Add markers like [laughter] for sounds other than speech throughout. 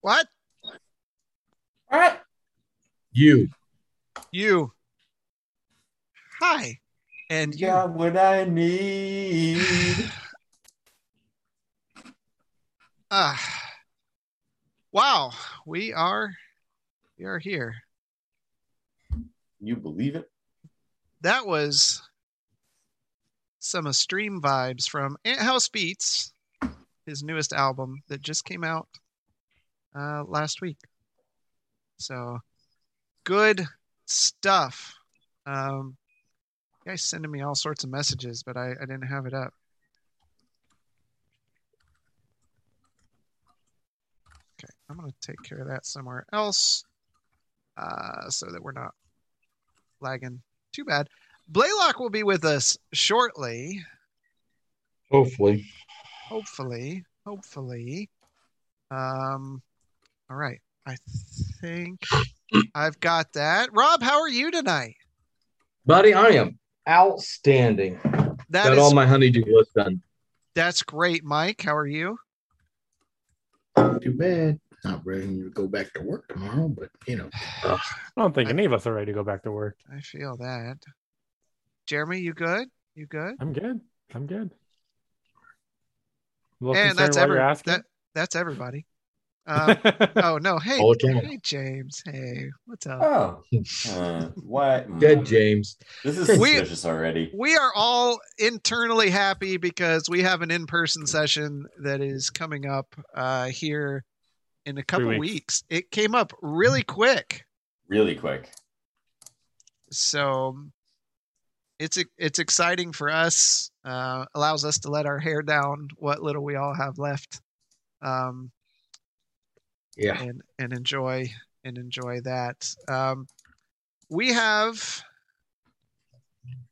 What? All right. You. You. Hi. And you. Got what I need. [sighs] Ah. wow. We are we are here. You believe it? That was some of Stream vibes from Ant House Beats, his newest album that just came out uh, last week. So good stuff. Um, guys sending me all sorts of messages, but I, I didn't have it up. Okay, I'm gonna take care of that somewhere else, uh, so that we're not lagging too bad. Blaylock will be with us shortly. Hopefully. Hopefully. Hopefully. Um all right. I think I've got that. Rob, how are you tonight? Buddy, I am outstanding. That Got is all my honeydew list done. that's great, Mike. How are you? Not Too bad. Not ready to go back to work tomorrow, but you know, [sighs] I don't think any of us are ready to go back to work. I feel that. Jeremy, you good? You good? I'm good. I'm good. A And that's every that that's everybody. Um, [laughs] oh no, hey, all hey James. Hey, what's up? Oh. Uh, [laughs] what? Dead James. This is We- already. we are all internally happy because we have an in-person session that is coming up uh, here in a couple weeks. weeks. It came up really quick, Really quick. so it's it's exciting for us. Uh, allows us to let our hair down, what little we all have left, um, Yeah. and and enjoy and enjoy that. Um, we have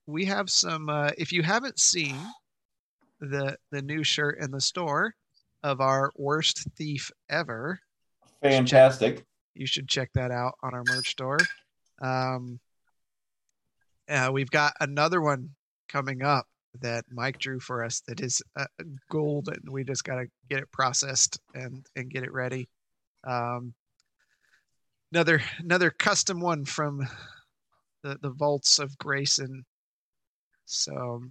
we have some. Uh, if you haven't seen the the new shirt in the store of our worst thief ever, Fantastic. you should check that out on our merch store. Um, uh, we've got another one coming up that Mike drew for us that is uh, golden. We just got to get it processed and and get it ready. Um, another another custom one from the the vaults of Grayson. So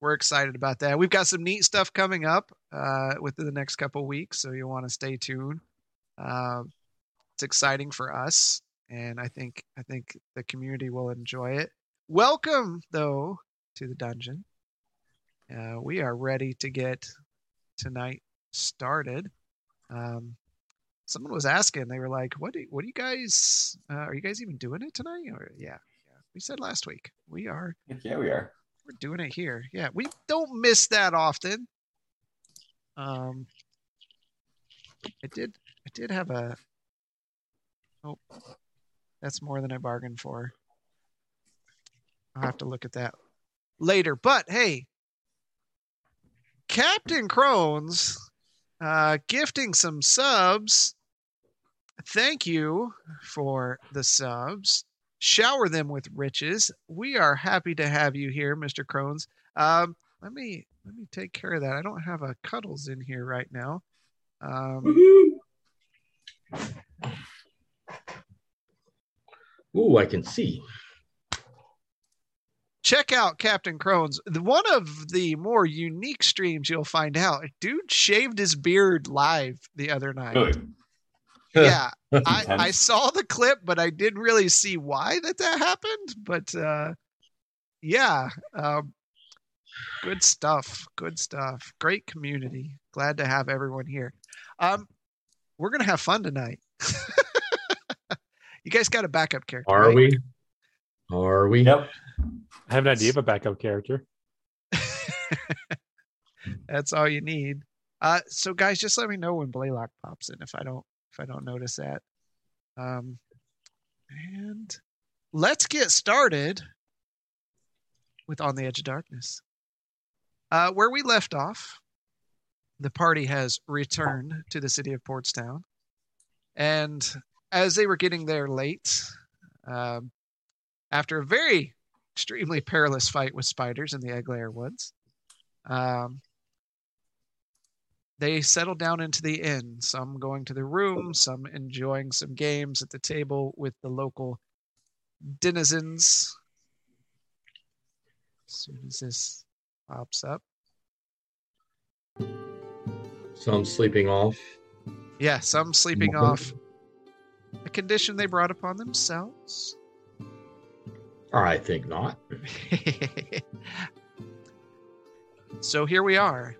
we're excited about that. We've got some neat stuff coming up uh, within the next couple weeks, so you'll want to stay tuned. Um, it's exciting for us, and I think I think the community will enjoy it. Welcome, though, to the dungeon. Uh, we are ready to get tonight started. Um, someone was asking; they were like, "What? Do, what do you guys? Uh, are you guys even doing it tonight?" Or yeah, yeah. We said last week we are. Yeah, we are. We're doing it here. Yeah, we don't miss that often. Um, I did. I did have a. Oh, that's more than I bargained for. I'll have to look at that later. But hey, Captain Crones, uh, gifting some subs. Thank you for the subs shower them with riches. We are happy to have you here, Mr. Crones. Um, let me let me take care of that. I don't have a cuddles in here right now. Um, Ooh, I can see. Check out Captain Crones. One of the more unique streams you'll find out. Dude shaved his beard live the other night. Good. Yeah, [laughs] I, I saw the clip, but I didn't really see why that that happened. But uh, yeah, um, good stuff. Good stuff. Great community. Glad to have everyone here. Um, we're gonna have fun tonight. [laughs] you guys got a backup character? Are right? we? Are we? Yep. I have an idea of a backup character. [laughs] That's all you need. Uh, so guys, just let me know when Blaylock pops in if I don't if I don't notice that. Um, and let's get started with On the Edge of Darkness. Uh, where we left off, the party has returned to the city of Portstown, and as they were getting there late, um, after a very extremely perilous fight with spiders in the Eglair Woods. Um, they settle down into the inn, some going to their room, some enjoying some games at the table with the local denizens. As soon as this pops up. Some sleeping off. Yeah, some sleeping off. A condition they brought upon themselves. I think not. [laughs] so here we are.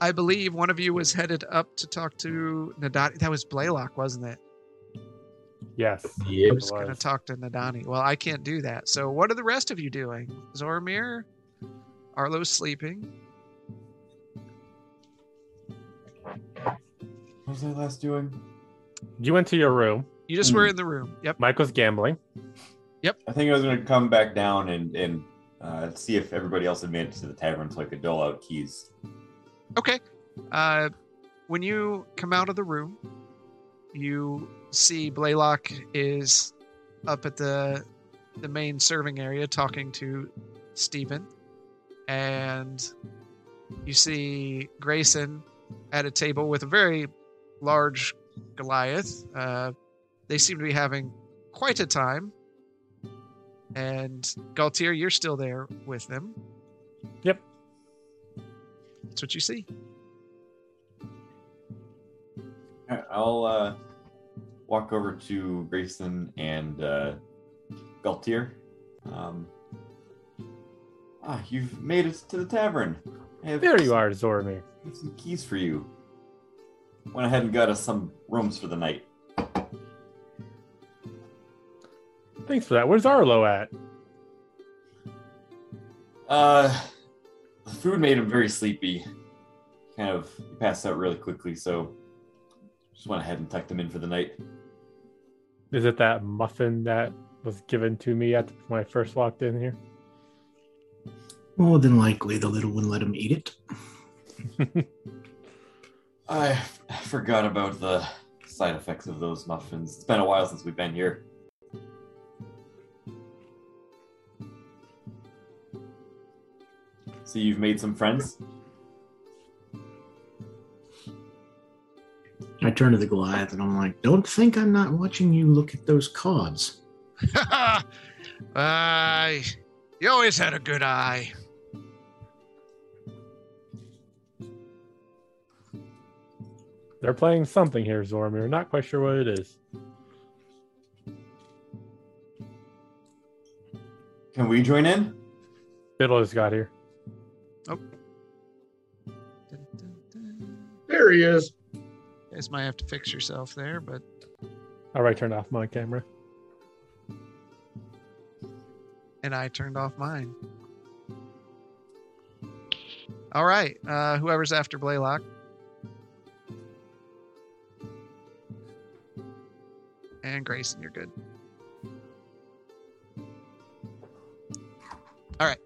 I believe one of you was headed up to talk to Nadani. That was Blaylock, wasn't it? Yes. I Yep. was going to talk to Nadani. Well, I can't do that. So what are the rest of you doing? Zormir? Arlo's sleeping. What was I last doing? You went to your room. You just were in the room. Yep. Mike was gambling. Yep. I think I was gonna come back down and and uh, see if everybody else had made it to the tavern so I could dole out keys. Okay. Uh, when you come out of the room, you see Blaylock is up at the the main serving area talking to Stephen, and you see Grayson at a table with a very large Goliath. Uh, they seem to be having quite a time. And Galtier, you're still there with them. Yep. That's what you see. I'll uh, walk over to Grayson and uh, Galtier. Um, ah, you've made it to the tavern. I have There you are, Zormir. I have some keys for you. Went ahead and got us some rooms for the night. Thanks for that. Where's Arlo at? Uh, the food made him very sleepy. Kind of he passed out really quickly, so just went ahead and tucked him in for the night. Is it that muffin that was given to me at when I first walked in here? More than likely, the little one let him eat it. [laughs] I forgot about the side effects of those muffins. It's been a while since we've been here. So you've made some friends? I turn to the Goliath and I'm like, don't think I'm not watching you look at those cards. [laughs] uh, you always had a good eye. They're playing something here, Zormir. Not quite sure what it is. Can we join in? Fiddle just got here. There he is. You guys might have to fix yourself there, but All right, already turned off my camera. and I turned off mine. All right, uh, whoever's after Blaylock. And Grayson, you're good. All right.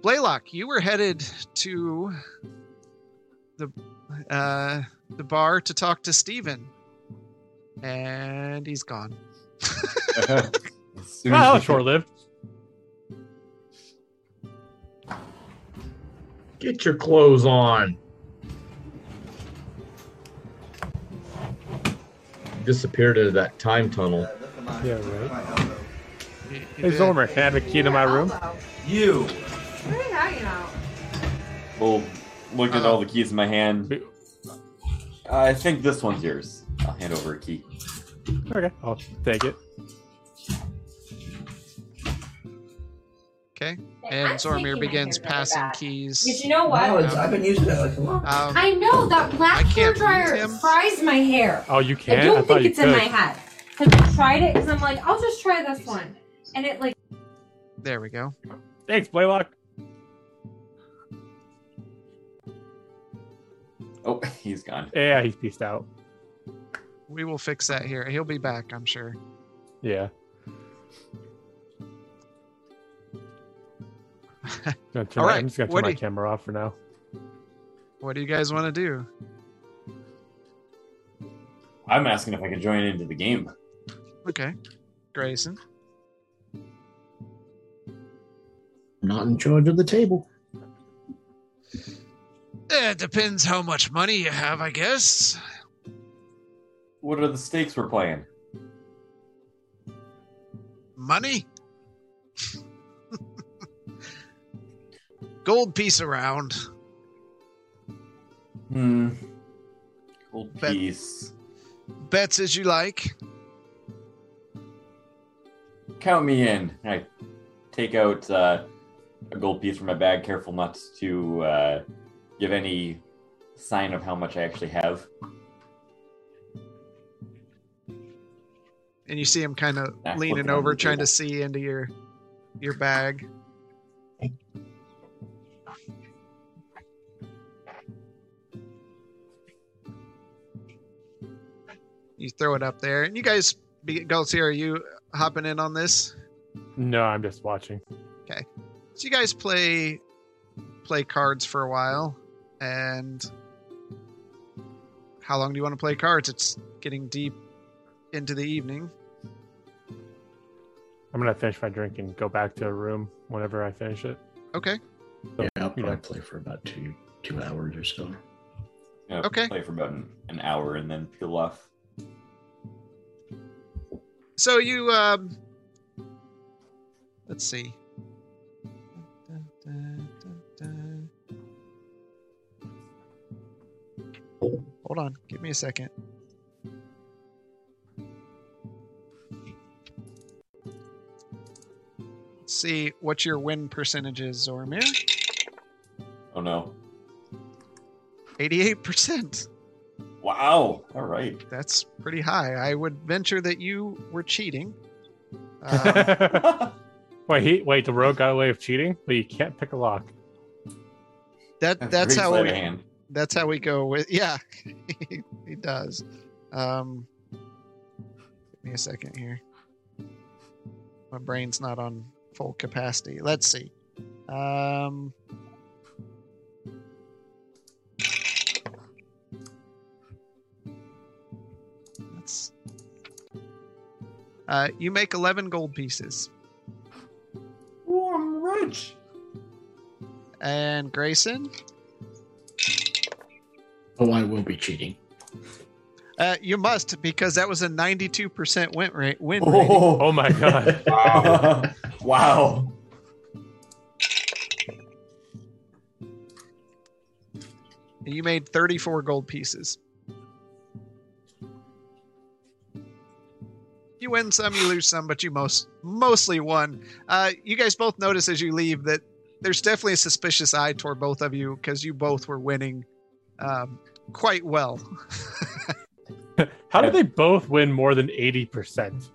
Blaylock, you were headed to the uh, the bar to talk to Steven. And he's gone. [laughs] As soon Well, as we- short lived. Get your clothes on. Disappeared into that time tunnel. Yeah, right. He- he Hey, did. Zormir, can I have a key to my room? You. Where are you hanging out? Well, look at all the keys in my hand. I think this one's yours. I'll hand over a key. Okay, I'll take it. Okay. I'm And taking Zormir my begins hair passing back. keys. Because you know what? No, it's, I've been using it like a long. Um, I know that I black hair can't dryer him. fries my hair. Oh, you I can? don't I thought think you it's could. in my head. Because I tried it because I'm like, I'll just try this one. And it like there we go. Thanks, Blaylock. Oh, [laughs] he's gone. Yeah, he's pieced out. We will fix that here. He'll be back, I'm sure. Yeah. [laughs] Gonna All my- right, I'm just gonna turn what do my you- camera off for now. What do you guys want to do? I'm asking if I can join into the game. Okay. Grayson. Not in charge of the table. Yeah, it depends how much money you have, I guess. What are the stakes we're playing? Money? [laughs] Gold piece around. Hmm. Gold Bet- piece. Bets as you like. Count me in. I take out uh, a gold piece from my bag, careful not to uh, give any sign of how much I actually have. And you see him kind of leaning over, the trying to see into your your bag. You throw it up there, and you guys, be- Galtier, are you hopping in on this? No, I'm just watching. Okay, so you guys play play cards for a while, and how long do you want to play cards? It's getting deep into the evening. I'm gonna finish my drink and go back to a room whenever I finish it. Okay, Yeah, I'll you probably know. play for about two two hours or so. You know, Okay. Play for about an, an hour and then peel off. so you um, let's see. Hold on, give me a second. Let's see what your win percentage is, Zormir. Oh no. 88%. Wow. All right. That's pretty high. I would venture that you were cheating. Um, [laughs] wait, he, wait, the rogue got away with cheating, but you can't pick a lock. that That's, that's how sleight we, hand. That's how we go with yeah [laughs] he, he does. Um give me a second here. My brain's not on full capacity. Let's see. Um that's uh you make 11 gold pieces. Ooh, I'm rich. and grayson Oh, I will be cheating. uh you must because that was a 92% win rate win rate [laughs] Oh my god. [laughs] Wow. wow. You made 34 gold pieces. You win some, you lose some, but you most mostly won. Uh, you guys both notice as you leave that there's definitely a suspicious eye toward both of you because you both were winning um, quite well. [laughs] How did they both win more than 80%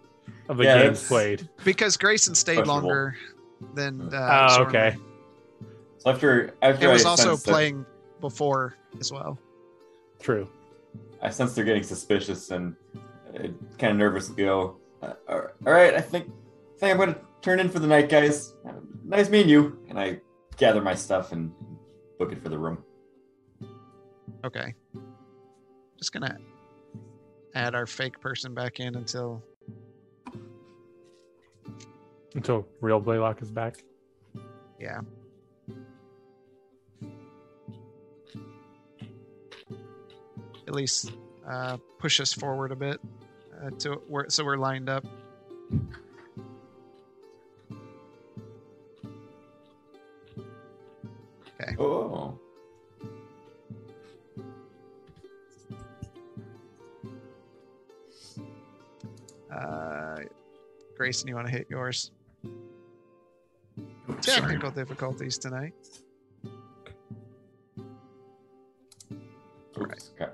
of the Yeah, games that's- played? because Grayson stayed Questionable. longer than. Uh, Oh, okay. So after after It was I also sense that- playing before as well. True. I sense they're getting suspicious and uh, kind of nervous. and Go. Uh, all right, I think I think I'm going to turn in for the night, guys. Uh, nice meeting you. And I gather my stuff and book it for the room. Okay. Just gonna add our fake person back in until Until real Blaylock is back. Yeah. At least uh, push us forward a bit uh, to where so we're lined up. Okay. Oh. Uh, Grayson, you want to hit yours? Oh, sorry. Technical difficulties tonight. Oops. Okay.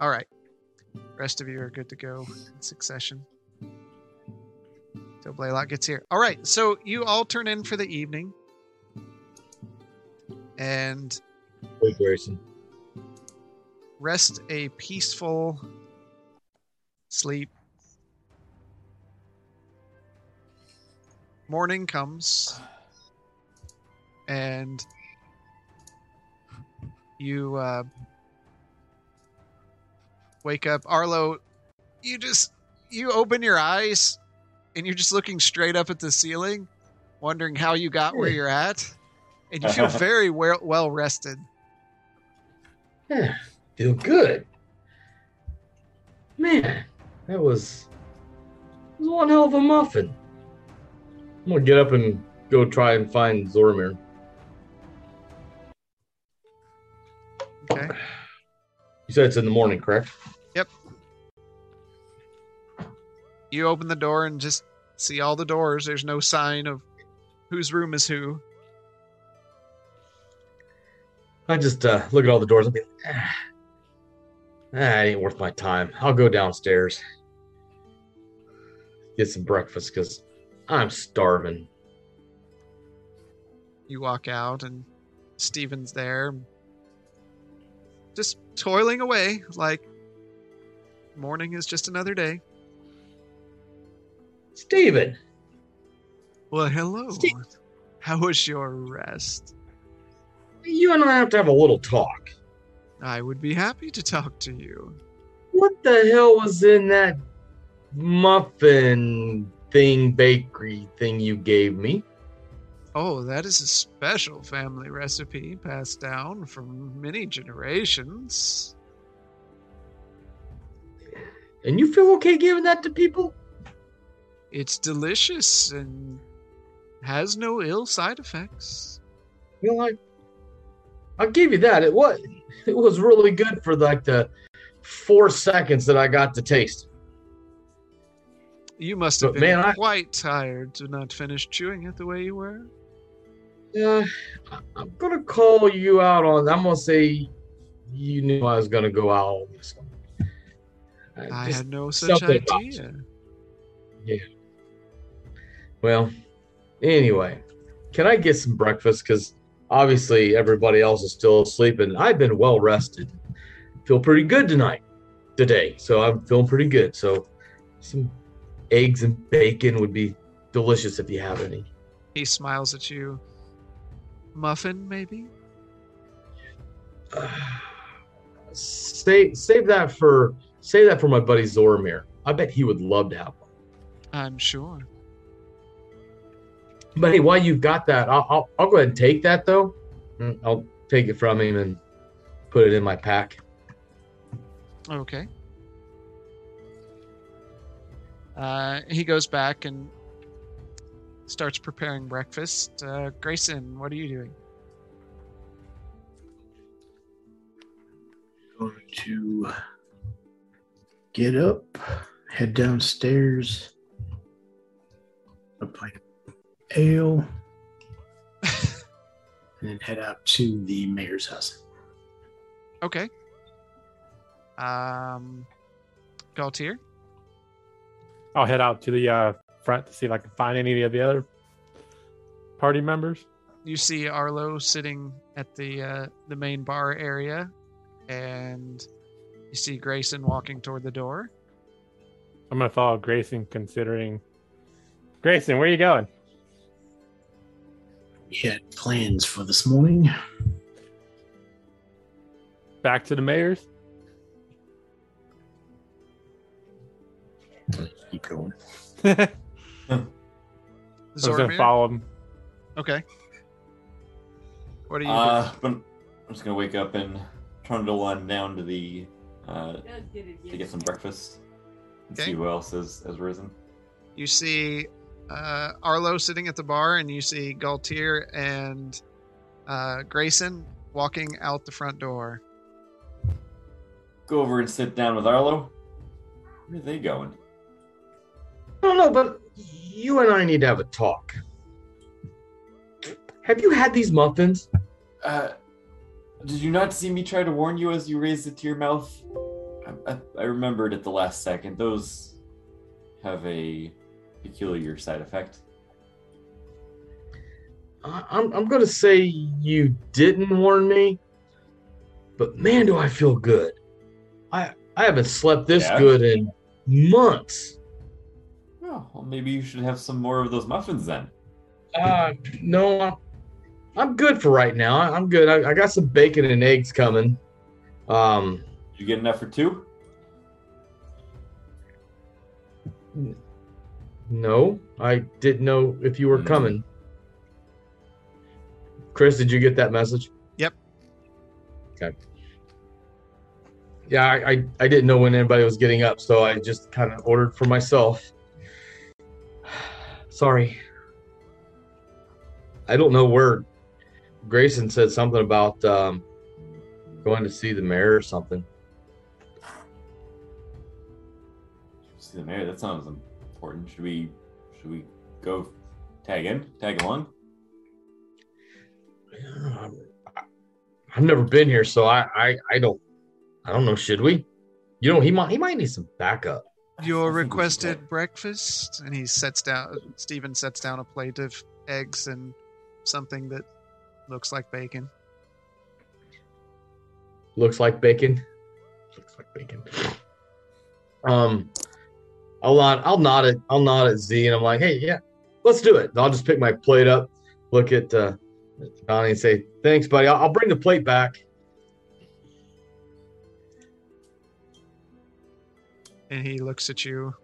All right. Rest of you are good to go in succession. Till Blaylock gets here. All right. So you all turn in for the evening. And Grayson. Rest a peaceful sleep. Morning comes, and you uh, wake up. Arlo, you just you open your eyes, and you're just looking straight up at the ceiling, wondering how you got where you're at, and you feel [laughs] very well, well rested. Feel good. Man, that was, that was one hell of a muffin. I'm gonna get up and go try and find Zormir. Okay. You said it's in the morning, correct? Yep. You open the door and just see all the doors. There's no sign of whose room is who. I just uh, look at all the doors and be like, ah, that ain't worth my time. I'll go downstairs, get some breakfast because I'm starving. You walk out, and Steven's there, just toiling away like morning is just another day. Steven, Well, hello. Steve- How was your rest? you and I have to have a little talk. I would be happy to talk to you. What the hell was in that muffin thing, bakery thing you gave me? Oh, that is a special family recipe passed down from many generations. And you feel okay giving that to people? It's delicious and has no ill side effects. You know, I, I'll give you that. It was, [laughs] it was really good for like the four seconds that I got to taste. You must have But, been man, I- quite tired to not finish chewing it the way you were. Uh, I'm gonna call you out on. I'm gonna say you knew I was gonna go out on this one. Uh, I had no such idea. well, anyway, can I get some breakfast? Because obviously everybody else is still asleep, and I've been well rested. Feel pretty good tonight, today. So I'm feeling pretty good. So some eggs and bacon would be delicious if you have any. He smiles at you. Muffin, maybe? Uh, save save that for save that for my buddy Zormir. I bet he would love to have one. I'm sure. But hey, while you've got that, I'll, I'll I'll go ahead and take that though. Mm, I'll take it from him and put it in my pack. Okay. Uh, he goes back and starts preparing breakfast. Uh, Grayson, what are you doing? Going to get up, head downstairs, a pint of ale, [laughs] and then head out to the mayor's house. Okay. Um, Galtier? I'll head out to the uh, front to see if I can find any of the other party members. you see Arlo sitting at the uh, the main bar area, and you see Grayson walking toward the door. I'm gonna follow Grayson, considering. Grayson, where are you going? We had plans for this morning. Back to the mayor's? Keep going. [laughs] I was gonna follow him. Okay. What are you Uh, but I'm just gonna wake up and trundle on down to the uh, to get some breakfast and Okay. see who else has, has risen. You see uh, Arlo sitting at the bar, and you see Galtier and uh, Grayson walking out the front door. Go over and sit down with Arlo. Where are they going? I don't know, but you and I need to have a talk. Have you had these muffins? Uh, did you not see me try to warn you as you raised it to your mouth? I, I, I remembered at the last second. Those have a peculiar side effect. I- I'm I'm gonna say you didn't warn me, but man, do I feel good. I I haven't slept this Yeah? good in months. Oh, well, maybe you should have some more of those muffins then. Uh, no, I'm, I'm good for right now. I'm good. I, I got some bacon and eggs coming. Um, Did you get enough for two? No, I didn't know if you were Hmm. coming. Chris, did you get that message? Yep. Okay. Yeah, I, I, I didn't know when anybody was getting up, so I just kind of ordered for myself. [sighs] Sorry. I don't know where Grayson said something about um, going to see the mayor or something. See the mayor. That sounds important. Should we? Should we go tag in? Tag along? I've never been here, so I, I, I don't, I don't know. Should we? You know, he might, he might need some backup. Your I think we should requested breakfast, and he sets down. Stephen sets down a plate of eggs and something that looks like bacon. Looks like bacon. Looks like bacon. Um, I'll nod. I'll nod it. I'll nod at Z, and I'm like, "Hey, yeah, let's do it." And I'll just pick my plate up, look at uh, Donnie, and say, "Thanks, buddy. I'll, I'll bring the plate back." And he looks at you.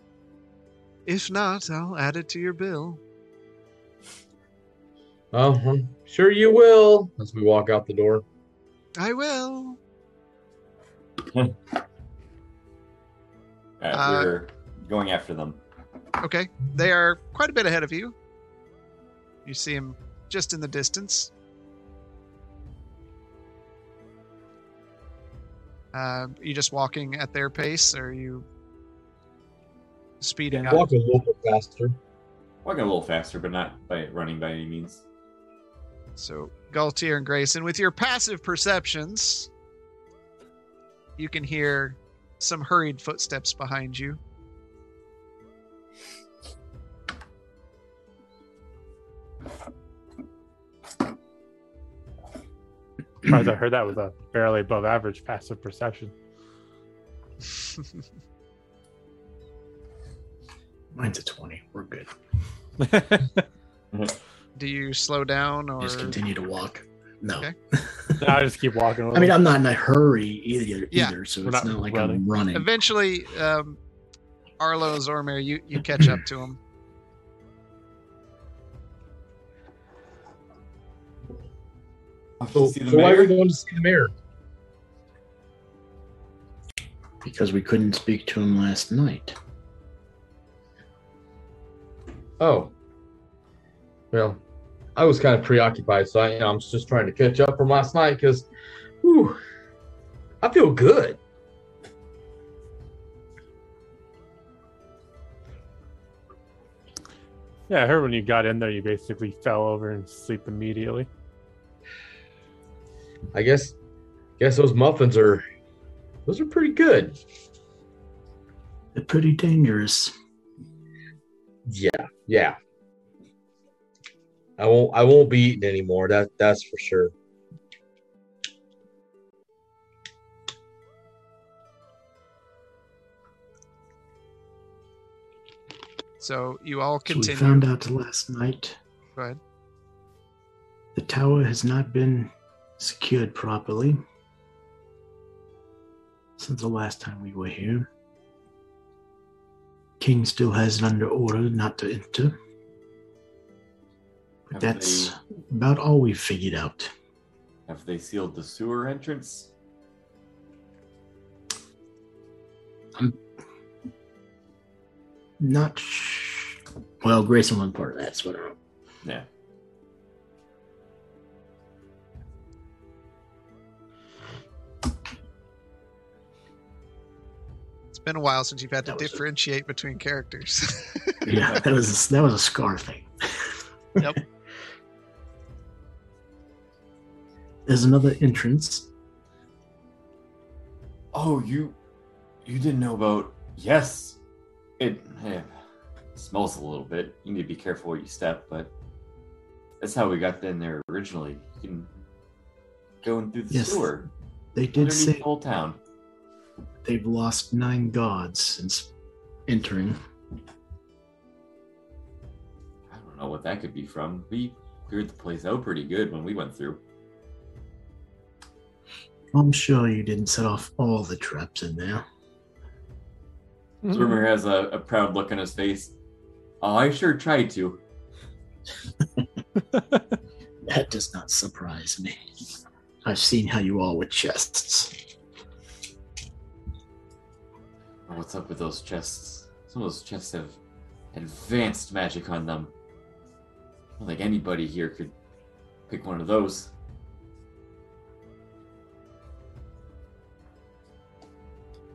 If not, I'll add it to your bill. Oh, I'm sure you will. As we walk out the door. I will. [laughs] Uh, Uh, we're going after them. Okay. They are quite a bit ahead of you. You see them just in the distance. Uh, you just walking at their pace, or are you speeding up? Walk a little bit faster. Walking a little faster, but not by running by any means. So, Galtier and Grayson, with your passive perceptions, you can hear some hurried footsteps behind you. Surprised I [clears throat] heard that with a barely above average passive perception. [laughs] Mine's a 20. We're good. [laughs] Do you slow down or Just continue to walk. No. Okay. [laughs] I just keep walking. I mean. I'm not in a hurry either, Yeah. either so We're it's not not like running. I'm running. eventually um, Arlo Zormir, you, you catch up to him. So, to see the so why are we going to see the mayor? Because we couldn't speak to him last night. Oh. Well, I was kind of preoccupied, so I, you know, I'm just trying to catch up from last night because, whew, I feel good. yeah, I heard when you got in there, you basically fell over and sleep immediately. I guess, guess those muffins are, those are pretty good. They're pretty dangerous. Yeah, yeah. I won't, I won't be eating anymore. That, that's for sure. So you all So we found out last night Go ahead. the tower has not been secured properly since the last time we were here. King still has it under order not to enter. But Have that's they- about all we've figured out. Have they sealed the sewer entrance? I'm not sh- well, Grayson wasn't part of that, so I don't. Yeah. It's been a while since you've had to That was- differentiate between characters. [laughs] [laughs] Yeah, that was a, that was a scar thing. [laughs] Yep. There's another entrance. Oh, you you didn't know about yes. It eh, smells a little bit. You need to be careful where you step, but that's how we got in there originally. You can go in through the Yes, sewer They did underneath say the whole town. They've lost nine gods since entering. I don't know what that could be from. We cleared the place out pretty good when we went through. I'm sure you didn't set off all the traps in there. Hmm. Zoomer has a, a proud look on his face. Oh, I sure tried to. [laughs] That does not surprise me. I've seen how you are with chests. What's up with those chests? Some of those chests have advanced magic on them. I don't think anybody here could pick one of those.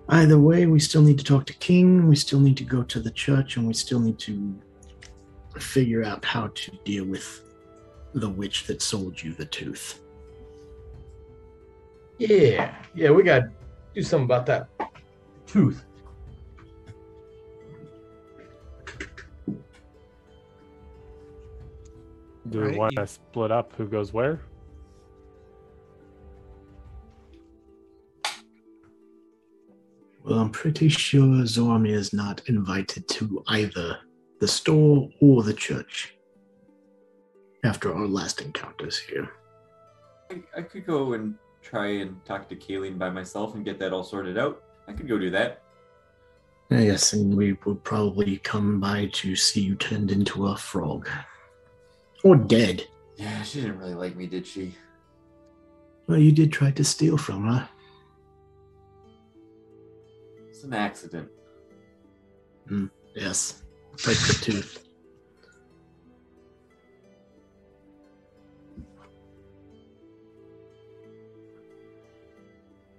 Either way, we still need to talk to King, we still need to go to the church, and we still need to figure out how to deal with the witch that sold you the tooth. Yeah, yeah, we got to do something about that tooth. Do Right, we want to split up who goes where? Well, I'm pretty sure Zormir is not invited to either the store or the church after our last encounters here. I, I could go and try and talk to Kayleen by myself and get that all sorted out. I could go do that. Yes, and we would probably come by to see you turned into a frog. Or dead. Yeah, she didn't really like me, did she? Well, you did try to steal from her. It's an accident. Mm, yes, like the tooth.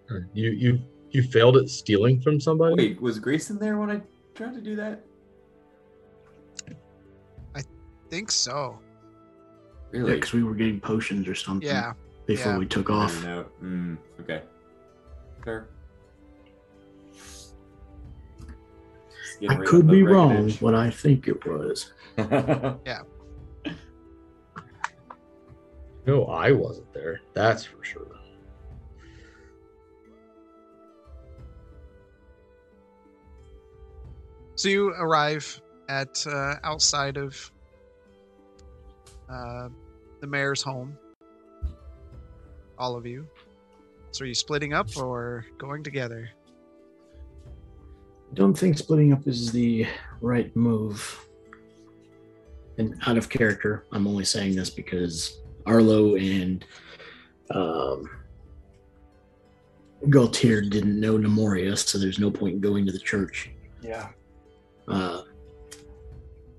Hmm, you you you failed at stealing from somebody. Wait, was Grayson there when I tried to do that? I think so. Yeah, because we were getting potions or something Yeah. before yeah. we took off. don't. Mm, okay. Fair. I could be wrong, wreckage. but I think it was. [laughs] Yeah. No, I wasn't there. That's for sure. So you arrive at uh, outside of uh, the mayor's home. All of you. So are you splitting up or going together? don't think splitting up is the right move. And out of character, I'm only saying this because Arlo and um, Galtier didn't know Nemoria, so there's no point in going to the church. Yeah. Uh,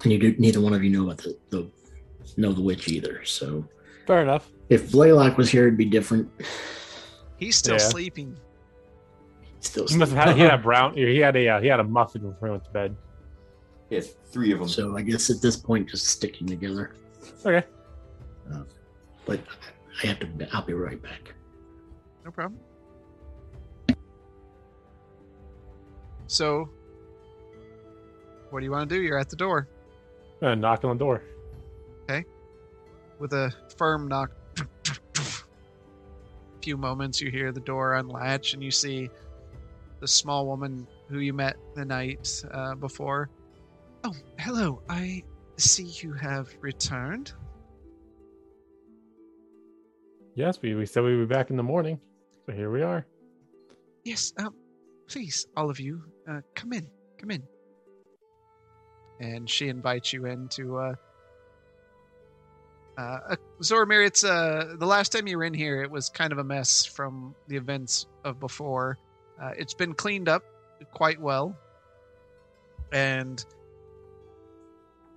and you do, neither one of you know about the, the know the witch either. So Fair enough. if Blaylock was here, it'd be different. He's still Yeah. sleeping. Still, He must have had he had a brown he had a uh, he had a muffin before he went to bed. He has three of them. so I guess at this point, just sticking together. Okay. But I have to. I'll be right back. No problem. So, what do you want to do? You're at the door And knock on the door. With a firm knock. A few moments, you hear the door unlatch, and you see the small woman who you met the night uh, before. Oh, hello. I see you have returned. Yes, we, we said we'd be back in the morning. So here we are. Yes, um, please, all of you, uh, come in, come in. And she invites you in to uh, uh Zormir, it's, uh, the last time you were in here, it was kind of a mess from the events of before. Uh, it's been cleaned up quite well. And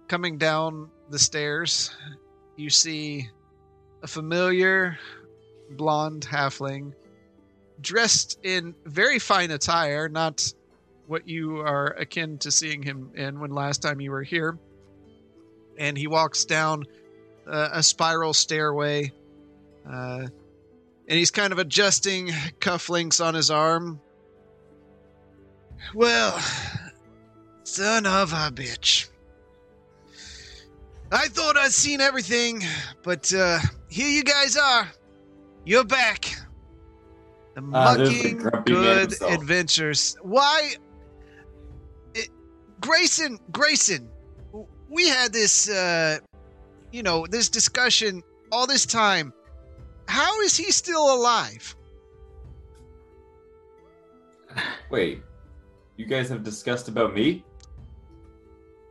coming down the stairs, you see a familiar blonde halfling dressed in very fine attire, not what you are akin to seeing him in when last time you were here. And he walks down uh, a spiral stairway, uh, and he's kind of adjusting cufflinks on his arm. Well, son of a bitch. I thought I'd seen everything, but uh, here you guys are. You're back. The Ah, the mucking good adventures. Why? It, Grayson, Grayson, we had this, uh, you know, this discussion all this time. How is he still alive? Wait, you guys have discussed about me?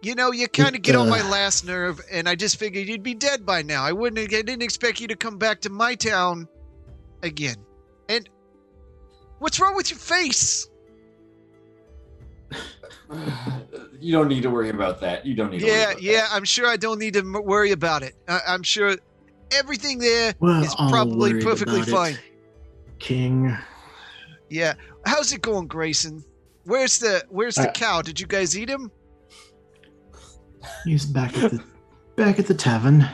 You know, you kind of get on my uh, last nerve, and I just figured you'd be dead by now. I wouldn't. I didn't expect you to come back to my town again. And what's wrong with your face? [sighs] [sighs] [sighs] you don't need to worry about that. You don't need to worry Yeah, about yeah. that. I'm sure I don't need to m- worry about it. I- I'm sure everything there Well, is probably perfectly about it. fine. King. Yeah. How's it going, Grayson? Where's the Where's the Uh, cow? Did you guys eat him? He's back at the back at the tavern.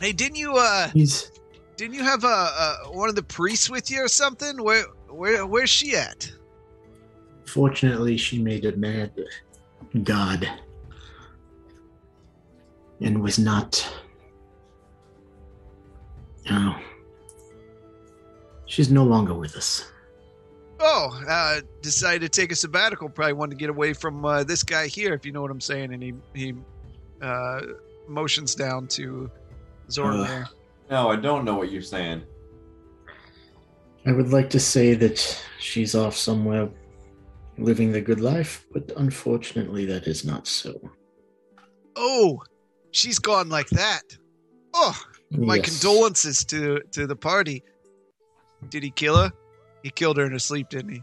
Hey, didn't you uh He's didn't you have uh, uh one of the priests with you or something? Where where where's she at? Fortunately she made a mad god and was not no she's no longer with us Oh, uh, decided to take a sabbatical. Probably wanted to get away from uh, this guy here, if you know what I'm saying. And he he uh, motions down to Zormir. No, I don't know what you're saying. i would like to say that she's off somewhere living the good life but unfortunately that is not so oh, she's gone like that. Oh, my Yes. condolences to to the party. Did he kill her? He killed her in her sleep, didn't he?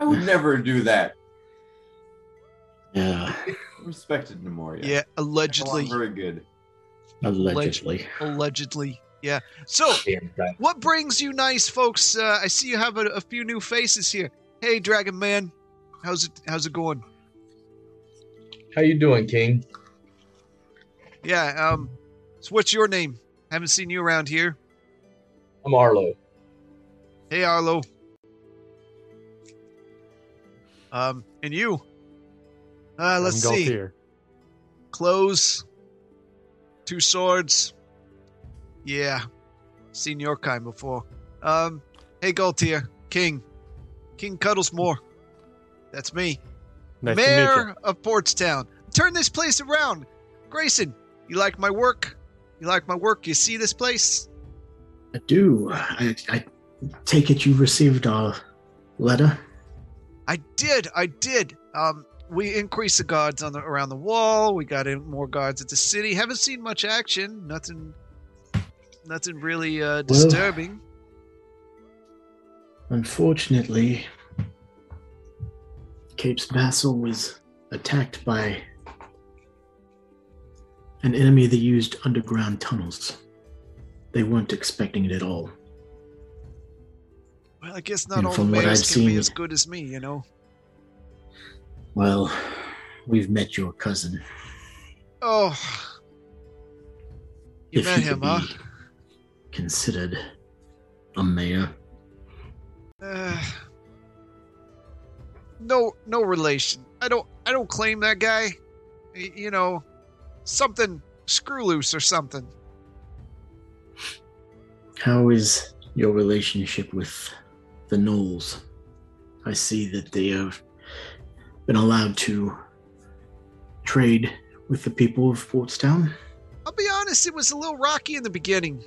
I would never do that. yeah Respected Nemoria. Yeah, Allegedly. allegedly. Very good. allegedly Allegedly. Yeah. So, what brings you nice folks? Uh, I see you have a, a few new faces here. Hey, Dragon Man, how's it? How's it going? How you doing, King? Yeah. Um. So, what's your name? Haven't seen you around here. I'm Arlo. Hey, Arlo. Um. And you? Uh. Let's I'm see. Galtier. Clothes. Two swords. Yeah. Seen your kind before. Um. Hey, Galtier. King. King Cuddlesmore. That's me. Nice to meet you. Mayor of Portstown. Turn this place around. Grayson, you like my work? You like my work? You see this place? i do I, I take it you received our letter I did. I did. Um, we increased the guards on the around the wall. We got in more guards at the city. Haven't seen much action. Nothing. Nothing really uh, disturbing. Unfortunately, Cape's Vassal was attacked by an enemy that used underground tunnels. They weren't expecting it at all. well, I guess not And all the from what mayors can be as good as me. You know. Well, we've met your cousin. Oh. You if met him, huh? considered a mayor. Uh, [sighs] no, no relation. I don't. I don't claim that guy. Y- You know, something screw loose or something. How is your relationship with the Gnolls? I see that they have been allowed to trade with the people of Portstown. I'll be honest. It was a little rocky in the beginning.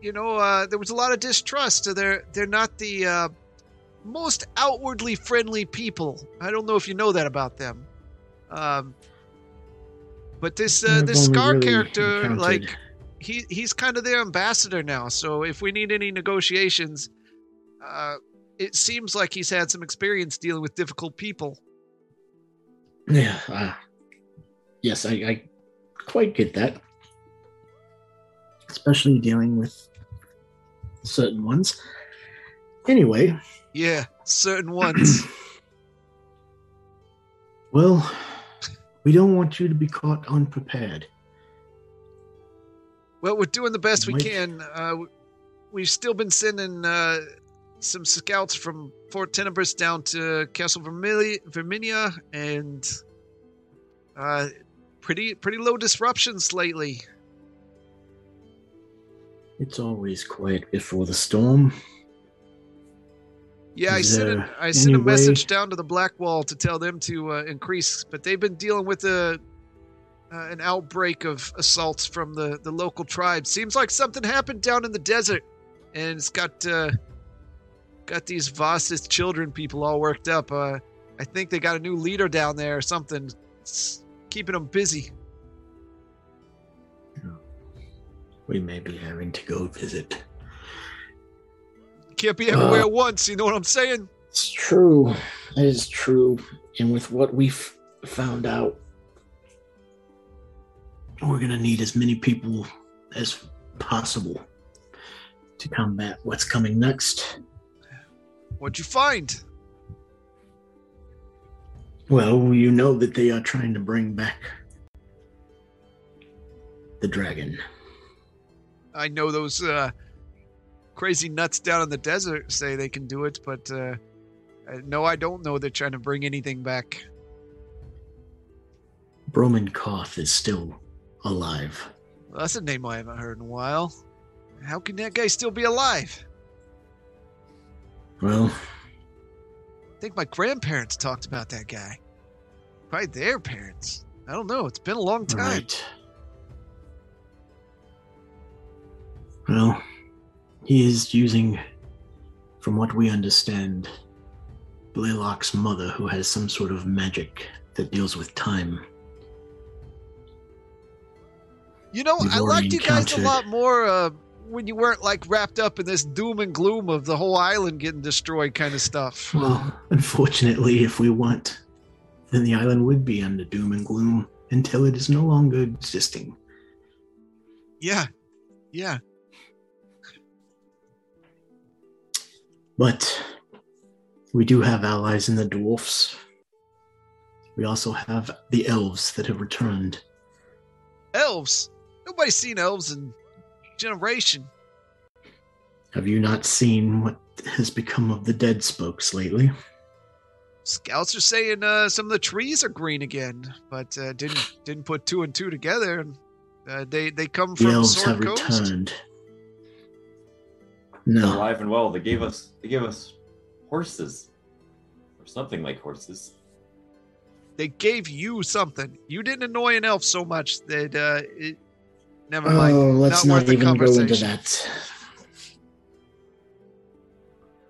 You know, uh, there was a lot of distrust. They're they're not the uh, most outwardly friendly people. I don't know if you know that about them. Um, but this uh, this Scar really character, encountered- like he he's kind of their ambassador now. So if we need any negotiations, uh, it seems like he's had some experience dealing with difficult people. Yeah, uh, yes, I, I quite get that. Especially dealing with certain ones. Anyway, Yeah, certain ones. [clears throat] well, we don't want you to be caught unprepared. well, we're doing the best we Mike? can. Uh, we've still been sending uh, some scouts from Fort Tenebris down to Castle Vermili- Verminia, and uh, pretty pretty low disruptions lately. It's always quiet before the storm. Yeah, I sent a, I sent a message down to the Black Wall to tell them to uh, increase, but they've been dealing with a uh, an outbreak of assaults from the the local tribes. Seems like something happened down in the desert, and it's got uh, got these Voss's children people all worked up. Uh, I think they got a new leader down there or something. It's keeping them busy. We may be having to go visit. Can't be everywhere Uh. at once. You know what I'm saying? It's true. It is true. And with what we've found out, we're going to need as many people as possible to combat what's coming next. What'd you find? Well, you know that they are trying to bring back the dragon. I know those uh, crazy nuts down in the desert say they can do it, but uh, uh, no, I don't know they're trying to bring anything back. Broman Koth is still alive. Well, that's a name I haven't heard in a while. How can that guy still be alive? Well, I think my grandparents talked about that guy. Probably their parents. I don't know. It's been a long time. right. Well, he is using, from what we understand, Blaylock's mother, who has some sort of magic that deals with time. You know, I liked you guys a lot more uh, when you weren't like wrapped up in this doom and gloom of the whole island getting destroyed kind of stuff. Well, unfortunately, if we want, then the island would be under doom and gloom until it is no longer existing. Yeah, yeah. But we do have allies in the dwarfs. We also have the elves that have returned. Elves. Nobody's seen elves in generation. Have you not seen what has become of the dead spokes lately? Scouts are saying uh, some of the trees are green again, but uh, didn't didn't put two and two together. And uh, they they come from The elves Sword have Coast. returned. They're No, alive and well. They gave us they gave us horses. Or something like horses. They gave you something. You didn't annoy an elf so much that uh, it. Never mind. oh, let's Not not, even go into that.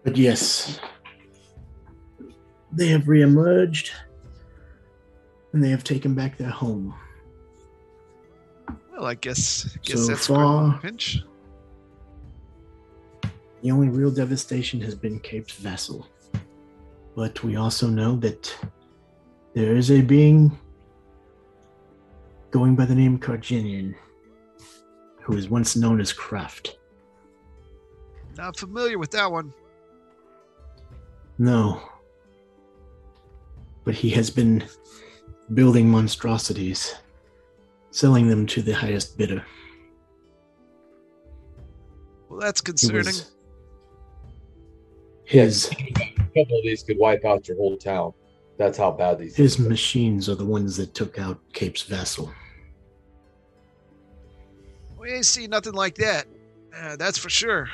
But yes, they have reemerged, and they have taken back their home. Well, I guess guess So that's far- a pinch. The only real devastation has been Cape's vessel. But we also know that there is a being going by the name Carginian who was once known as Kraft. Not familiar with that one. No. But he has been building monstrosities, selling them to the highest bidder. Well, that's He concerning. was- his A couple of these could wipe out your whole town. That's how bad these. his machines are the ones that took out Cape's vessel. We ain't seen nothing like that. Uh, that's for sure.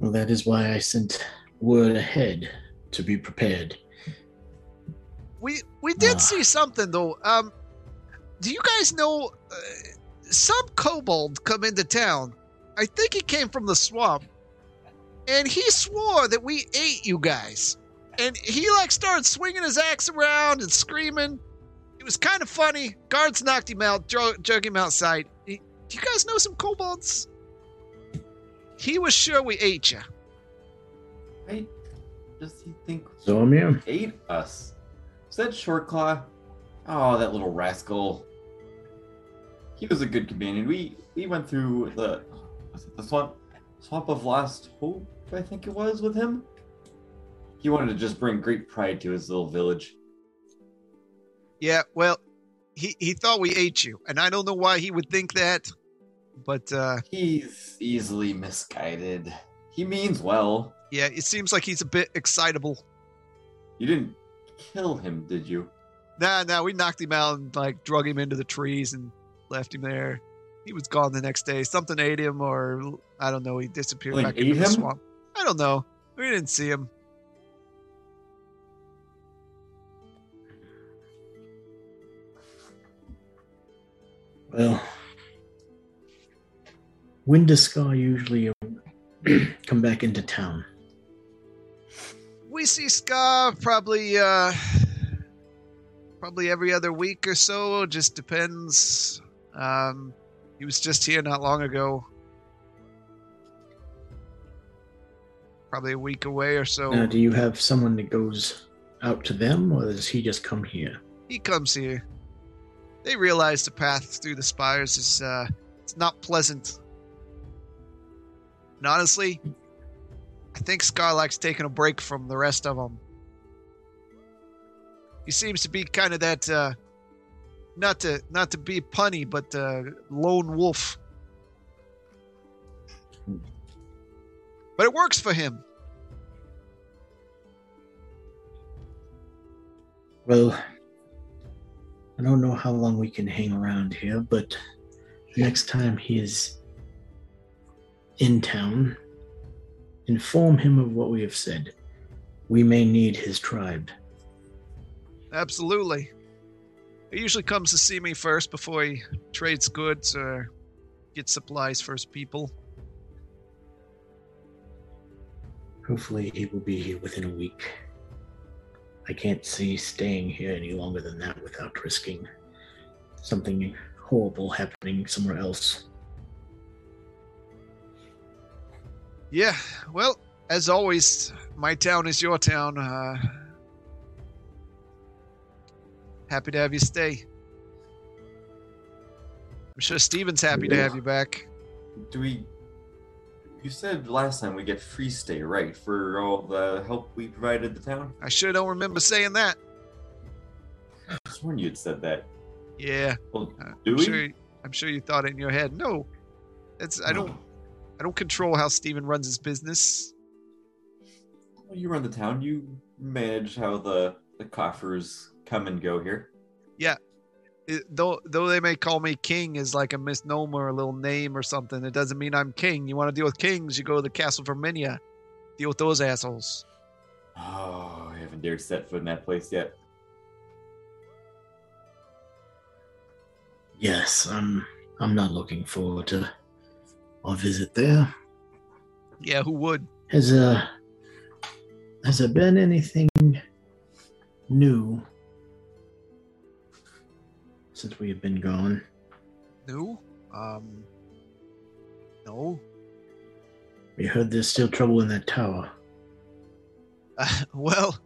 Well, that is why I sent word ahead to be prepared. We we did Ah. see something though. Um, do you guys know uh, some kobold come into town? I think he came from the swamp, and he swore that we ate you guys. And he like started swinging his axe around and screaming. It was kind of funny. Guards knocked him out, drug, drug him outside. He- do you guys know some kobolds? He was sure we ate you. Why does he think Zormir? he ate us? Is that Shortclaw? Oh, that little rascal. He was a good companion. We we went through the was it the swamp swamp of lost hope, I think it was, with him. He wanted to just bring great pride to his little village. Yeah, well, he he thought we ate you, and I don't know why he would think that, but uh, He's easily misguided. He means well. yeah, it seems like he's a bit excitable. You didn't kill him, did you? Nah, nah, we knocked him out and like drug him into the trees and left him there. He was gone the next day. Something ate him, or I don't know. He disappeared Like, back into the swamp. I don't know. We didn't see him. Well, when does Scar usually [clears throat] come back into town? we see Scar probably uh probably every other week or so. Just depends. Um, he was just here not long ago. Probably a week away or so. Now, do you have someone that goes out to them, or does he just come here? he comes here. They realize the path through the spires is uh it's not pleasant. And honestly, I think Scar likes taking a break from the rest of them. He seems to be kind of that uh not to not to be punny, but uh lone wolf. But it works for him. Well, I don't know how long we can hang around here, but the next time he is in town, inform him of what we have said. We may need his tribe. Absolutely. He usually comes to see me first before he trades goods or gets supplies for his people. Hopefully, he will be here within a week. I can't see staying here any longer than that without risking something horrible happening somewhere else. Yeah, well, as always, my town is your town. Uh, happy to have you stay. I'm sure Steven's happy to have you back. Do we? You said last time we get free stay, right? For all the help we provided the town. I sure don't remember saying that. I sworn you'd said that. Yeah, Well, uh, do I'm we? sure. I'm sure you thought it in your head. No, it's I don't. I don't control how Steven runs his business. Well, you run the town. You manage how the the coffers come and go here. It, though though they may call me king is like a misnomer, a little name or something. It doesn't mean I'm king. You want to deal with kings, you go to the castle of Verminia. Deal with those assholes. Oh, I haven't dared set foot in that place yet. Yes, I'm. I'm not looking forward to our visit there. Yeah, who would? Has uh, has there been anything new since we have been gone? New? Um, no. We heard there's still trouble in that tower. Uh, [laughs] well,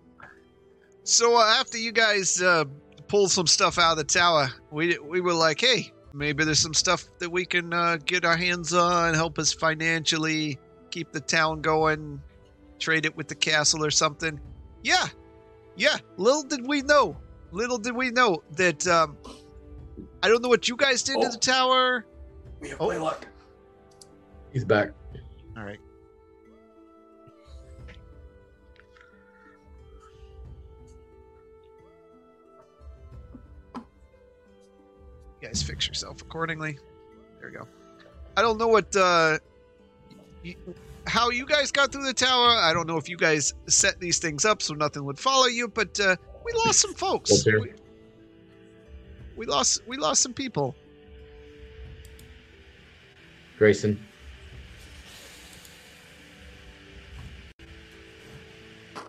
so uh, after you guys uh, pulled some stuff out of the tower, we we were like, hey, maybe there's some stuff that we can uh, get our hands on, help us financially, keep the town going, trade it with the castle or something. Yeah, yeah. Little did we know, little did we know that. Um, I don't know what you guys did to Oh. the tower. We have Oh. luck. He's back. All right. You guys fix yourself accordingly. There we go. I don't know what uh you, how you guys got through the tower. I don't know if you guys set these things up so nothing would follow you, but uh we lost some folks. Voltaire. We, we lost we lost some people. Grayson.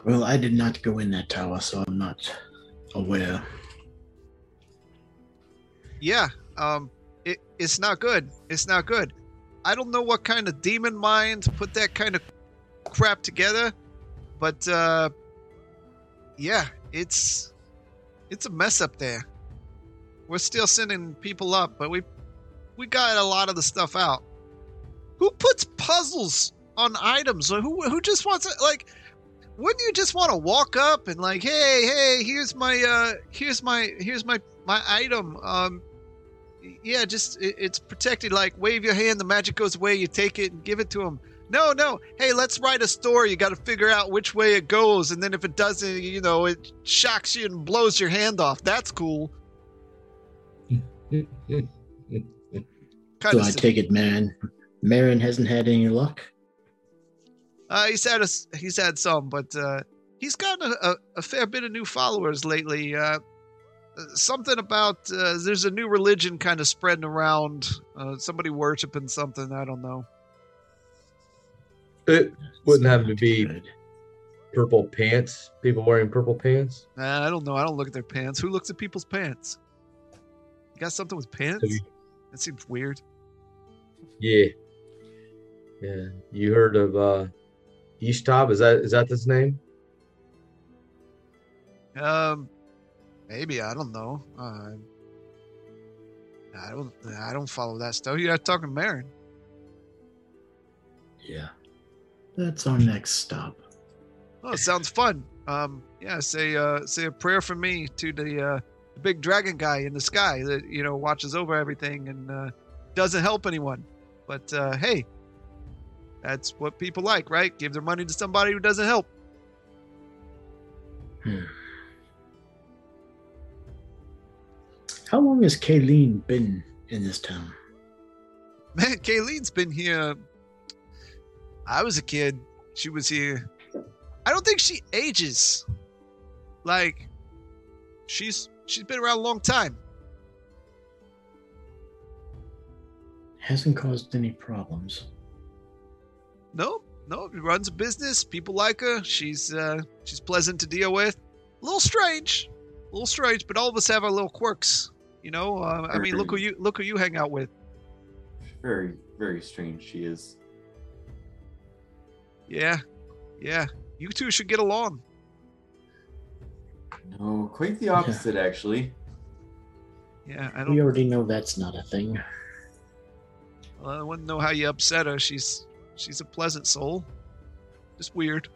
Well, I did not go in that tower, so I'm not aware. Yeah, um, it, it's not good. It's not good. I don't know what kind of demon mind put that kind of crap together, but uh, yeah, it's it's a mess up there. We're still sending people up, but we we got a lot of the stuff out. Who puts puzzles on items? Who who just wants it? Like, wouldn't you just want to walk up and like, hey, hey, here's my uh, here's my here's my my item. Um, yeah, just it, it's protected. Like, wave your hand, the magic goes away. You take it and give it to him. No, no. Hey, let's write a story. You got to figure out which way it goes, and then if it doesn't, you know, it shocks you and blows your hand off. That's cool. Kind So of. I take it, man. Marin hasn't had any luck. Uh, he's had a, s- he's had some, but uh, he's gotten a, a, a fair bit of new followers lately. Uh, uh, something about uh, there's a new religion kind of spreading around. Uh, somebody worshiping something. I don't know. It wouldn't happen to be Good. purple pants. People wearing purple pants. Nah, I don't know. I don't look at their pants. Who looks at people's pants? You got something with pants? Have That seems weird. Yeah. Yeah. You heard of uh Ishtab? Is that is that his name? Um, maybe I don't know. Uh, I don't. I don't follow that stuff. You got talking Marin. Yeah. That's our next stop. Oh, it sounds fun. Um, yeah. Say, uh, say a prayer for me to the uh, the big dragon guy in the sky that you know watches over everything and uh, doesn't help anyone. But uh, hey, that's what people like, right? Give their money to somebody who doesn't help. Hmm. How long has Kayleen been in this town? Man, Kayleen's been here. I was a kid. She was here. I don't think she ages. Like, she's she's been around a long time. Hasn't caused any problems. No, no, she runs a business. People like her. She's uh, she's pleasant to deal with. A little strange, a little strange, but all of us have our little quirks. You know, uh, I mean, look who you look who you hang out with. Very, very strange she is. Yeah, yeah. You two should get along. No, quite the opposite, actually. Yeah, I don't. We already know that's not a thing. I wouldn't know how you upset her. She's she's a pleasant soul. Just weird.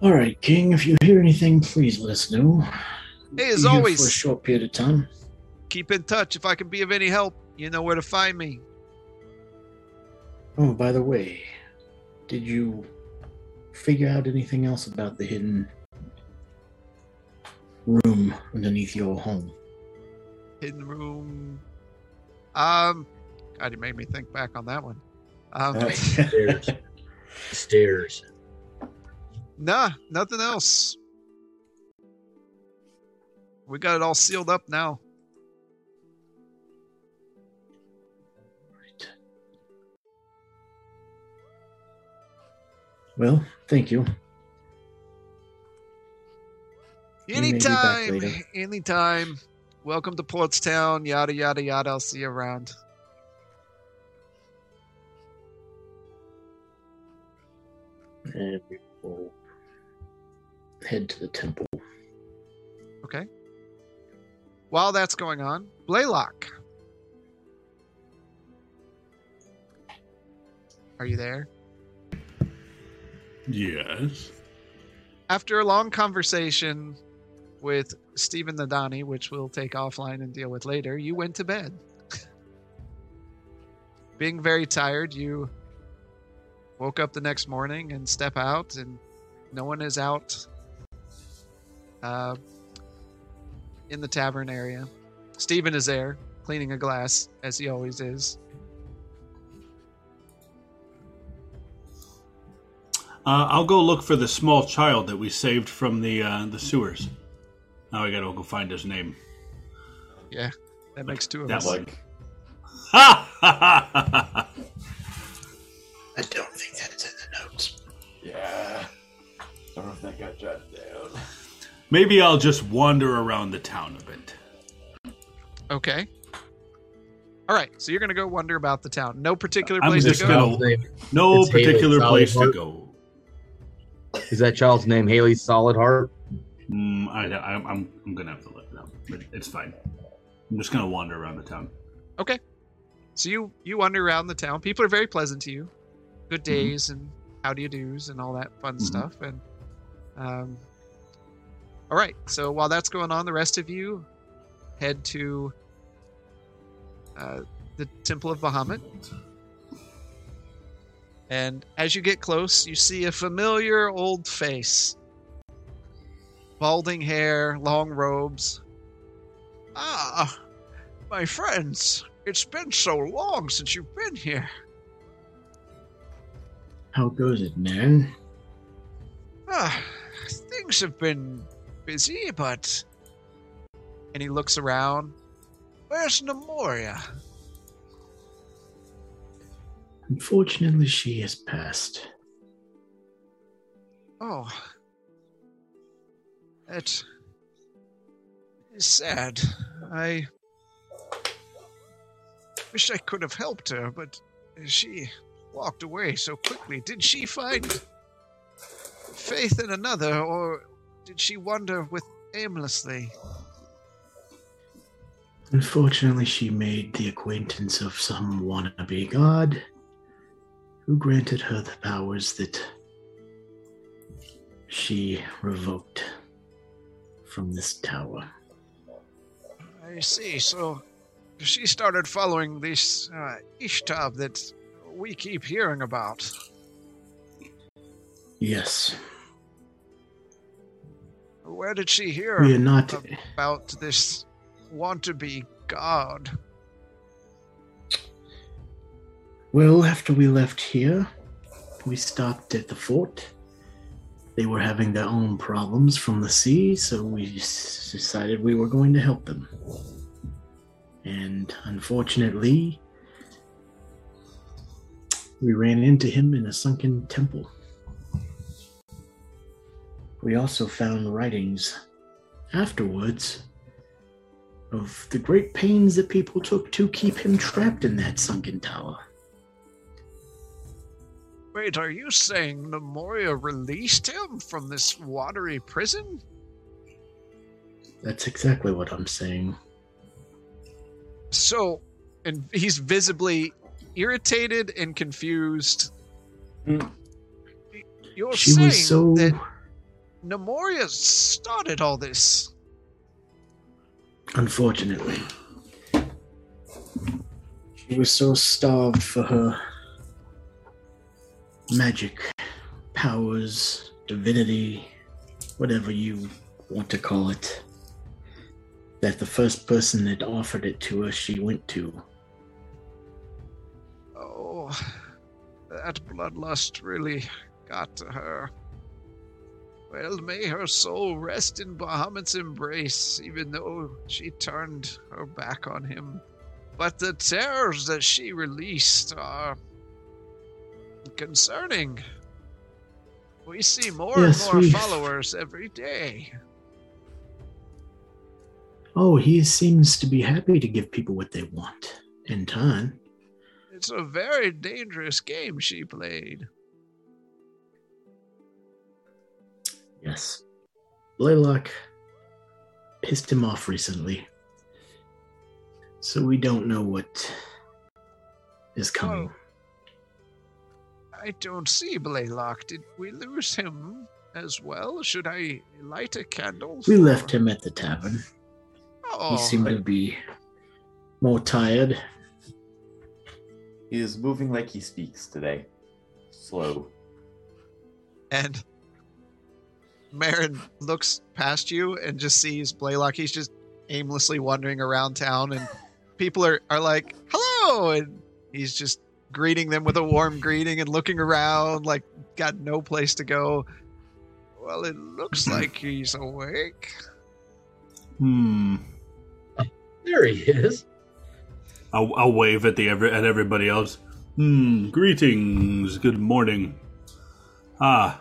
All right, King. If you hear anything, please let us know. Hey, as Be here always. for a short period of time. Keep in touch. If I can be of any help, you know where to find me. Oh, by the way, did you figure out anything else about the hidden room underneath your home? Hidden room. Um, God, you made me think back on that one. Um, Uh, [laughs] Stairs. Stairs. nah, nothing else. We got it all sealed up now. Well, thank you. We may be back Anytime, anytime. Welcome to Portstown. Yada yada yada. I'll see you around. And we will head to the temple. Okay. While that's going on, Blaylock. Are you there? Yes. After a long conversation with Stephen the Donnie, which we'll take offline and deal with later, you went to bed. [laughs] Being very tired, you woke up the next morning and step out, and no one is out uh, in the tavern area. Stephen is there, cleaning a glass, as he always is. Uh, I'll go look for the small child that we saved from the uh, the sewers. Now I gotta go find his name. Yeah, that makes two of That us. like, Ha ha ha ha ha! I don't think that's in the notes. yeah. I Don't know if that got jotted down. Maybe I'll just wander around the town a bit. Okay. All right, so you're gonna go wonder about the town. No particular I'm place just to gonna- go. No It's Haley particular place to Solidheart. go. Is that child's name Haley Solid Heart? Mm, I, I, I'm, I'm gonna have to look it up, but it's fine. I'm just gonna wander around the town. Okay. So you you wander around the town. People are very pleasant to you. Good Mm-hmm. days and how do you do's and all that fun Mhm. stuff. And um, all right. So while that's going on, the rest of you head to uh, the Temple of Bahamut. And as you get close, you see a familiar old face. Balding hair, long robes. Ah, my friends, it's been so long since you've been here. How goes it, man? Ah, things have been busy, but. And he looks around. Where's Nemoria? Unfortunately, she has passed. Oh. That is sad. I wish I could have helped her, but she walked away so quickly. Did she find faith in another, or did she wander with aimlessly? Unfortunately, she made the acquaintance of some wannabe god who granted her the powers that she revoked from this tower. I see. So she started following this uh, Ishtab that we keep hearing about. Yes, Where did she hear we are not. about this want to be god? Well, after we left here, we stopped at the fort. They were having their own problems from the sea, so we decided we were going to help them. And unfortunately, we ran into him in a sunken temple. We also found writings afterwards of the great pains that people took to keep him trapped in that sunken tower. Wait, are you saying Nemoria released him from this watery prison? That's exactly what I'm saying. So, and he's visibly irritated and confused. Mm. You're She saying was so. that Nemoria started all this. Unfortunately. She was so starved for her magic powers, divinity, whatever you want to call it, that the first person that offered it to her, she went to. Oh, that bloodlust really got to her. Well, may her soul rest in Bahamut's embrace, even though she turned her back on him. But the terrors that she released are concerning. We see more Yes, and more we- followers every day. Oh, he seems to be happy to give people what they want in turn. It's a very dangerous game she played. Yes. Blaylock pissed him off recently. So we don't know what is coming. Oh, I don't see Blaylock. Did we lose him as well? Should I light a candle? We left him at the tavern. Oh, he seemed to be more tired. He is moving like he speaks today. Slow. and Marin looks past you and just sees Blaylock. He's just aimlessly wandering around town, and people are, are like, hello! And he's just greeting them with a warm greeting and looking around, like, got no place to go. Well, it looks like he's awake. Hmm. There he is. I'll, I'll wave at the every, at everybody else. Hmm. Greetings. Good morning. Ah,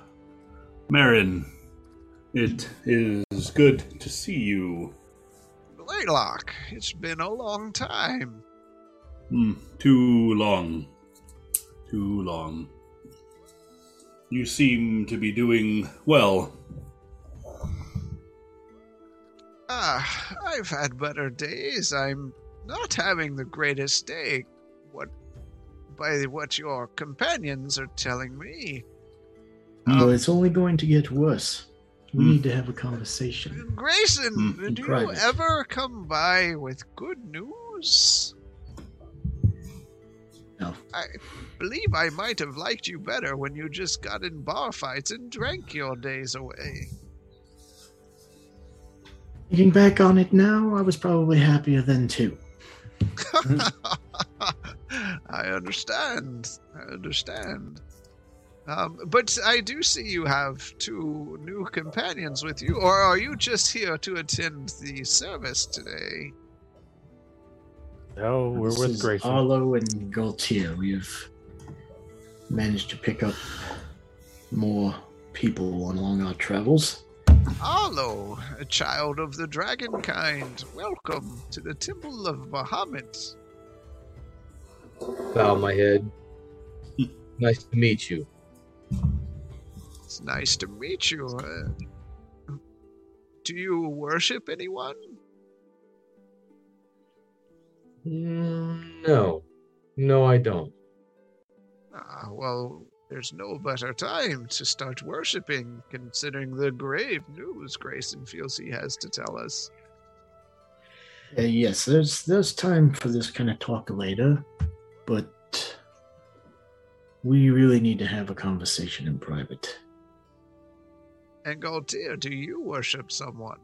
Marin. It is good to see you. Blaylock, it's been a long time. Hmm. Too long. Too long. You seem to be doing well. Ah, I've had better days. I'm not having the greatest day. What by what your companions are telling me. But Um, it's only going to get worse. We Hmm. need to have a conversation. Grayson, Hmm, did you private. ever come by with good news? No. I believe I might have liked you better when you just got in bar fights and drank your days away. Thinking back on it now, I was probably happier then too. [laughs] I understand. I understand. Um, but I do see you have two new companions with you, or are you just here to attend the service today? No, we're This with is Grayson. Arlo and Gaultier. We have managed to pick up more people along our travels. Arlo, a child of the dragon kind, welcome to the Temple of Bahamut. Bow my head. [laughs] nice to meet you. It's nice to meet you. Uh, do you worship anyone? No. No, I don't. Ah, well, there's no better time to start worshiping, considering the grave news Grayson feels he has to tell us. Uh, yes, there's there's time for this kind of talk later, but we really need to have a conversation in private. And Galtier, do you worship someone?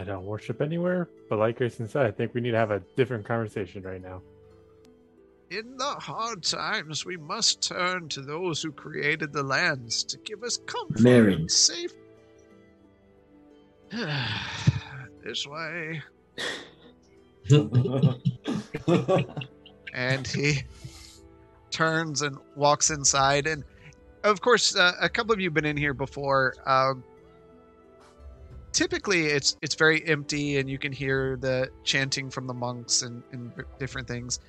I don't worship anywhere, but like Grayson said, I think we need to have a different conversation right now. In the hard times, we must turn to those who created the lands to give us comfort Marin. and safe. [sighs] this way. [laughs] and he turns and walks inside and of course uh, a couple of you have been in here before um, typically it's it's very empty and you can hear the chanting from the monks and, and different things.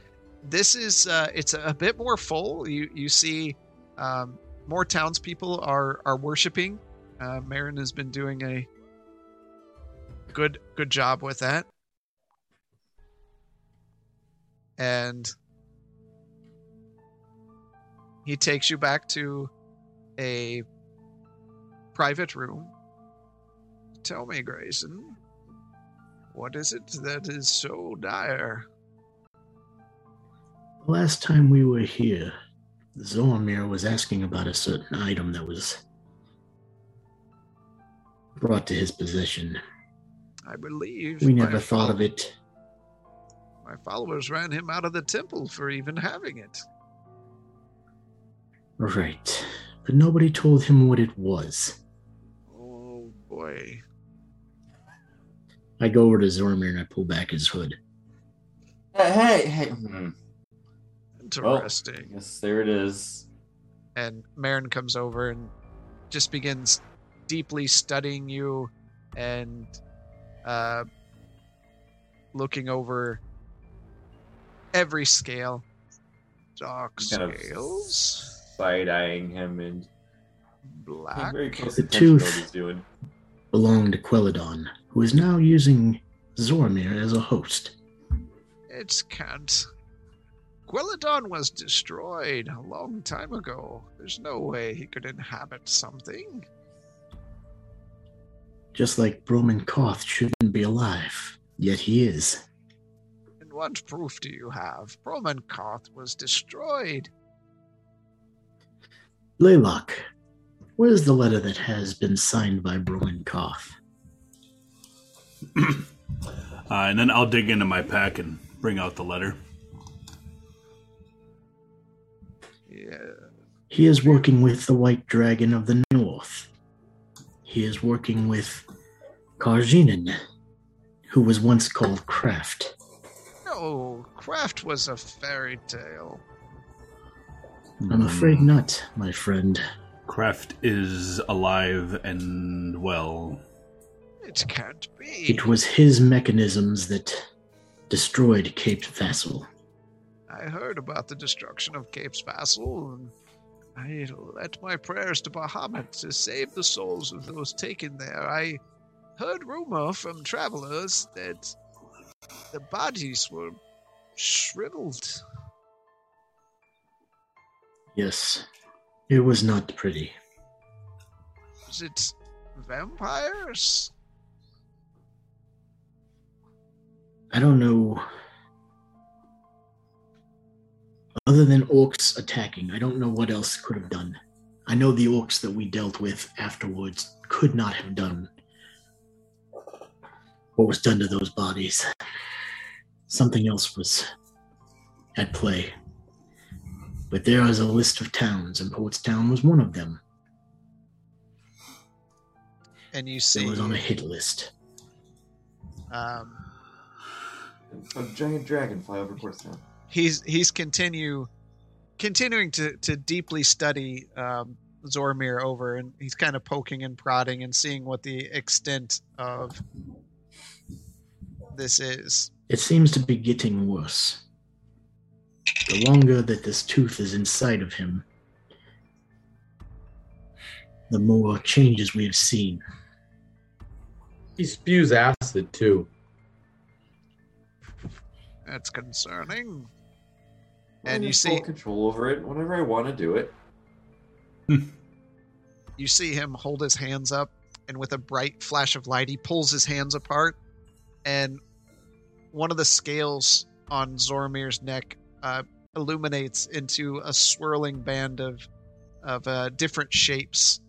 This is uh, it's a bit more full. You you see um, more townspeople are are worshiping. Uh, Marin has been doing a good good job with that. And he takes you back to a private room. Tell me, Grayson, what is it that is so dire? The last time we were here, Zormir was asking about a certain item that was brought to his possession. I believe We never thought of it. My followers ran him out of the temple for even having it. Right. But nobody told him what it was. Oh boy. I go over to Zormir and I pull back his hood. hey, hey. hmm. Well, Interesting. Yes, there it is. and Marin comes over and just begins deeply studying you and uh, looking over every scale. Dark Kind scales, Side eyeing him and black. very close The attention to what tooth. he's doing. Belonged to Quelladon, who is now using Zormir as a host. It can't. Quelladon was destroyed a long time ago. There's no way he could inhabit something. Just like Broman Koth shouldn't be alive, yet he is. And what proof do you have? Broman Koth was destroyed. Blaylock, where's the letter that has been signed by Broman Koth? [clears throat] Uh, and then I'll dig into my pack and bring out the letter. Yeah. He is working with the White Dragon of the North. He is working with Karjinen, who was once called Kraft. No, Kraft was a fairy tale. I'm afraid not, my friend. Kraft is alive and well. It can't be. It was his mechanisms that destroyed Cape Vassal. I heard about the destruction of Cape Vassal, and I led my prayers to Bahamut to save the souls of those taken there. I heard rumor from travelers that the bodies were shriveled. Yes, it was not pretty. Was it vampires? I don't know. Other than orcs attacking, I don't know what else could have done. I know the orcs that we dealt with afterwards could not have done what was done to those bodies. Something else was at play. But there is a list of towns, and Portstown was one of them. And you see, It was on a hit list. um, A giant dragon fly over Portsmouth. he's he's continue continuing to to deeply study um, Zormir over, and he's kind of poking and prodding and seeing what the extent of this is. It seems to be getting worse. The longer that this tooth is inside of him, the more changes we have seen. He spews acid too. That's concerning. I And you see, control over it whenever I want to do it. [laughs] you see him hold his hands up, and with a bright flash of light, he pulls his hands apart, and one of the scales on Zormir's neck uh, illuminates into a swirling band of of uh, different shapes.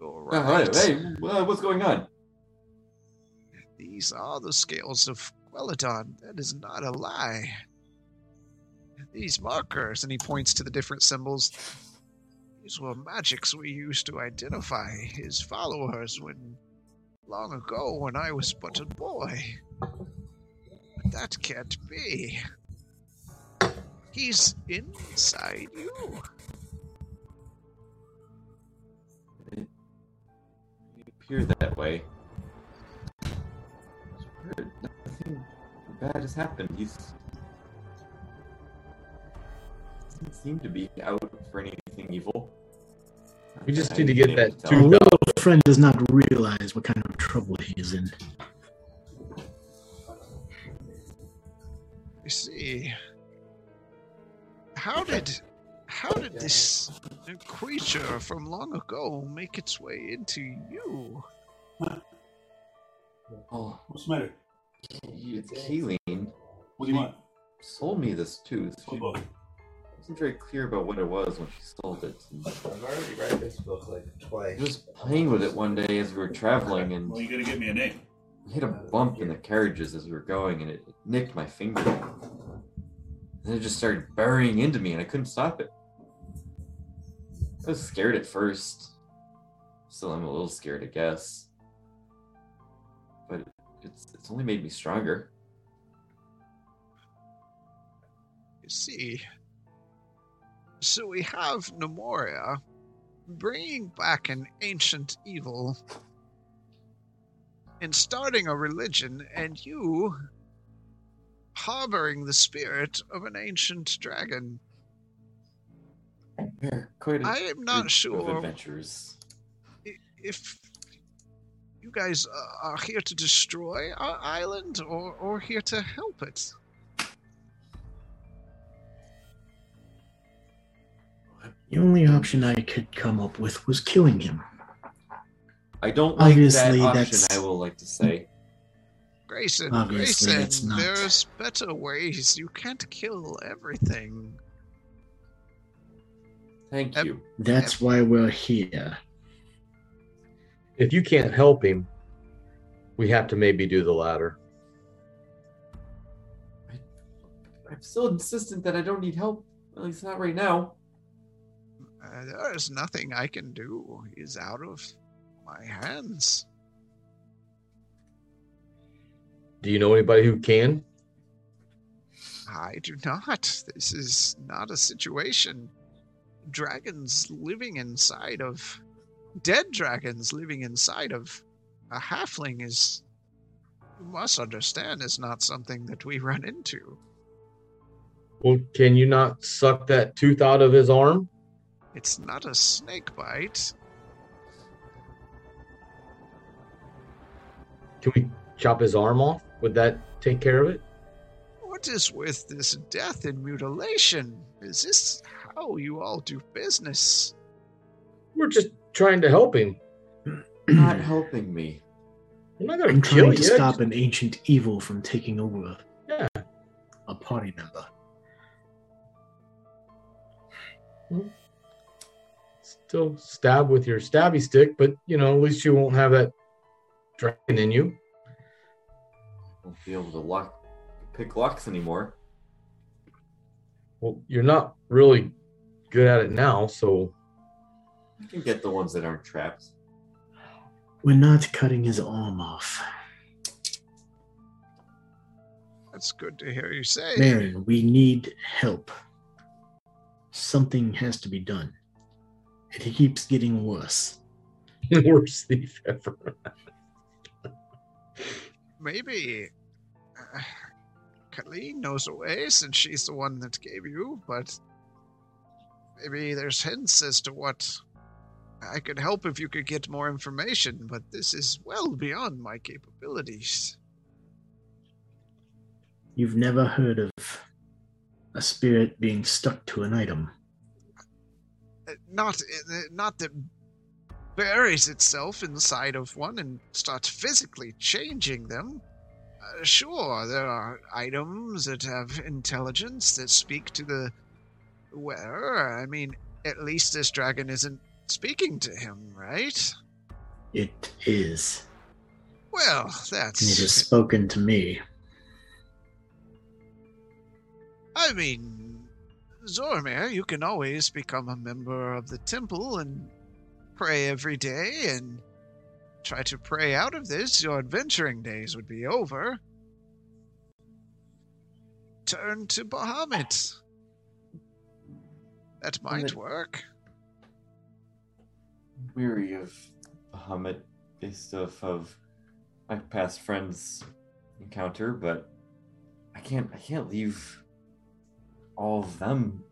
All Uh, right. hey, hey, uh, what's going on? These are the scales of Quelladon. That is not a lie. These markers, and he points to the different symbols. These were magics we used to identify his followers when long ago when I was but a boy. But that can't be. He's inside you. It appear that way. Nothing bad has happened. He's doesn't seem to be out for anything evil. We just need to get that to Our little friend does not realize what kind of trouble he is in. I see. How did how did this creature from long ago make its way into you? [laughs] Oh, What's the matter? you- Kayleen What do you want? sold me this tooth. She Football. wasn't very clear about what it was when she sold it. I've already read this book like I twice. was playing with it one day as we were traveling, and Well, you gotta give me a name. we hit a bump in the carriages as we were going, and it nicked my finger. Then it just started burying into me, and I couldn't stop it. I was scared at first. Still, I'm a little scared, I guess. But it's it's only made me stronger. You see. So we have Nemoria bringing back an ancient evil and starting a religion, and you harboring the spirit of an ancient dragon. We're [laughs] quite a I am not group of sure adventurers. if you guys are here to destroy our island or, or here to help it. The only option I could come up with was killing him. I don't like Obviously, that option. that's- I will like to say. Grayson, Obviously, Grayson, that's not- there's better ways. You can't kill everything. Thank Yep. you. That's why we're here. If you can't help him, we have to maybe do the latter. I'm still insistent that I don't need help. At least not right now. Uh, there is nothing I can do. He's out of my hands. Do you know anybody who can? I do not. This is not a situation. Dragons living inside of. Dead dragons living inside of a halfling is. You must understand, is not something that we run into. Well, can you not suck that tooth out of his arm? It's not a snake bite. Can we chop his arm off? Would that take care of it? What is with this death and mutilation? Is this how you all do business? We're just trying to help him. Not helping me. I'm not gonna I'm kill trying you. to stop an ancient evil from taking over Yeah. a party member. Hmm. Still stab with your stabby stick, but you know, at least you won't have that dragon in you. Won't be able to lock, pick locks anymore. Well, you're not really good at it now, so I can get the ones that aren't trapped. We're not cutting his arm off. That's good to hear you say. Marin, we need help. Something has to be done. It keeps getting worse. [laughs] Worst thief ever. Maybe [sighs] Kayleen knows a way since she's the one that gave you, but maybe there's hints as to what I could help if you could get more information, but this is well beyond my capabilities. You've never heard of a spirit being stuck to an item. Uh, Not, uh, not that buries itself inside of one and starts physically changing them. Uh, sure, there are items that have intelligence that speak to the wearer. I mean, at least this dragon isn't speaking to him, right? It is. Well, And it that's. has spoken to me. I mean, Zormir, you can always become a member of the temple and pray every day and try to pray out of this. Your adventuring days would be over. Turn to Bahamut. That might it- work. weary of Bahamut based off of my past friends' encounter, but I can't I can't leave all of them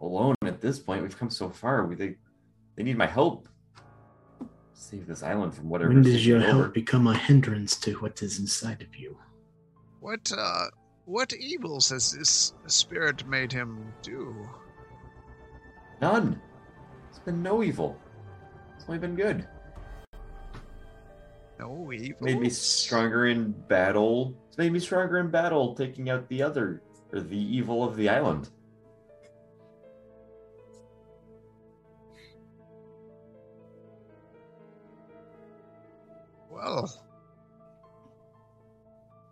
alone at this point. We've come so far. We they they need my help. Save this island from whatever. when does your help become a hindrance to what is inside of you? What uh what evils has this spirit made him do? None. It's been no evil. It's only been good. No evils. made me stronger in battle. It's made me stronger in battle, taking out the other or the evil of the island. Well,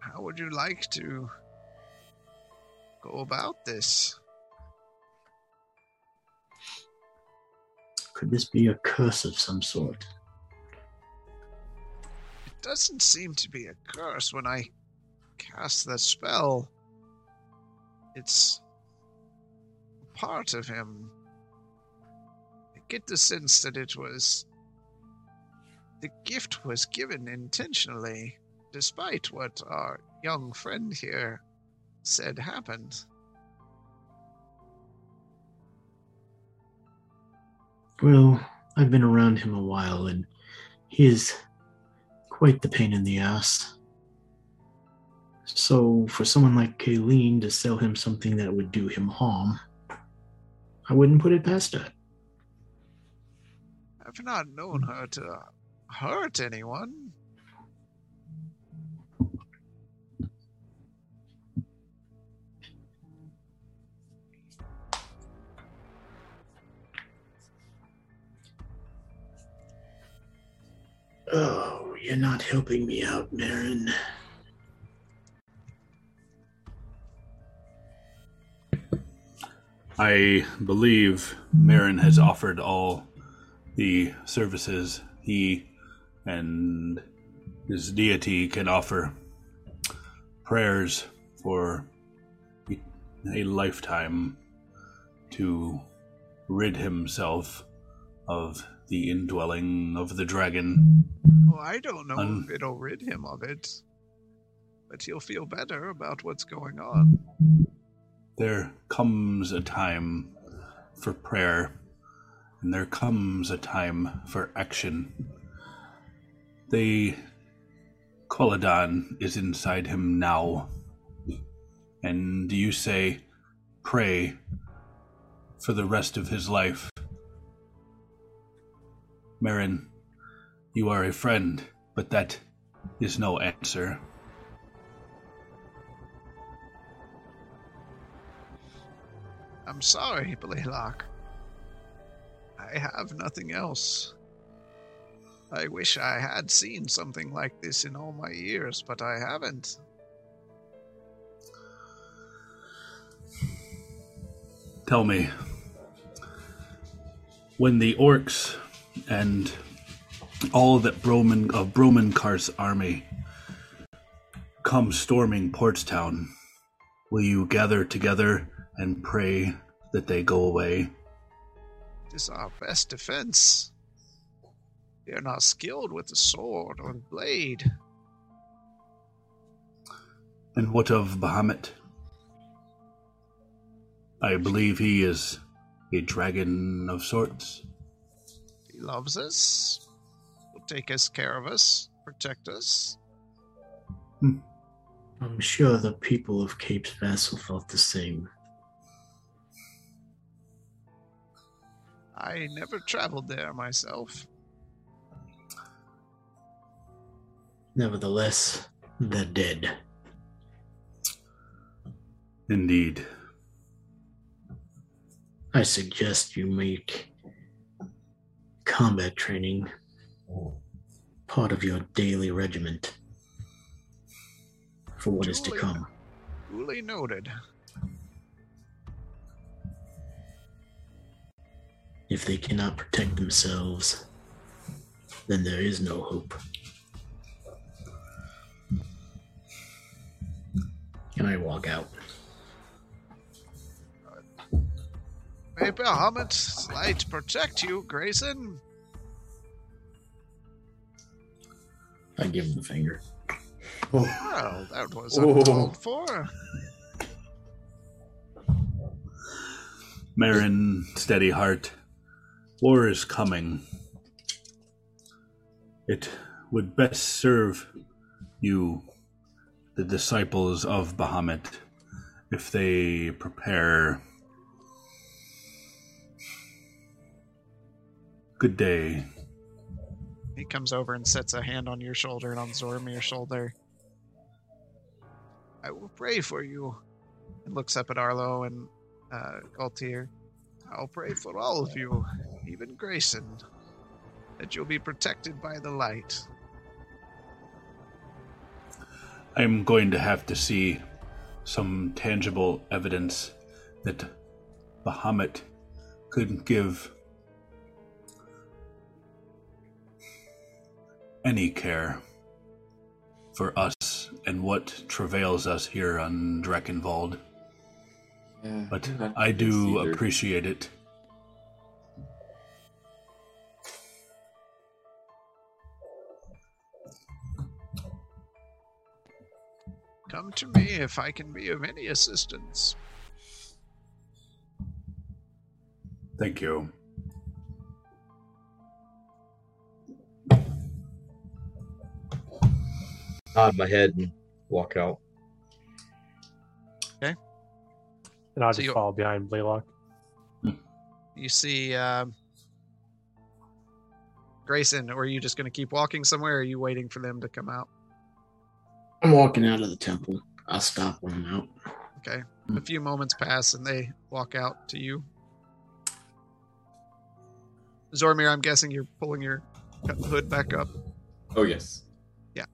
how would you like to go about this? Could this be a curse of some sort? It doesn't seem to be a curse when I cast the spell. It's part of him. I get the sense that it was. The gift was given intentionally, despite what our young friend here said happened. Well, I've been around him a while, and he is quite the pain in the ass. So, for someone like Kayleen to sell him something that would do him harm, I wouldn't put it past her. I've not known her to hurt anyone. Oh, you're not helping me out, Marin. I believe Marin has offered all the services he and his deity can offer. Prayers for a lifetime to rid himself of the indwelling of the dragon. Well, I don't know Un- if it'll rid him of it, but he'll feel better about what's going on. There comes a time for prayer, and there comes a time for action. The Quelladon is inside him now. And you say, pray for the rest of his life. Marin, you are a friend, but that is no answer. I'm sorry, Blaylock. I have nothing else. I wish I had seen something like this in all my years, but I haven't. Tell me, when the orcs and all that Broman of Bromankar's army come storming Portstown, will you gather together and pray that they go away. It is our best defense. We are not skilled with the sword or the blade. And what of Bahamut? I believe he is a dragon of sorts. He loves us, will take us care of us, protect us. Hmm. I'm sure the people of Cape's Vassal felt the same. I never traveled there myself. Nevertheless, they're dead. Indeed. I suggest you make combat training part of your daily regiment for what is to come. Duly noted. If they cannot protect themselves, then there is no hope. And I walk out. Maybe May Bahamut's light protect you, Grayson. I give him the finger. Oh. Well, that was Oh. uncalled for. Marin, steady heart. War is coming. It would best serve you, the disciples of Bahamut, if they prepare. Good day. He comes over and sets a hand on your shoulder and on Zormir's shoulder. I will pray for you. And looks up at Arlo and uh, Galtier. I'll pray for all of you, even Grayson, that you'll be protected by the light. I'm going to have to see some tangible evidence that Bahamut could give any care for us and what travails us here on Dreckenwald. Yeah, But I do either. appreciate it. Come to me if I can be of any assistance. Thank you. Nod my head and walk out. Okay. And I'll So just you- follow behind Blaylock. You see um, Grayson, or are you just going to keep walking somewhere? Or are you waiting for them to come out? I'm walking out of the temple. I'll stop when I'm out. Okay. Hmm. A few moments pass and they walk out to you. Zormir, I'm guessing you're pulling your hood back up. Oh yes. Yeah.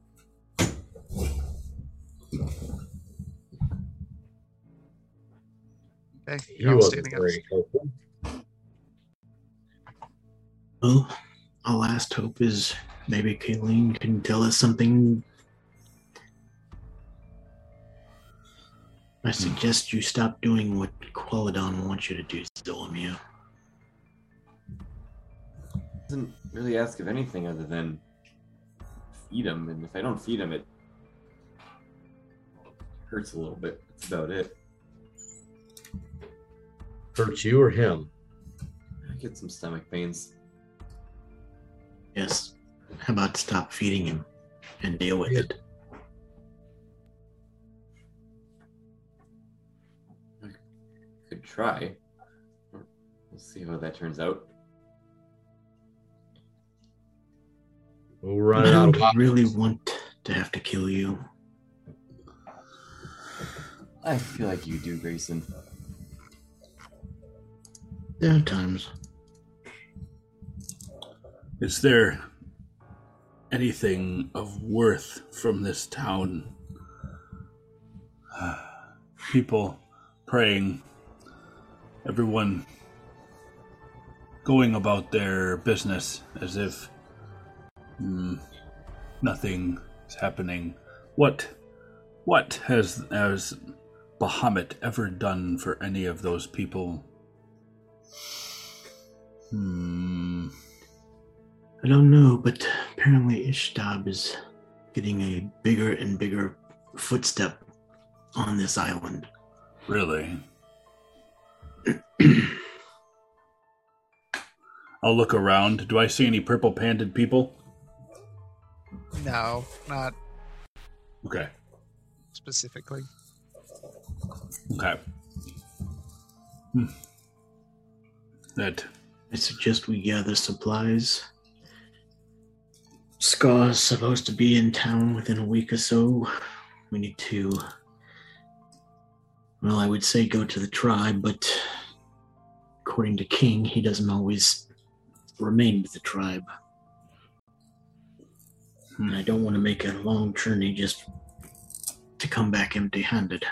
Okay. He You're all wasn't standing up. very helpful. Well, our last hope is maybe Kayleen can tell us something. I suggest you stop doing what Quelladon wants you to do, Zolomir. Doesn't really ask of anything other than feed him, and if I don't feed him, it hurts a little bit. That's about it. Hurt you or him? I get some stomach pains. Yes. How about stop feeding him and deal with it? Try. We'll see how that turns out. We're I running out of don't really want to have to kill you. I feel like you do, Grayson. There are times. Is there anything of worth from this town? [sighs] People praying, everyone going about their business as if mm, nothing is happening. What, what has has Bahamut ever done for any of those people Hmm. I don't know, but apparently Ishtab is getting a bigger and bigger footstep on this island. Really? [clears throat] I'll look around. Do I see any purple panted people? No, not Okay. specifically. Okay. Hmm. That I suggest we gather supplies. Scar's supposed to be in town within a week or so. We need to. Well, I would say go to the tribe, but according to King, he doesn't always remain with the tribe. And I don't want to make a long journey just to come back empty handed.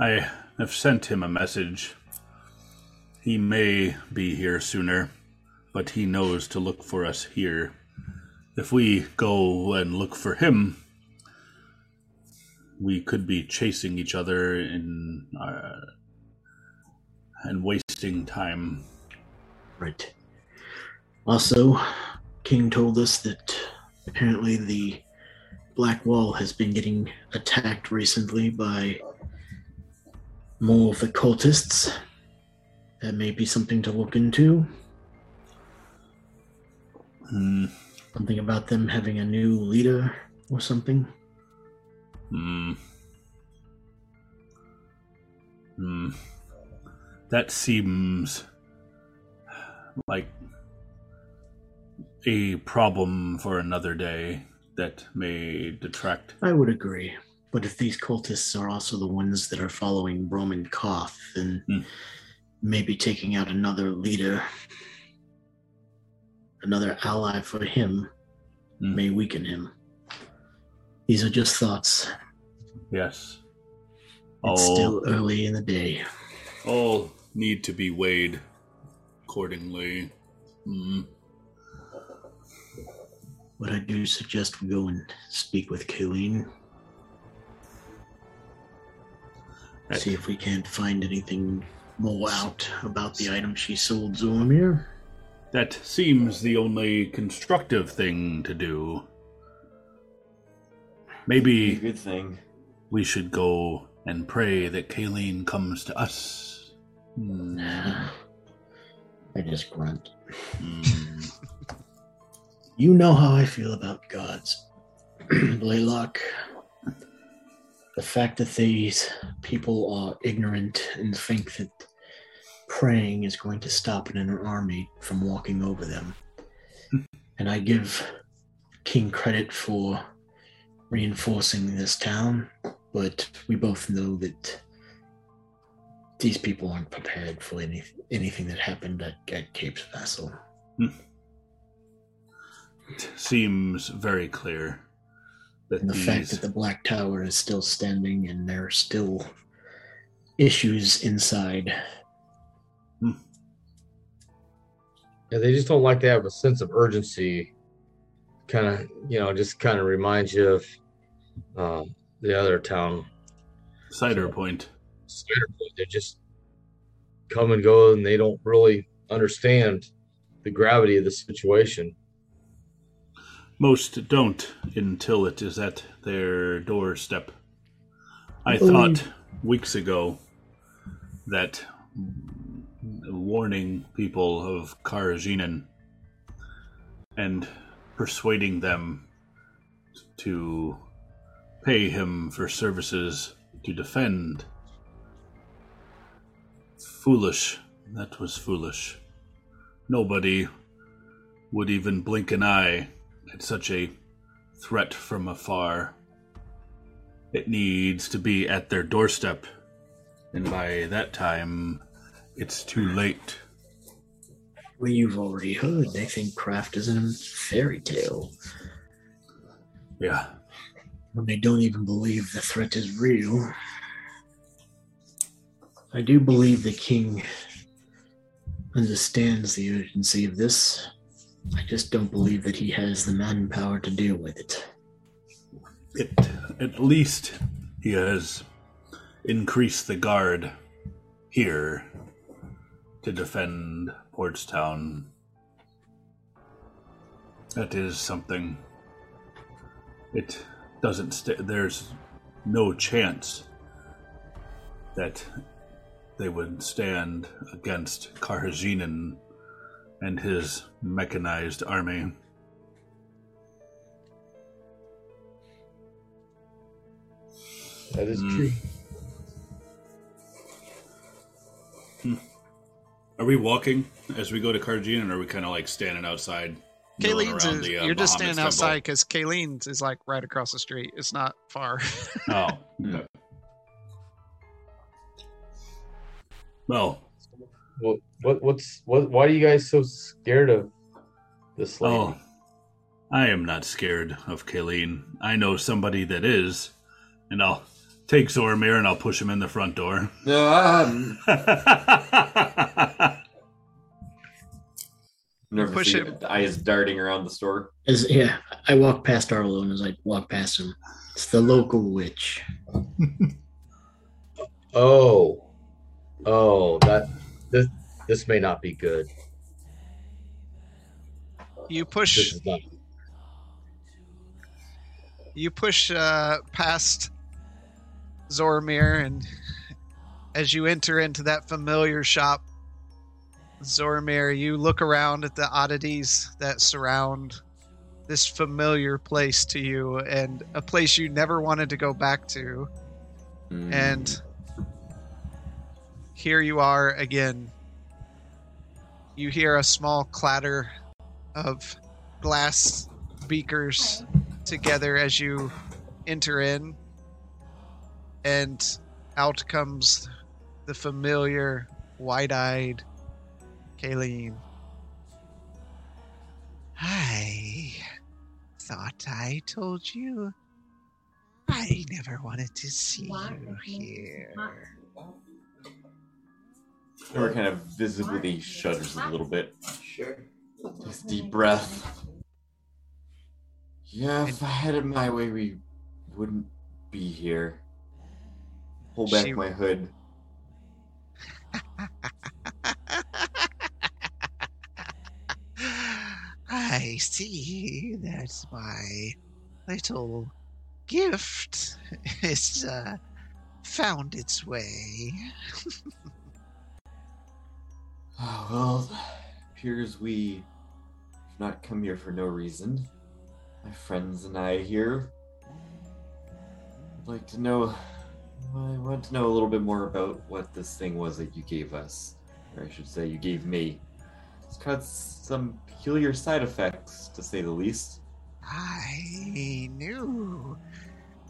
I have sent him a message. He may be here sooner, but he knows to look for us here. If we go and look for him, we could be chasing each other in uh, and wasting time. Right. Also, King told us that apparently the Black Wall has been getting attacked recently by more of the cultists. That may be something to look into. Hmm. Something about them having a new leader or something. Hmm. Hmm. That seems like a problem for another day that may detract. I would agree. But if these cultists are also the ones that are following Broman Koth, then Hmm. maybe taking out another leader, another ally for him, Hmm. may weaken him. These are just thoughts. Yes. It's All, still early in the day. all need to be weighed accordingly. Hmm. But I do suggest we go and speak with Kayleen. Right. See if we can't find anything more out about the item she sold Zormir. That seems the only constructive thing to do. Be a Maybe good thing. we should go and pray that Kayleen comes to us. Hmm. I just grunt. Hmm. You know how I feel about gods, [clears throat] Blaylock. The fact that these people are ignorant and think that praying is going to stop an army from walking over them. and I give King credit for reinforcing this town, but we both know that these people aren't prepared for any, anything that happened at, at Cape's Vassal. Hmm. It seems very clear that And the these. fact that the Black Tower is still standing and there are still issues inside. Hmm. Yeah, they just don't like to have a sense of urgency. Kind of, you know, just kind of reminds you of uh, the other town. Cider Point. Spiderwood. They just come and go, and they don't really understand the gravity of the situation. Most don't until it is at their doorstep. I Believe- thought weeks ago that warning people of Karjinen and persuading them to pay him for services to defend. Foolish. That was foolish. Nobody would even blink an eye at such a threat from afar. It needs to be at their doorstep, and by that time, it's too late. Well, you've already heard they think Kraft is a fairy tale. Yeah, When they don't even believe the threat is real. I do believe the king understands the urgency of this. I just don't believe that he has the manpower to deal with it. it at least he has increased the guard here. to defend Portstown. That is something. It doesn't st- there's no chance that they would stand against Karhazinin and his mechanized army. That is Mm. true. Are we walking as we go to Karjin, or are we kind of like standing outside? Kayleen's is, the, uh, you're just standing temple? outside because Kayleen's is like right across the street. It's not far. [laughs] Oh. okay. Well, What, what what's what why are you guys so scared of this lady? oh, I am not scared of Kayleen. I know somebody that is, and I'll take Zormir and I'll push him in the front door. Um, [laughs] oh, never Push see it. eyes darting around the store. As yeah, I walk past Arlo and as I walk past him, it's the local witch. [laughs] oh, oh, that this this may not be good. you This push is not. you push uh, past Zormir, and as you enter into that familiar shop, Zormir, you look around at the oddities that surround this familiar place to you, and a place you never wanted to go back to. Mm. And here you are again. You hear a small clatter of glass beakers together as you enter in, and out comes the familiar wide eyed Kayleen. I thought I told you I never wanted to see you here. Nora kind of visibly shudders a little bit. Sure. Takes deep breath. Yeah, if I had it my way, we wouldn't be here. Pull back She- my hood. [laughs] I see that my little gift [laughs] has uh, found its way. Oh, [laughs] well, appears we have not come here for no reason. My friends and I here would like to know. I want to know a little bit more about what this thing was that you gave us, or I should say, you gave me. It's got some peculiar side effects, to say the least. I knew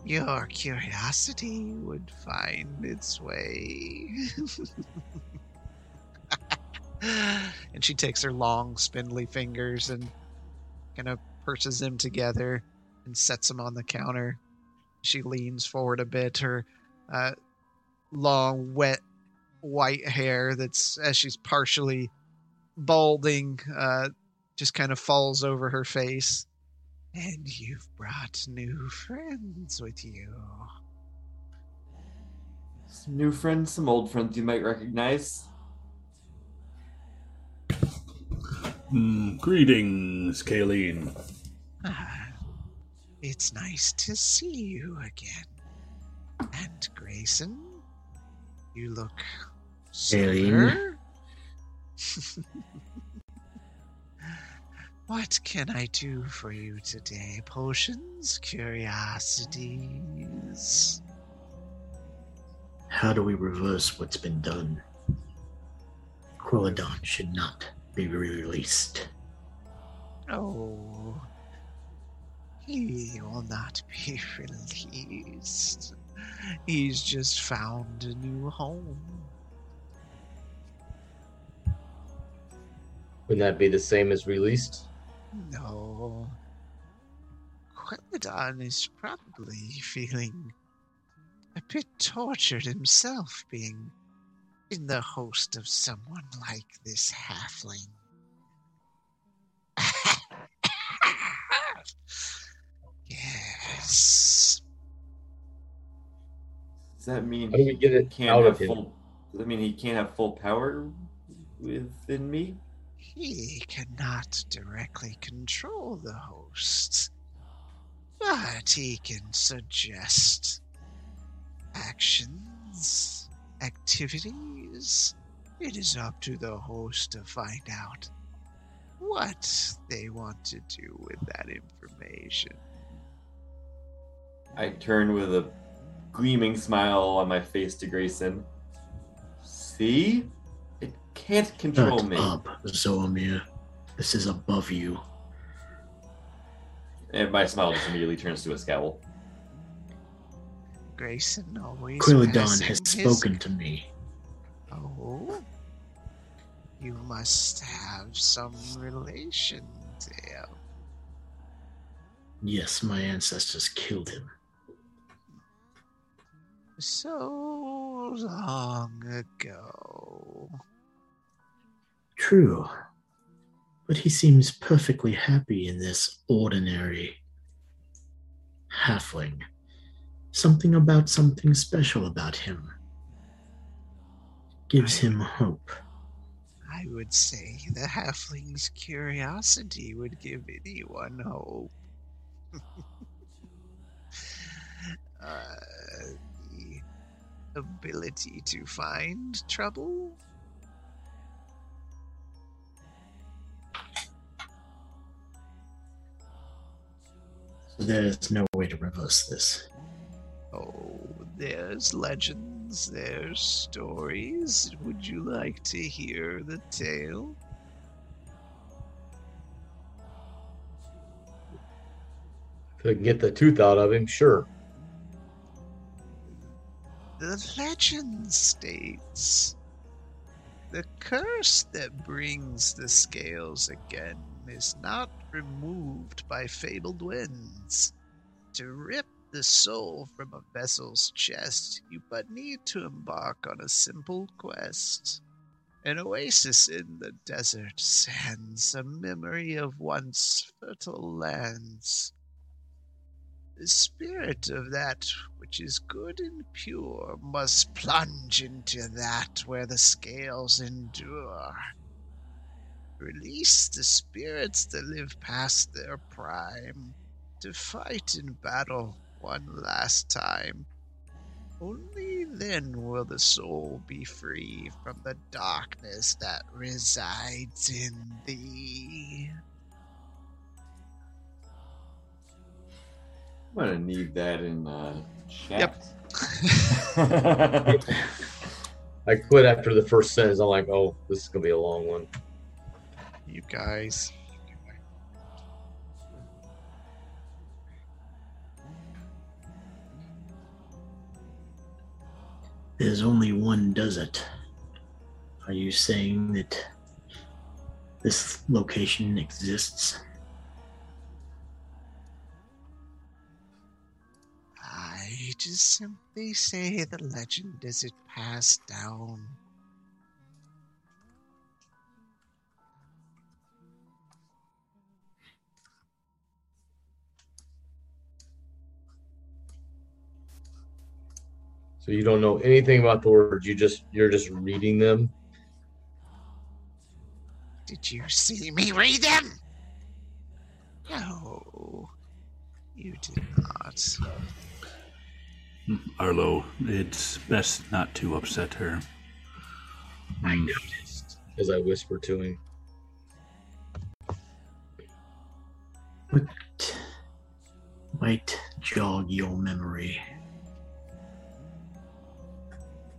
your curiosity would find its way. [laughs] and she takes her long, spindly fingers and kind of purses them together and sets them on the counter. She leans forward a bit, her uh, long, wet, white hair that's as she's partially balding, uh, just kind of falls over her face. And you've brought new friends with you. Some new friends, some old friends you might recognize. Mm, greetings, Kayleen. Ah, it's nice to see you again. And Grayson, you look sober. [laughs] what can I do for you today? Potions, curiosities. How do we reverse what's been done? Quelladon should not be released. Oh, he will not be [laughs] released. He's just found a new home. Wouldn't that be the same as released? No. Quelladon is probably feeling a bit tortured himself being in the host of someone like this halfling. [laughs] yes. Does that mean How do we get he it can't out have of him? full? Does that mean he can't have full power within me. He cannot directly control the host, but he can suggest actions, activities. It is up to the host to find out what they want to do with that information. I turn with a gleaming smile on my face to Grayson. See? It can't control Shut me. up, Zormir. This is above you. And my smile just immediately turns to a scowl. Grayson always Quelladon passing has his- spoken to me. Oh, you must have some relation to him. Yes, my ancestors killed him. So long ago. True. But he seems perfectly happy in this ordinary halfling. Something about something special about him gives him hope. I would say the halfling's curiosity would give anyone hope. [laughs] uh, ability to find trouble? So there's no way to reverse this. Oh, there's legends, there's stories. Would you like to hear the tale? If I can get the tooth out of him, sure. The legend states the curse that brings the scales again is not removed by fabled winds. To rip the soul from a vessel's chest, you but need to embark on a simple quest. An oasis in the desert sands, a memory of once fertile lands. The spirit of that which is good and pure must plunge into that where the scales endure. Release the spirits that live past their prime to fight in battle one last time. Only then will the soul be free from the darkness that resides in thee. I'm gonna need that in uh, chat. Yep. [laughs] I quit after the first sentence. I'm like, oh, this is gonna be a long one. you guys. There's only one does it. Are you saying that this location exists? I just simply say the legend as it passed down. So you don't know anything about the words. You just you're just reading them. Did you see me read them? No, you did not. Hmm, Arlo, it's best not to upset her. I Hmm, noticed as I whisper to him. What might jog your memory?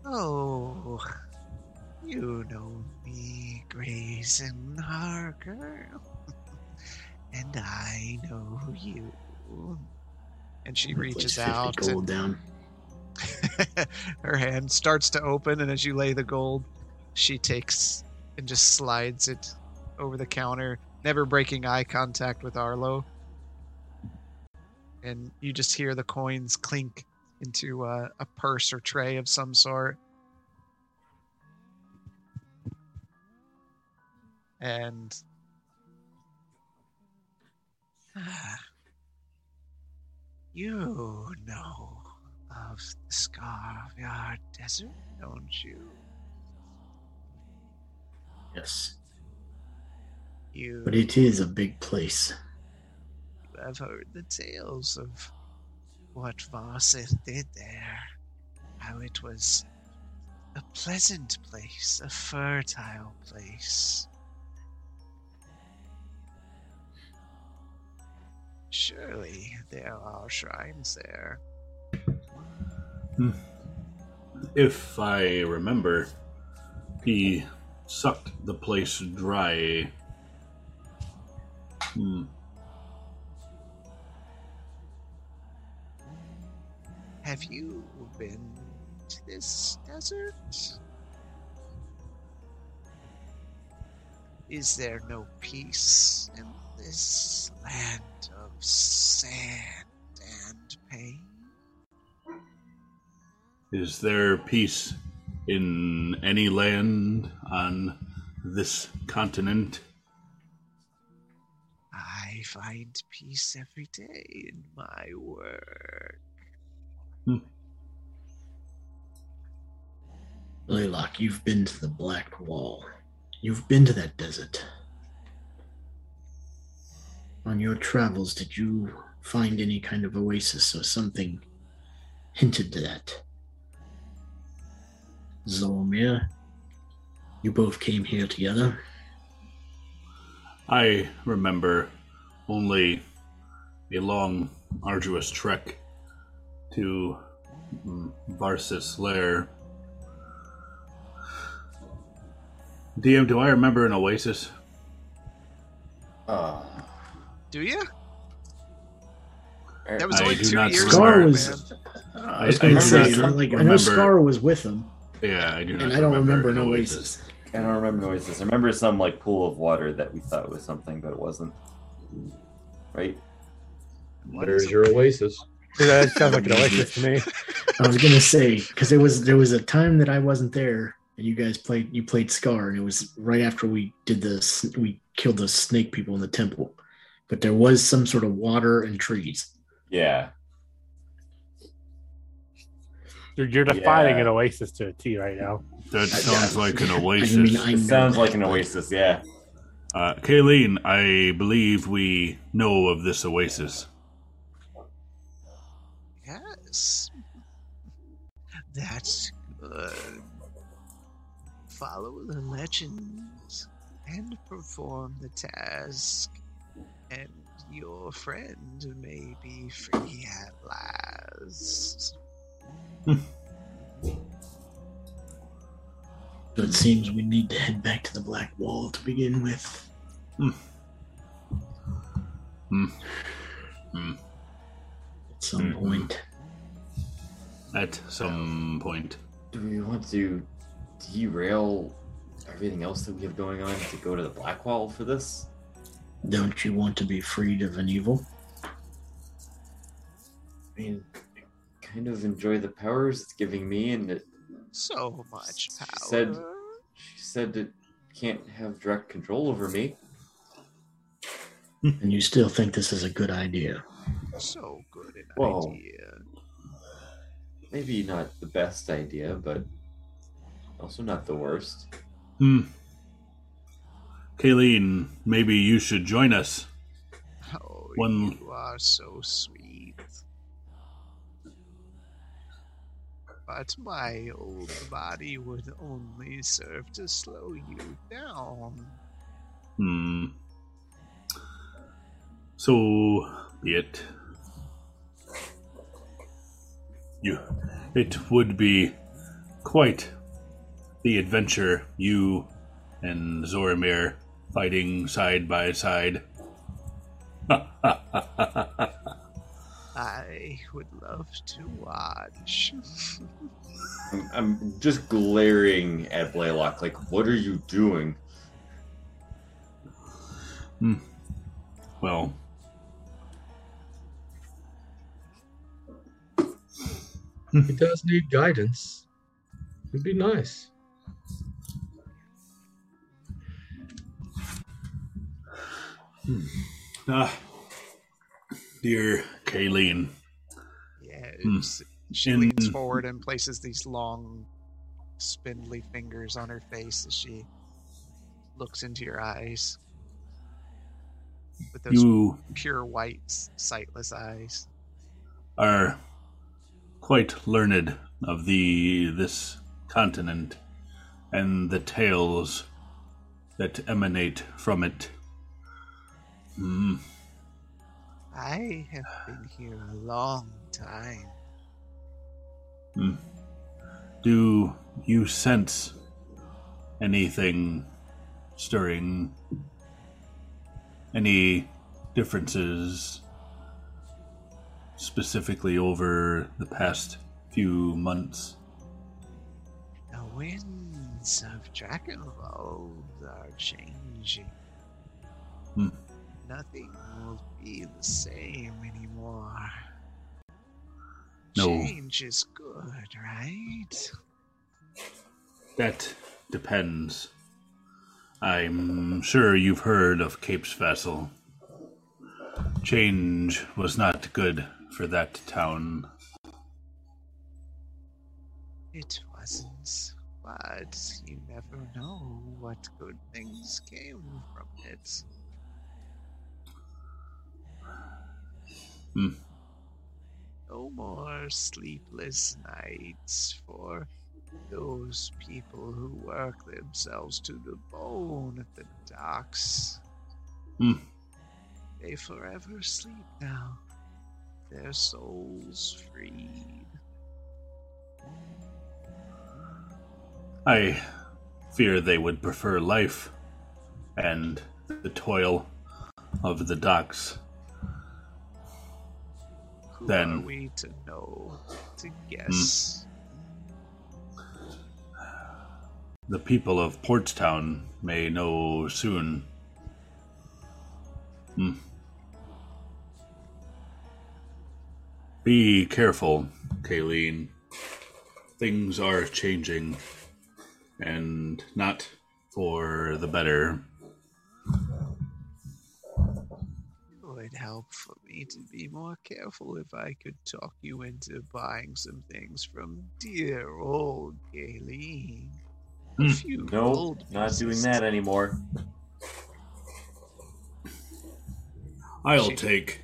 Oh, you know me, Grayson Harker. [laughs] and I know you. And she reaches out gold and down. [laughs] her hand starts to open and as you lay the gold she takes and just slides it over the counter never breaking eye contact with arlo. And you just hear the coins clink into uh, a purse or tray of some sort. And [sighs] you know of the Scarvyard Desert, don't you? Yes, You but it is a big place. You have heard the tales of what Varsith did there. How it was a pleasant place, a fertile place. Surely there are shrines there. If I remember, he sucked the place dry. Hmm. Have you been to this desert? Is there no peace in this land of sand and pain? Is there peace in any land on this continent? I find peace every day in my work. Hmm. Blaylock, you've been to the Black Wall. You've been to that desert. On your travels, did you find any kind of oasis or something hinted to that? Zormir, you both came here together. I remember only a long, arduous trek to mm, Varsis Lair. DM, do I remember an oasis? Uh, Do you? That was I only two not years Scar ago, was. man. I was I going do to say, not like, I know. Scar was with him, Yeah, I do not. and I don't remember an an oasis. I don't remember the oasis. I remember some like pool of water that we thought was something, but it wasn't. Right? What There's your oasis. Yeah, that sounds like an [laughs] oasis to me. I was gonna say because there was there was a time that I wasn't there, and you guys played you played Scar, and it was right after we did this. We killed the snake people in the temple, but there was some sort of water and trees. Yeah. You're, you're defining Yeah. an oasis to a T right now. That sounds like an I oasis. mean, I It sounds like an oasis, yeah. Uh, Kayleen, I believe we know of this oasis. Yes. That's good. Follow the legends and perform the task, and your friend may be free at last. So it seems we need to head back to the Black Wall to begin with. Hmm. Hmm. Hmm. At some Mhm. point. At some point. Do we want to derail everything else that we have going on to go to the Black Wall for this? Don't you want to be freed of an evil? I mean, I kind of enjoy the powers it's giving me, and it, So much She said- she said it can't have direct control over me. [laughs] And you still think this is a good idea? So good an Whoa. idea. Maybe not the best idea, but also not the worst. Hmm. Kayleen, maybe you should join us. Oh, One- you are so sweet. But my old body would only serve to slow you down. Hmm. So be it. You, it would be quite the adventure. You and Zormir fighting side by side. [laughs] I would love to watch. I'm, I'm just glaring at Blaylock, like, what are you doing? Hmm. well, hmm. He does need guidance. It'd be nice. Hmm. ah, dear Kayleen. Yes. She In- leans forward and places these long, spindly fingers on her face as she looks into your eyes with those You pure white, sightless eyes. are quite learned of the this continent and the tales that emanate from it. Hmm. I have been here a long time. Hmm. Do you sense anything stirring? Any differences specifically over the past few months? The winds of Dragonwald are changing. Hmm. Nothing will be the same anymore. No. Change is good, right? That depends. I'm sure you've heard of Cape's Vessel. Change was not good for that town. It wasn't, but you never know what good things came from it. Hmm. No more sleepless nights for those people who work themselves to the bone at the docks. Hmm. They forever sleep now, their souls freed. I fear they would prefer life and the toil of the docks. Who Then- are we to know, to guess? The people of Portstown may know soon. Hmm. Be careful, Kayleen. Things are changing, and not for the better. It would help for me to be more careful if I could talk you into buying some things from dear old Galen. A Hmm. No, gold not doing that anymore. I'll take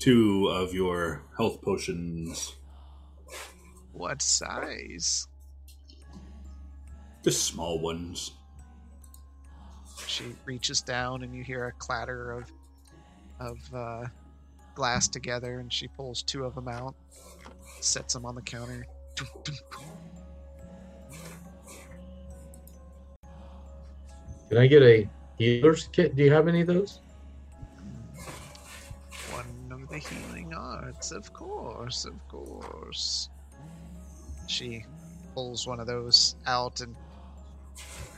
two of your health potions. What size? Just small ones. She reaches down, and you hear a clatter of of uh, glass together, and she pulls two of them out, sets them on the counter. Can I get a healer's kit? Do you have any of those? One of the healing arts, of course, of course. She pulls one of those out, and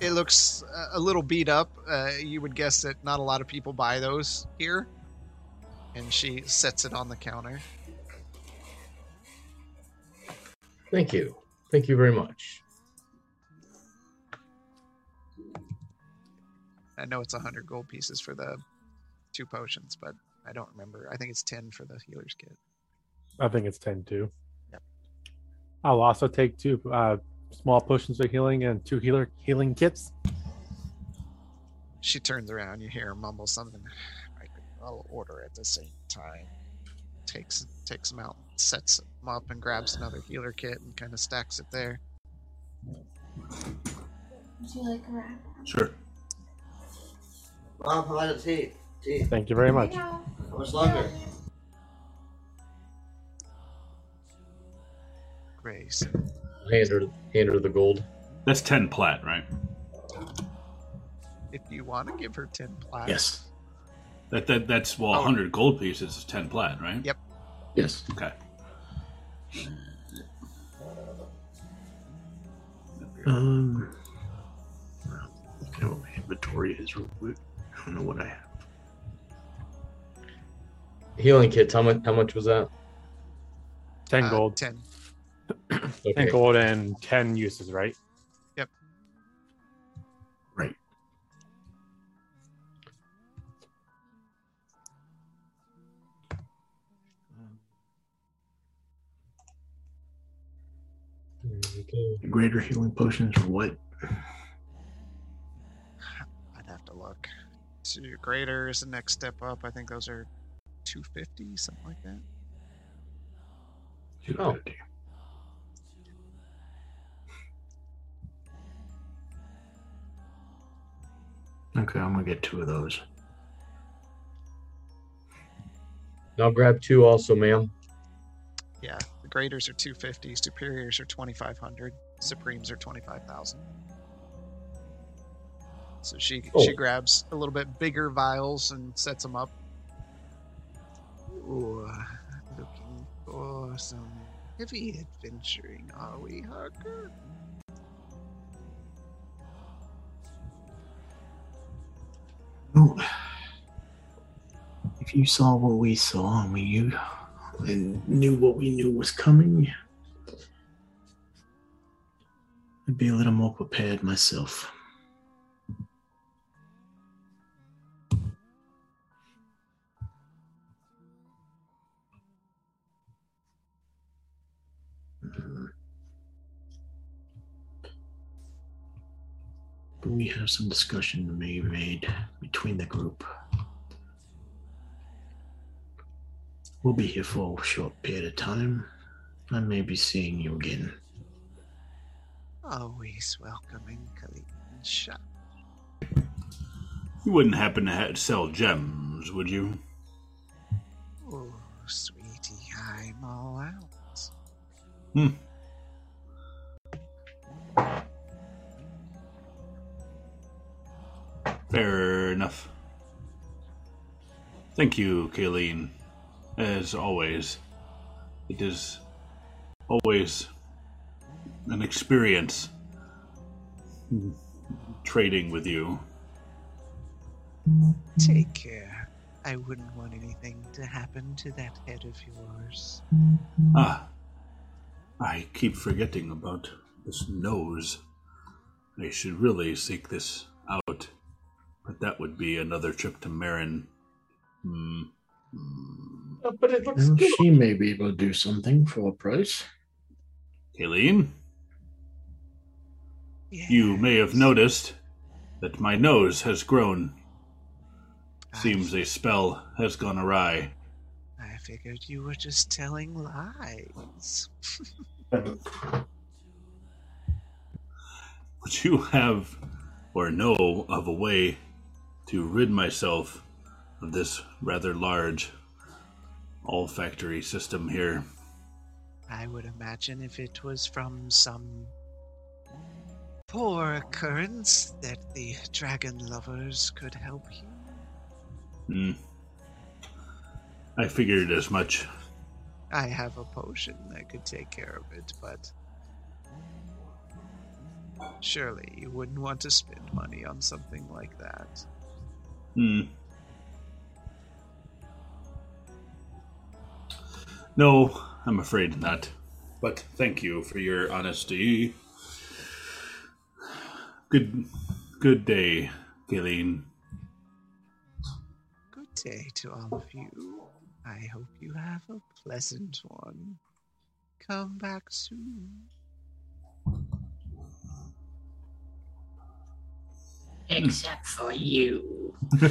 it looks uh, a little beat up. Uh, you would guess that not a lot of people buy those here. And she sets it on the counter. Thank you. Thank you very much. I know it's a hundred gold pieces for the two potions, but I don't remember. I think it's ten for the healer's kit. I think it's 10 too. Yep. I'll also take two uh, small potions of healing and two healer healing kits. She turns around. You hear her mumble something. I could, I'll order at the same time. Takes takes them out, sets them up, and grabs another healer kit and kind of stacks it there. Would you like a wrap? Sure. Mom, how about a tea? Tea. Thank you very much. How much longer? Grace. Hand her, hand her the gold. That's 10 plat, right? If you want to give her ten plat, Yes. That, that That's, well, Oh. 100 gold pieces is 10 plat, right? Yep. Yes. Okay. Um. well, at what my inventory is real quick. I don't know what I have. Healing kits. How much? How much was that? 10 uh, gold. Ten. [clears throat] 10 Okay. gold and 10 uses, right? Right. Greater healing potions or what? But Greater is the next step up. I think those are 250, something like that. Oh. Okay, I'm gonna get two of those. I'll grab two also, ma'am. Yeah, the Graders are 250, Superiors are 2,500, Supremes are 25,000. So she Oh. she grabs a little bit bigger vials and sets them up. Ooh, looking for some heavy adventuring, are we, Harker? Well, if you saw what we saw and we knew, and knew what we knew was coming, I'd be a little more prepared myself. Mhm. But we have some discussion to be made between the group. We'll be here for a short period of time. I may be seeing you again. Always welcoming Khalid Shah. You wouldn't happen to ha- sell gems, would you? Oh, sweetie, I'm all out. Hmm. Fair enough. Thank you, Kayleen. As always, it is always an experience trading with you. Take care. I wouldn't want anything to happen to that head of yours. Ah, I keep forgetting about this nose. I should really seek this out, but that would be another trip to Marin. Hmm. Hmm. Uh, but it looks Well, good. she may be able to do something for a price. Kayleen, you may have noticed that my nose has grown. I Seems a spell has gone awry. I figured you were just telling lies. Would you have or know of a way to rid myself of this rather large olfactory system here? I would imagine if it was from some poor occurrence that the dragon lovers could help you. Hmm. I figured as much. I have a potion that could take care of it, but surely you wouldn't want to spend money on something like that. Hmm. No, I'm afraid not. But thank you for your honesty. Good good day, Gillian. Good day to all of you. I hope you have a pleasant one. Come back soon. Except for you. [laughs]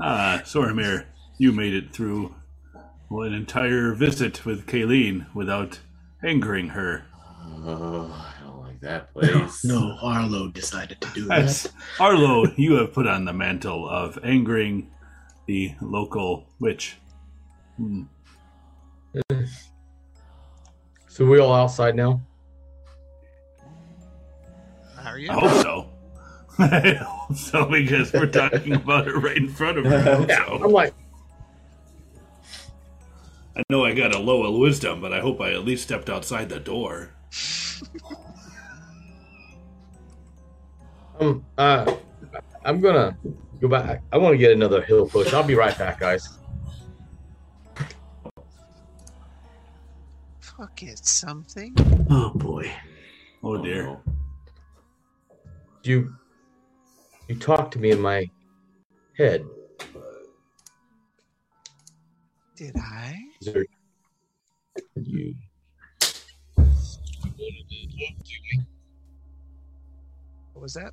ah, Zormir, you made it through well, an entire visit with Kayleen without angering her. Oh, I don't like that place. [laughs] No, Arlo decided to do Yes. that. Arlo, you have put on the mantle of angering the local witch. Hmm. So we all outside now? How Are you? I hope so. [laughs] I hope so because we're talking about it right in front of her. I hope I'm like, I know I got a low of wisdom, but I hope I at least stepped outside the door. [laughs] um, uh, I'm gonna go back. I want to get another hill push. I'll be right back, guys. Fuck it, something. Oh boy. Oh dear. You, you talked to me in my head. Did I? Is there, you. What was that?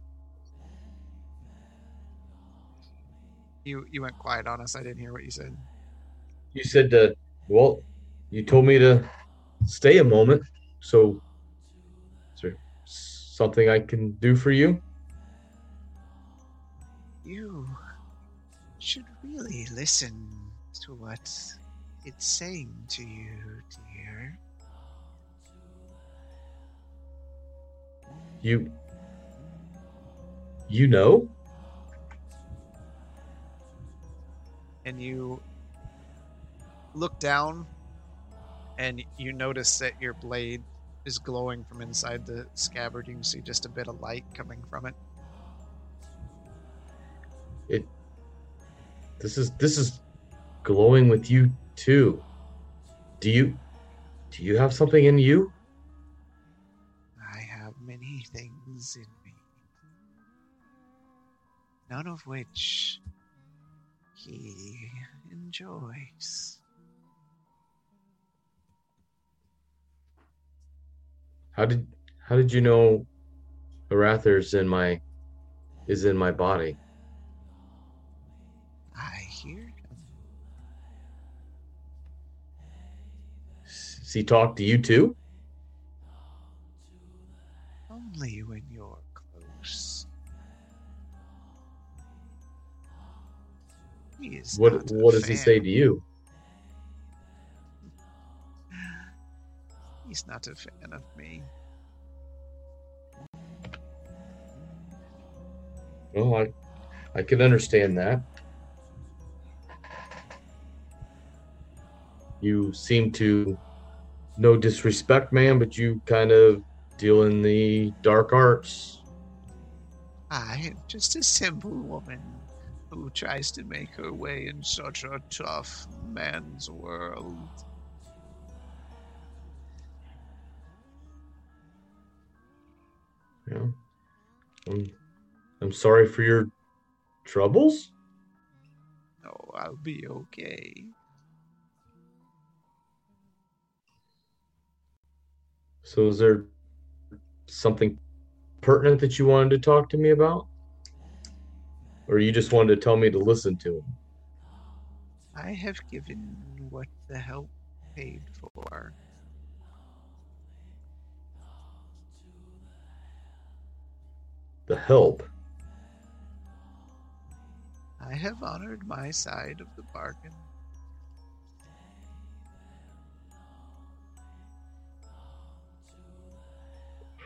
You you went quiet on us. I didn't hear what you said. You said to, well, you told me to stay a moment. So, is there something I can do for you? You should really listen to what it's saying to you, dear. You, you know? and you look down and you notice that your blade is glowing from inside the scabbard. You can see just a bit of light coming from it. It. This is this is glowing with you too. Do you, do you have something in you? I have many things in me, none of which he enjoys. How did how did you know Arathar's in my is in my body? Does he talk to you too? Only when you're close. He is What what does he say to you? He's not a fan of me. Well, I I can understand that. You seem to no disrespect, man, but you kind of deal in the dark arts. I am just a simple woman who tries to make her way in such a tough man's world. Yeah. I'm, I'm sorry for your troubles. Oh, I'll be okay. So is there something pertinent that you wanted to talk to me about? Or you just wanted to tell me to listen to him? I have given what the help paid for. The help. I have honored my side of the bargain.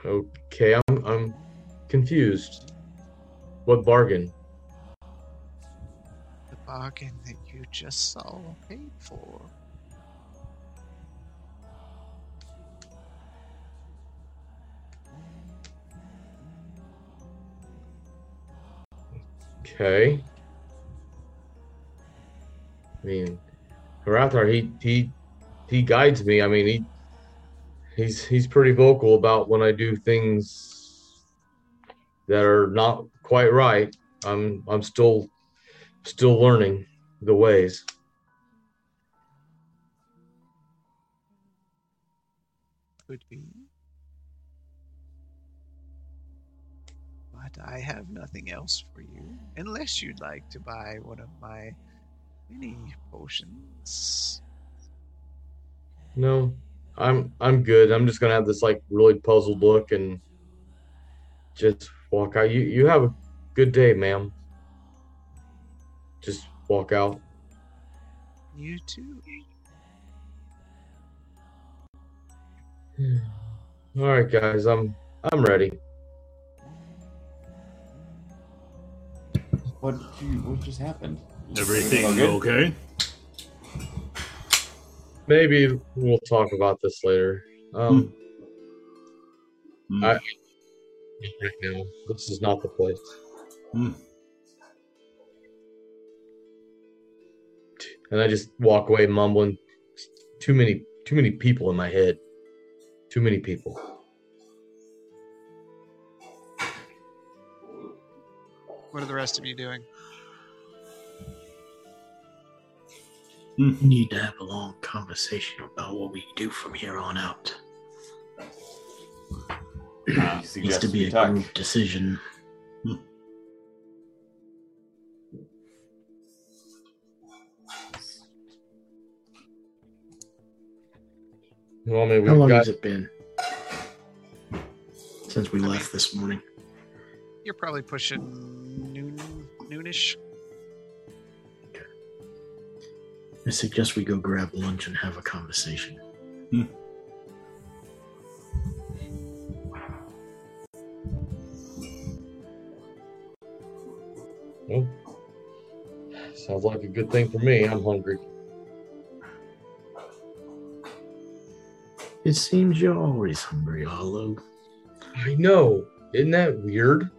Okay, I'm I'm confused. What bargain? The bargain that you just saw paid for. Okay. I mean, Harathar, he he he guides me. I mean, he he's he's pretty vocal about when I do things that are not quite right. I'm I'm still still learning the ways. Could be. But I have nothing else for you, unless you'd like to buy one of my mini potions. No, I'm I'm good. I'm just gonna have this like really puzzled look and just walk out. You you have a good day, ma'am. Just walk out. You too. [sighs] All right, guys. I'm I'm ready. What you? What just happened? Everything All good? okay? Maybe we'll talk about this later. Um, Hmm. I right now this is not the place. Hmm. And I just walk away mumbling. Too many, too many people in my head. Too many people. What are the rest of you doing? mm. we need to have a long conversation about what we do from here on out. [clears throat] Uh, it needs to be a talk. group decision. Hmm. Well, maybe How long got... has it been since we left this morning? You're probably pushing noon, noonish. I suggest we go grab lunch and have a conversation. Hmm. Well, sounds like a good thing for me. I'm hungry. It seems you're always hungry, Arlo. I know. Isn't that weird?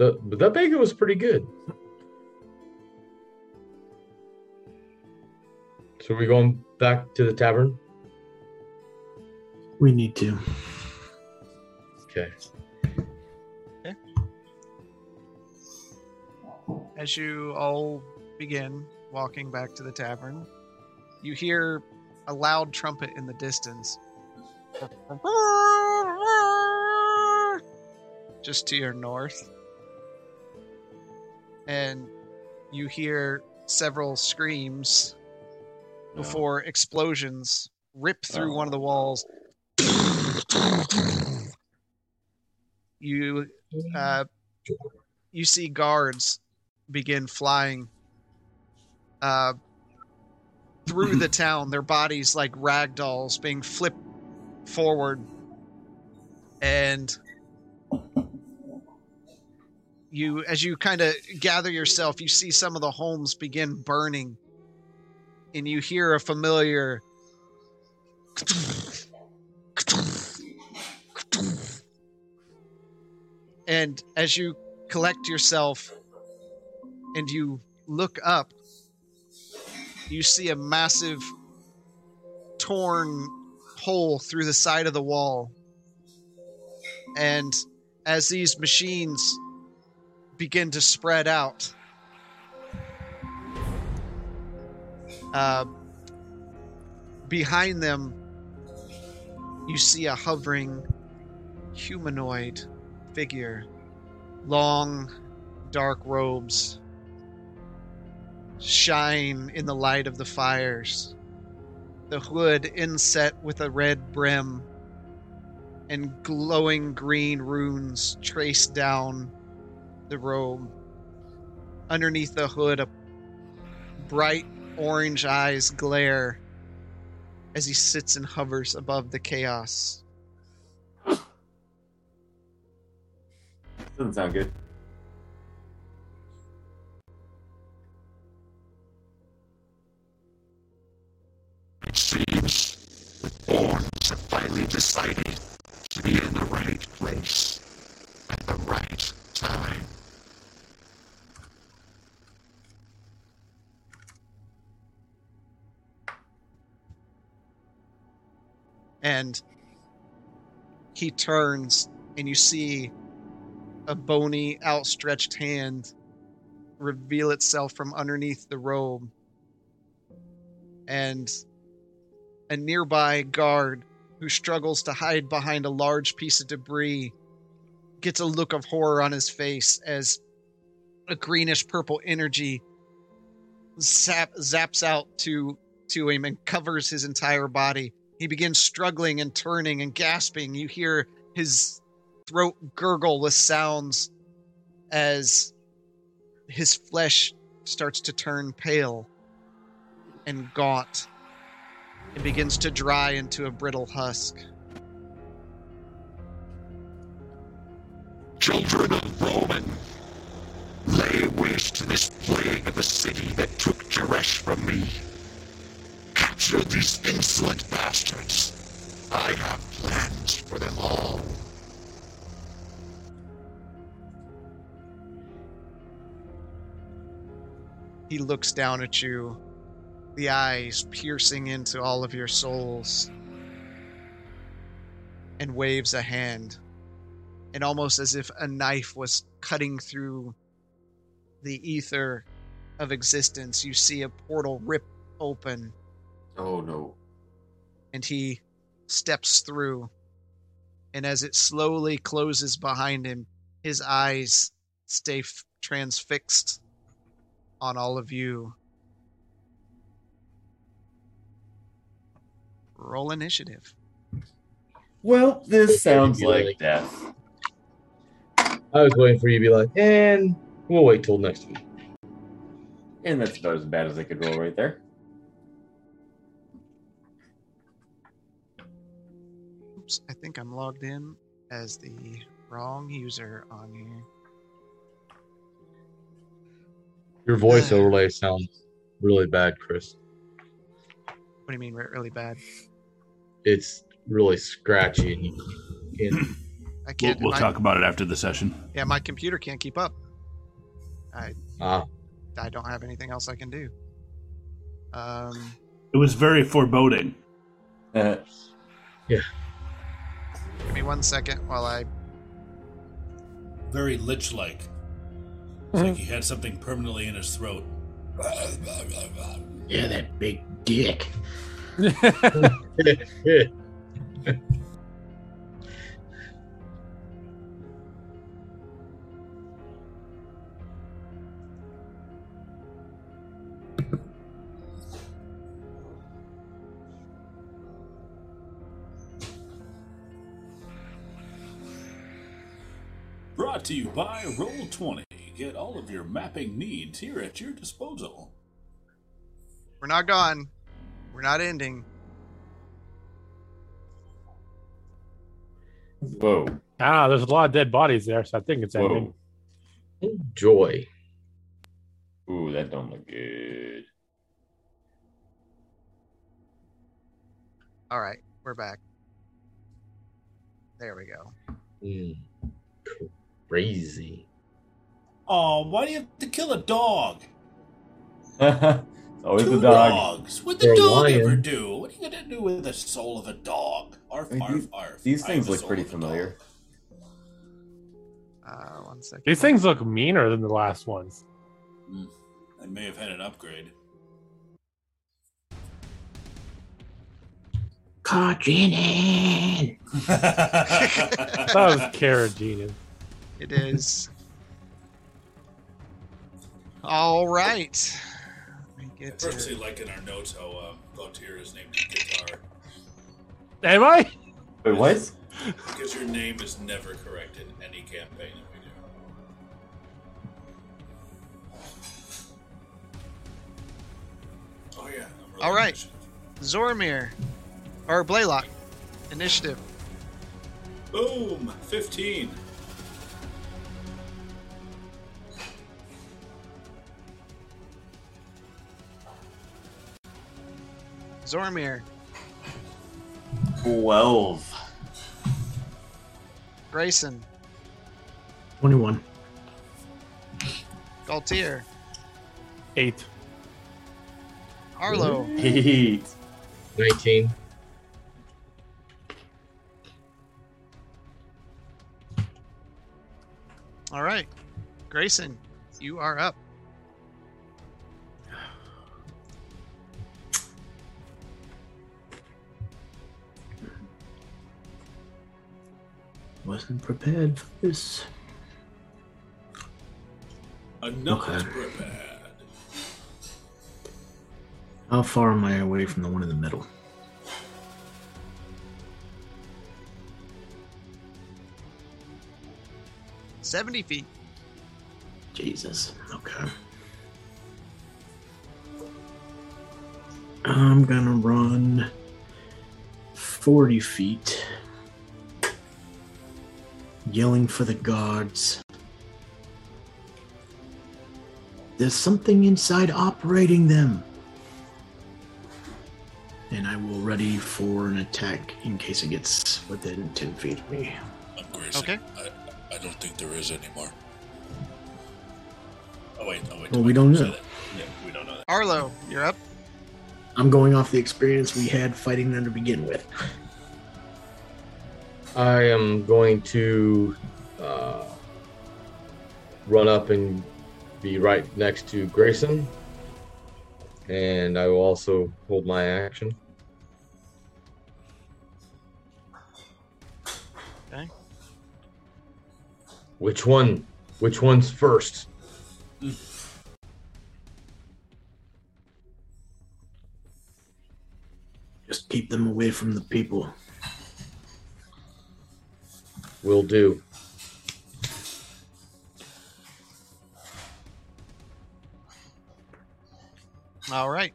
But the but that bacon was pretty good. So we going back to the tavern? We need to. Okay. As you all begin walking back to the tavern, you hear a loud trumpet in the distance. Just to your north. And you hear several screams No. before explosions rip through Oh. one of the walls. You uh, you see guards begin flying uh, through the [laughs] town, their bodies like rag dolls being flipped forward. And you, as you kind of gather yourself, you see some of the homes begin burning. And you hear a familiar. And as you collect yourself and you look up, you see a massive torn hole through the side of the wall. And as these machines begin to spread out, uh, behind them, you see a hovering humanoid figure, long, dark robes shine in the light of the fires. The hood inset with a red brim and glowing green runes traced down the robe. Underneath the hood, a bright orange eyes glare as he sits and hovers above the chaos. Doesn't sound good. It seems the Thorns have finally decided to be in the right place at the right time. And he turns and you see a bony outstretched hand reveal itself from underneath the robe. And a nearby guard who struggles to hide behind a large piece of debris gets a look of horror on his face as a greenish purple energy zap, zaps out to to him and covers his entire body he begins struggling and turning and gasping. You hear his throat gurgle with sounds as his flesh starts to turn pale and gaunt. It begins to dry into a brittle husk. Children of Roman, lay waste to this plague of a city that took Jaresh from me. Capture these insolent bastards. I have plans for them all. He looks down at you, the eyes piercing into all of your souls, and waves a hand. And almost as if a knife was cutting through the ether of existence, you see a portal rip open, Oh no. and he steps through. And as it slowly closes behind him, his eyes stay f- transfixed on all of you. Roll initiative. Well, this sounds like death. I was waiting for you to be like, and we'll wait till next week. And that's about as bad as I could roll right there. Oops, I think I'm logged in as the wrong user on here. Your voice overlay sounds really bad, Chris. What do you mean, really bad? It's really scratchy, and you can't. [clears throat] I can't. we'll my- talk about it after the session. Yeah, my computer can't keep up. I Ah, I don't have anything else I can do. Um, It was very foreboding. Uh, give me one second while I. Very lich like. It's like he had something permanently in his throat. Yeah, that big dick. [laughs] Brought to you by Roll20. Get all of your mapping needs here at your disposal. We're not gone. We're not ending. whoa. Ah, there's a lot of dead bodies there, so I think it's ending. Whoa. enjoy. Ooh, that don't look good. All right, we're back. There we go. Mm, crazy. Oh, why do you have to kill a dog? [laughs] Always Two the dog. dogs. What the dog lion. ever do? What are you gonna do with the soul of a dog? Arf, I mean, arf, these- arf. These I things look pretty familiar. Uh, one second. These things look meaner than the last ones. dog. I may have had an upgrade. Carcinin. [laughs] That was Caragena. It is. All right. Let me I get purposely to like in our notes how um, Gautier is named Guitar. Am I? Wait, what? Because your name is never correct in any campaign that we do. Oh yeah. Really All right. initiative. Zormir. Or Blaylock. Initiative. Boom! 15. Zormir. Twelve. Grayson. 21. Galtier. Eight. Arlo. [laughs] Eight. 19. All right. Grayson, you are up. Wasn't prepared for this. Enough Okay. prepared. How far am I away from the one in the middle? Seventy feet. Jesus. Okay. I'm gonna run 40 feet, yelling for the guards. There's something inside operating them. And I will ready for an attack in case it gets within 10 feet of me. I'm Grayson. Okay. I, I don't think there is anymore. Oh wait, oh wait. Well, we don't know. that. Yeah, we don't know that. Arlo, you're up. I'm going off the experience we had fighting them to begin with. I am going to uh, run up and be right next to Grayson. And I will also hold my action. Okay. Which one? Which one's first? Just keep them away from the people. Will do. All right.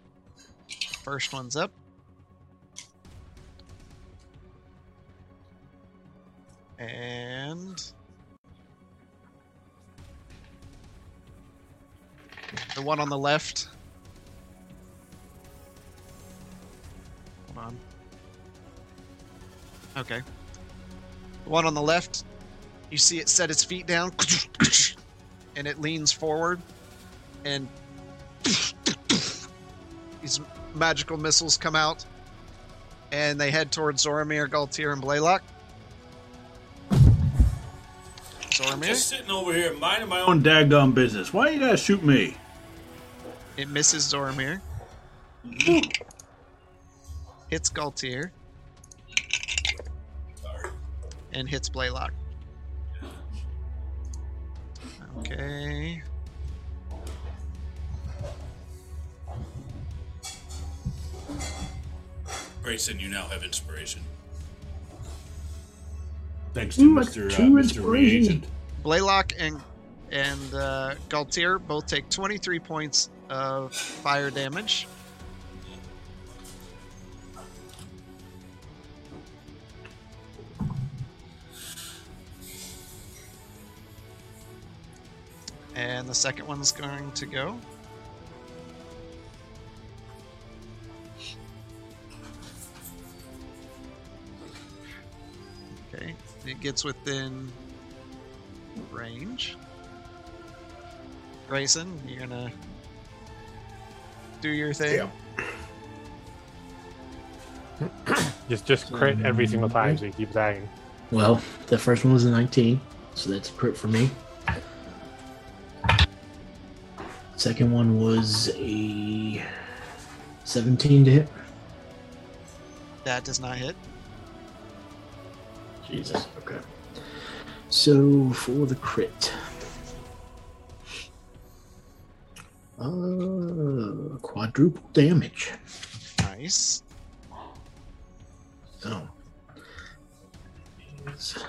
First one's up. And the one on the left. Hold on. Okay. The one on the left, you see it set its feet down [coughs] and it leans forward and [coughs] these magical missiles come out and they head towards Zoramir, Galtier, and Blaylock. Zoramir, Just sitting over here minding my own daggum business. Why you gotta shoot me? it misses Zoramir. Mm-hmm. Hits Galtier. And hits Blaylock. Okay. Grayson, you now have inspiration. Thanks to Ooh, Mr. Uh, Mr. Reagent. Blaylock and and uh, Galtier both take 23 points of fire damage. And the second one's going to go. Okay, it gets within range. Grayson, you're gonna do your thing. [coughs] Just just crit every single time, so you keep tagging. Well, the first one was a 19, so that's a crit for me. Second one was a 17 to hit. That does not hit. Jesus. Okay. So for the crit. Uh, quadruple damage. Nice. So. is-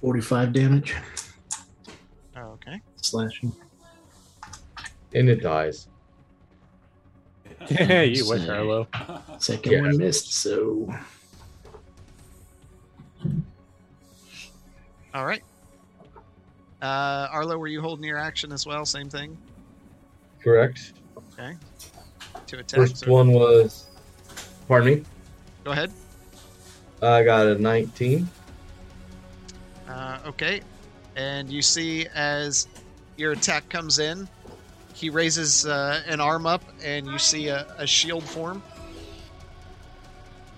Forty-five damage Oh, okay. slashing. And it dies. [laughs] Yeah, you wish, Arlo. Second Yeah. one missed, so All right. Uh, Arlo, were you holding your action as well? Same thing. Correct. Okay. To attack. First so- one was. Pardon me. Go ahead. I got a 19. Uh, okay. And you see as your attack comes in, he raises uh, an arm up, and you see a, a shield form.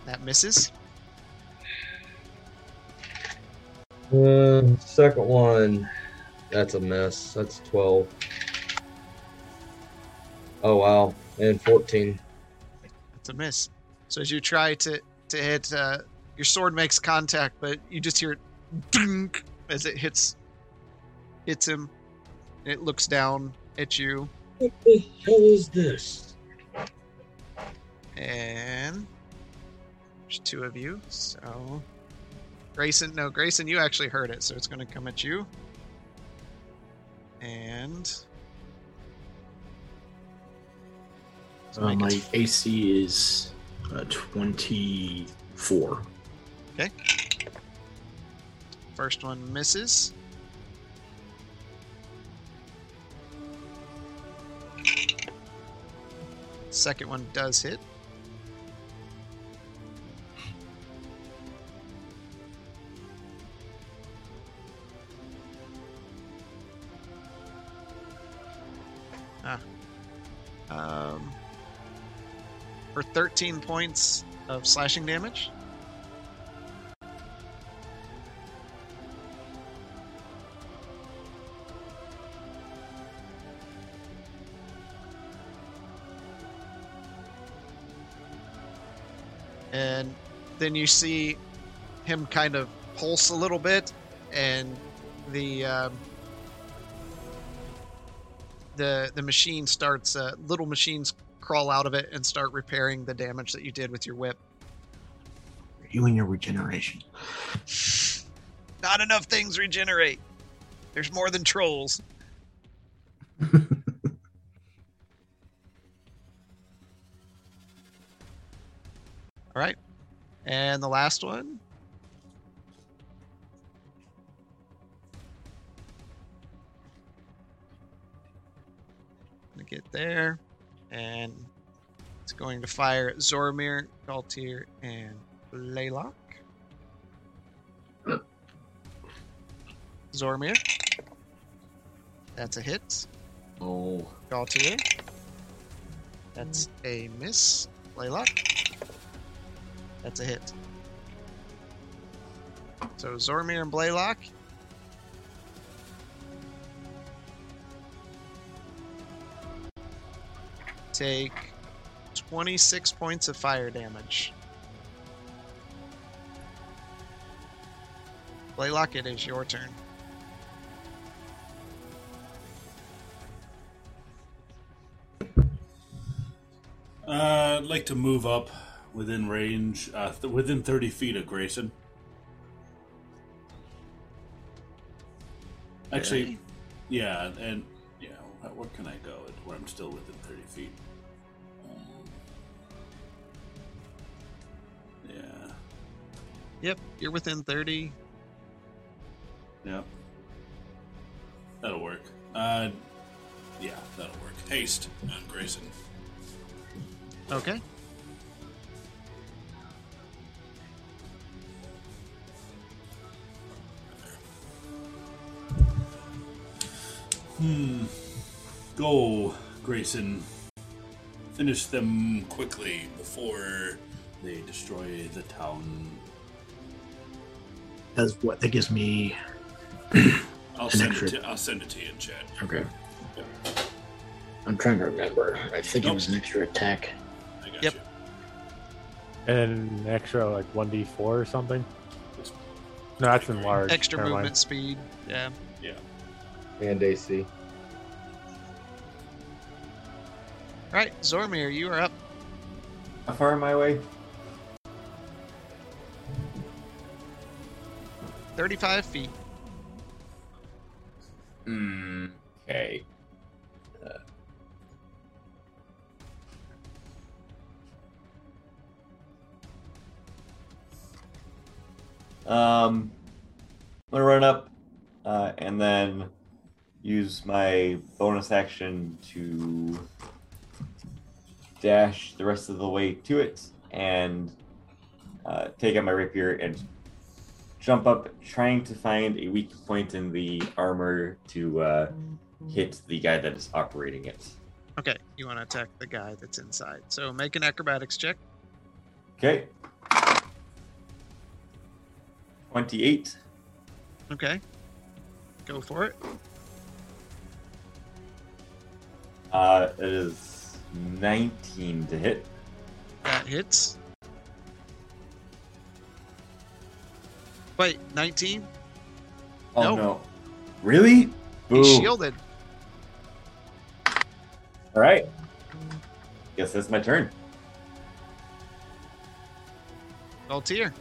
That misses. Uh, second one, that's a miss. That's 12. Oh, wow. And 14. It's a miss. So as you try to to hit, uh, your sword makes contact, but you just hear it dunk as it hits hits him. It looks down at you, What the hell is this? and there's two of you. So Grayson, no, Grayson, you actually heard it, so it's going to come at you. And So uh, my it- AC is uh, 24. Okay. First one misses. Second one does hit. Ah. Um, for 13 points of slashing damage. Then you see him kind of pulse a little bit, and the um, the the machine starts. Uh, little machines crawl out of it and start repairing the damage that you did with your whip. You and your regeneration. Not enough things regenerate. There's more than trolls. [laughs] All right. And the last one. Gonna get there. And it's going to fire at Zormir, Galtier, and Blaylock. Zormir. That's a hit. Oh. Galtier. That's a miss. Blaylock. That's a hit. So Zormir and Blaylock. Take 26 points of fire damage. Blaylock, it is your turn. Uh, I'd like to move up within range, uh, th- within 30 feet of Grayson. Actually, Okay. yeah, and yeah, wh- where can I go where I'm still within 30 feet? Um, yeah, Yep, you're within 30. yeah. That'll work. Uh, yeah, that'll work. Haste on Grayson. Okay. Hmm. Go, Grayson. Finish them quickly before they destroy the town. That's what that gives me. [clears throat] I'll An send extra- it to I'll send it to you in chat. Okay. I'm trying to remember. I think it was an extra attack. I got Yep. you. And an extra like one d four or something. No, that's enlarged. Extra Never mind. movement speed. Yeah. Yeah. And AC. All right, Zormir, you are up. How far am I away? 35 feet. Hmm. Okay. Um, I'm gonna run up, uh, and then use my bonus action to dash the rest of the way to it, and uh, take out my rapier and jump up, trying to find a weak point in the armor to uh, hit the guy that is operating it. Okay, you want to attack the guy that's inside. So make an acrobatics check. Okay. 28. Okay. Go for it. Uh, it is 19 to hit. That hits. Wait, 19? Oh Nope. no. Really? Boo. He's shielded. All right. Guess that's my turn. Galtier.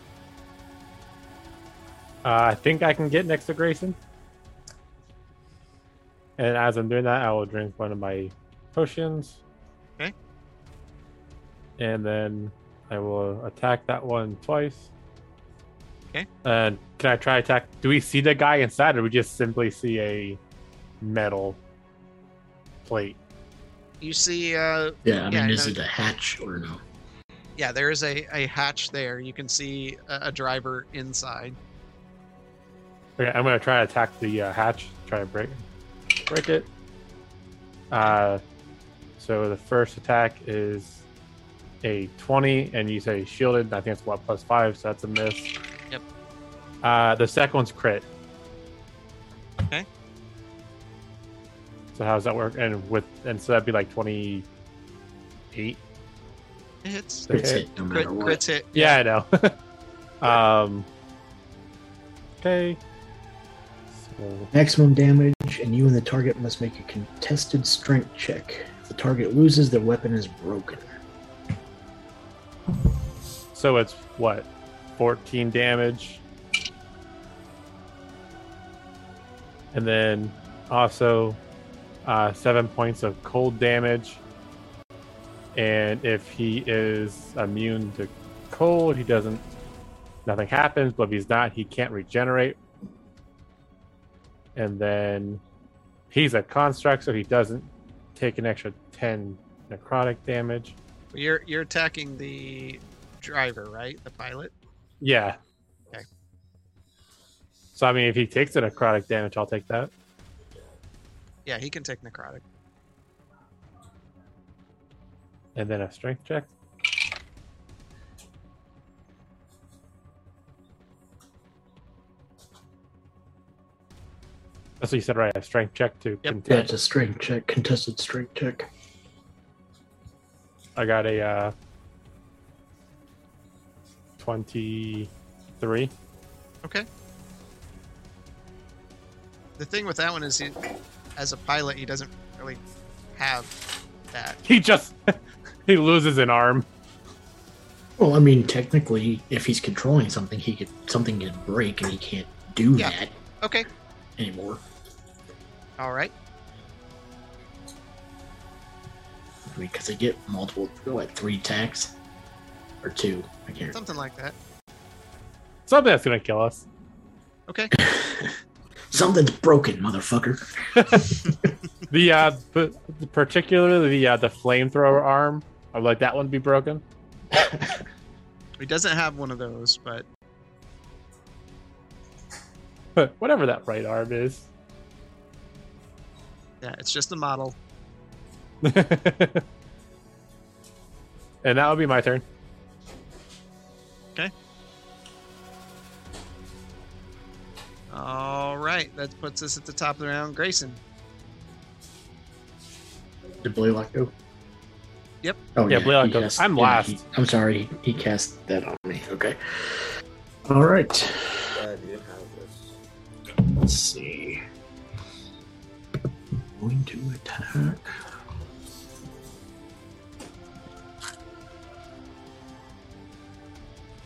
Uh, I think I can get next to Grayson. And as I'm doing that, I will drink one of my potions. Okay. And then I will attack that one twice. Okay. And can I try attack? Do we see the guy inside, or we just simply see a metal plate? You see, uh, Yeah, I mean, Yeah, is no. it a hatch or no? yeah, there is a, a hatch there. You can see a, a driver inside. Okay, I'm gonna try to attack the uh, hatch. Try to break break it. Uh, so the first attack is a 20, and you say shielded. I think it's what plus five, so that's a miss. Yep. Uh, the second one's crit. Okay. So how does that work? And with and so that'd be like 28. It hits. Okay. Crits hit no Crit, matter what. crits hit. Yeah, I know. [laughs] um. Okay. So Maximum damage, and you and the target must make a contested strength check. Target loses, their weapon is broken. So it's what? 14 damage. And then also uh, seven points of cold damage. And if he is immune to cold, he doesn't. Nothing happens, but if he's not, he can't regenerate. And then he's a construct, so he doesn't take an extra 10 necrotic damage. You're you're attacking the driver, right? The pilot. Yeah. Okay. So I mean, if he takes a necrotic damage, I'll take that. Yeah, he can take necrotic. And then a strength check. That's what you said, right? A strength check to Yep. Yeah, contest. it's a strength check, contested strength check. I got a uh, twenty-three. Okay. The thing with that one is, he, as a pilot, he doesn't really have that. He just [laughs] he loses an arm. Well, I mean, technically, if he's controlling something, he could something could break, and he can't do Yeah. that Okay. anymore. All right. I because I get multiple, what, three attacks or two? I can't. Something like that. Something that's gonna kill us. Okay. [laughs] Something's broken, motherfucker. [laughs] The uh, p- particularly the uh, the flamethrower arm. I'd like that one to be broken. He doesn't have one of those, but [laughs] Whatever that right arm is. Yeah, it's just a model. [laughs] and that would be my turn. Okay. All right, that puts us at the top of the round. Grayson. Did Blaylock go? Yep. Oh, Yeah, Blaylock he goes. cast- I'm yeah, last. he- I'm sorry, he, he cast that on me. Okay. All right. Do you have this? Let's see. Going to attack.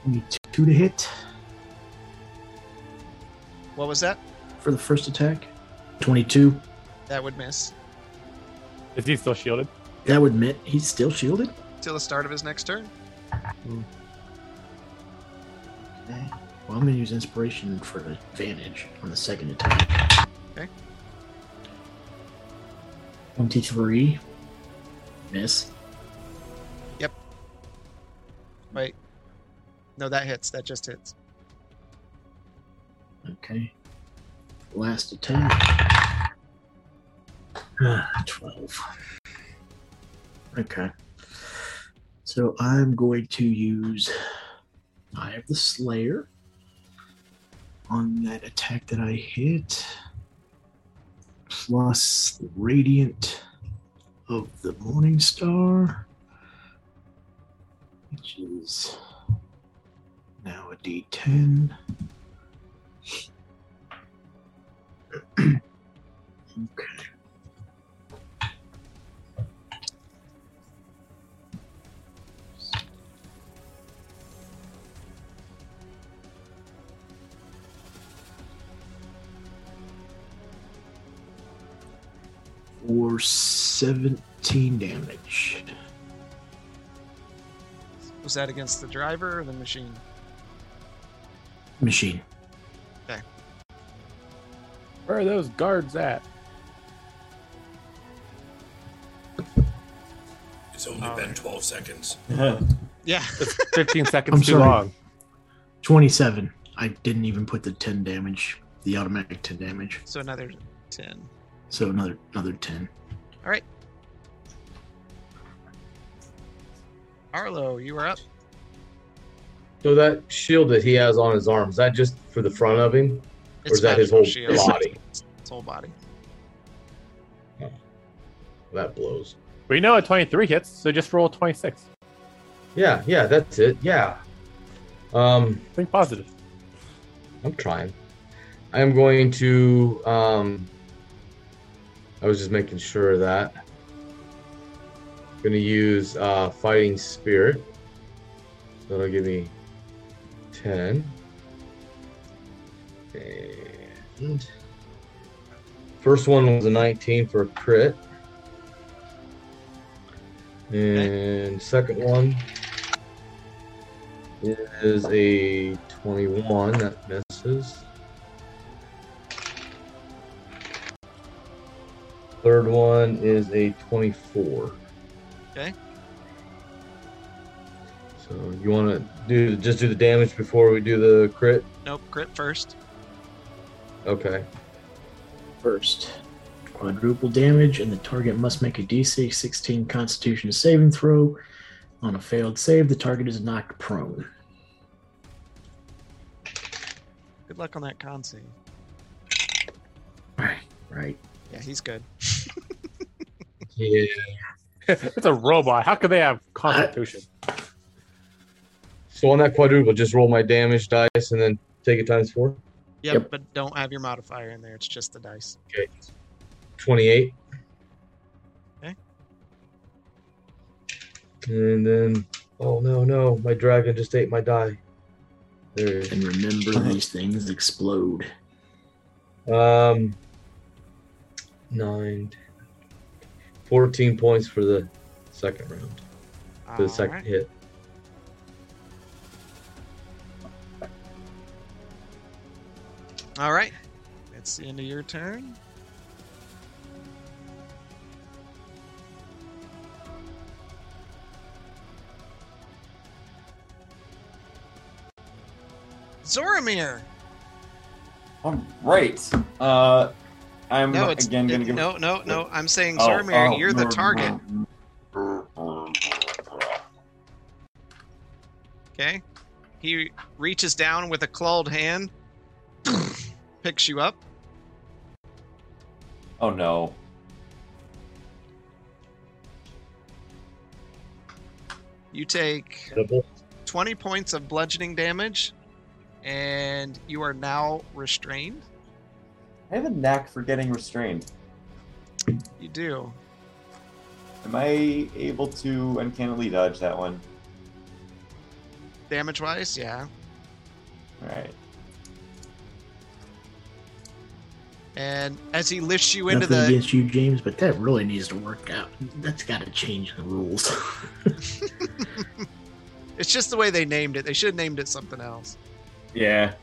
Only two to hit What was that? for the first attack. 22. That would miss Is he still shielded? That would admit he's still shielded. till the start of his next turn. Okay. Well, I'm going to use inspiration for advantage on the second attack. Okay. 23. Miss. Yep. Wait. No, that hits. That just hits. Okay. Last attack. Ah, [sighs] 12. Okay. So I'm going to use Eye of the Slayer on that attack that I hit, plus the Radiant of the Morning Star, which is now a d10. [clears throat] Okay. For 17 damage. Was that against the driver or the machine? Machine. Okay. Where are those guards at? It's only been 12 seconds. [laughs] Yeah. 15 seconds I'm too sorry. long. 27. I didn't even put the 10 damage, the automatic 10 damage. So another ten. So another another 10. All right. Arlo, you are up. So that shield that he has on his arm, is that just for the front of him? Or is that his whole shield. body? His whole body. That blows. We know a 23 hits, so just roll 26. Yeah, yeah, that's it. Yeah. Um, Think positive. I'm trying. I'm going to. Um, I was just making sure of that. Going to use uh, fighting spirit. So that'll give me ten. And first one was a 19 for a crit. And second one is a 21 that misses. Third one is a 24. Okay. So you want to do just do the damage before we do the crit? Nope, crit first. Okay. First, quadruple damage, and the target must make a DC 16 Constitution saving throw. On a failed save, the target is knocked prone. Good luck on that con save. Right, right. Yeah, he's good. Yeah. it's a robot. How could they have constitution? So on that quadruple, just roll my damage dice and then take it times four. Yep, Yep. but don't have your modifier in there. It's just the dice. Okay. 28. Okay. And then, oh no, no, my dragon just ate my die. There And remember, these things explode. Um, nine, 14 points for the second round, for the second Alright. hit. All right. That's the end of your turn. Zoramir. All right. Uh, I'm No, it's again gonna it- give. no, no, no. I'm saying Oh, Zoramir. oh, you're the no, target. no. Okay. He reaches down with a clawed hand, picks you up. Oh no. You take 20 points of bludgeoning damage, and you are now restrained. I have a knack for getting restrained. You do. Am I able to uncannily dodge that one? Damage wise, yeah. All right. And as he lifts you into Nothing the against you, James, but that really needs to work out. That's got to change the rules. [laughs] It's just the way they named it. They should have named it something else. Yeah.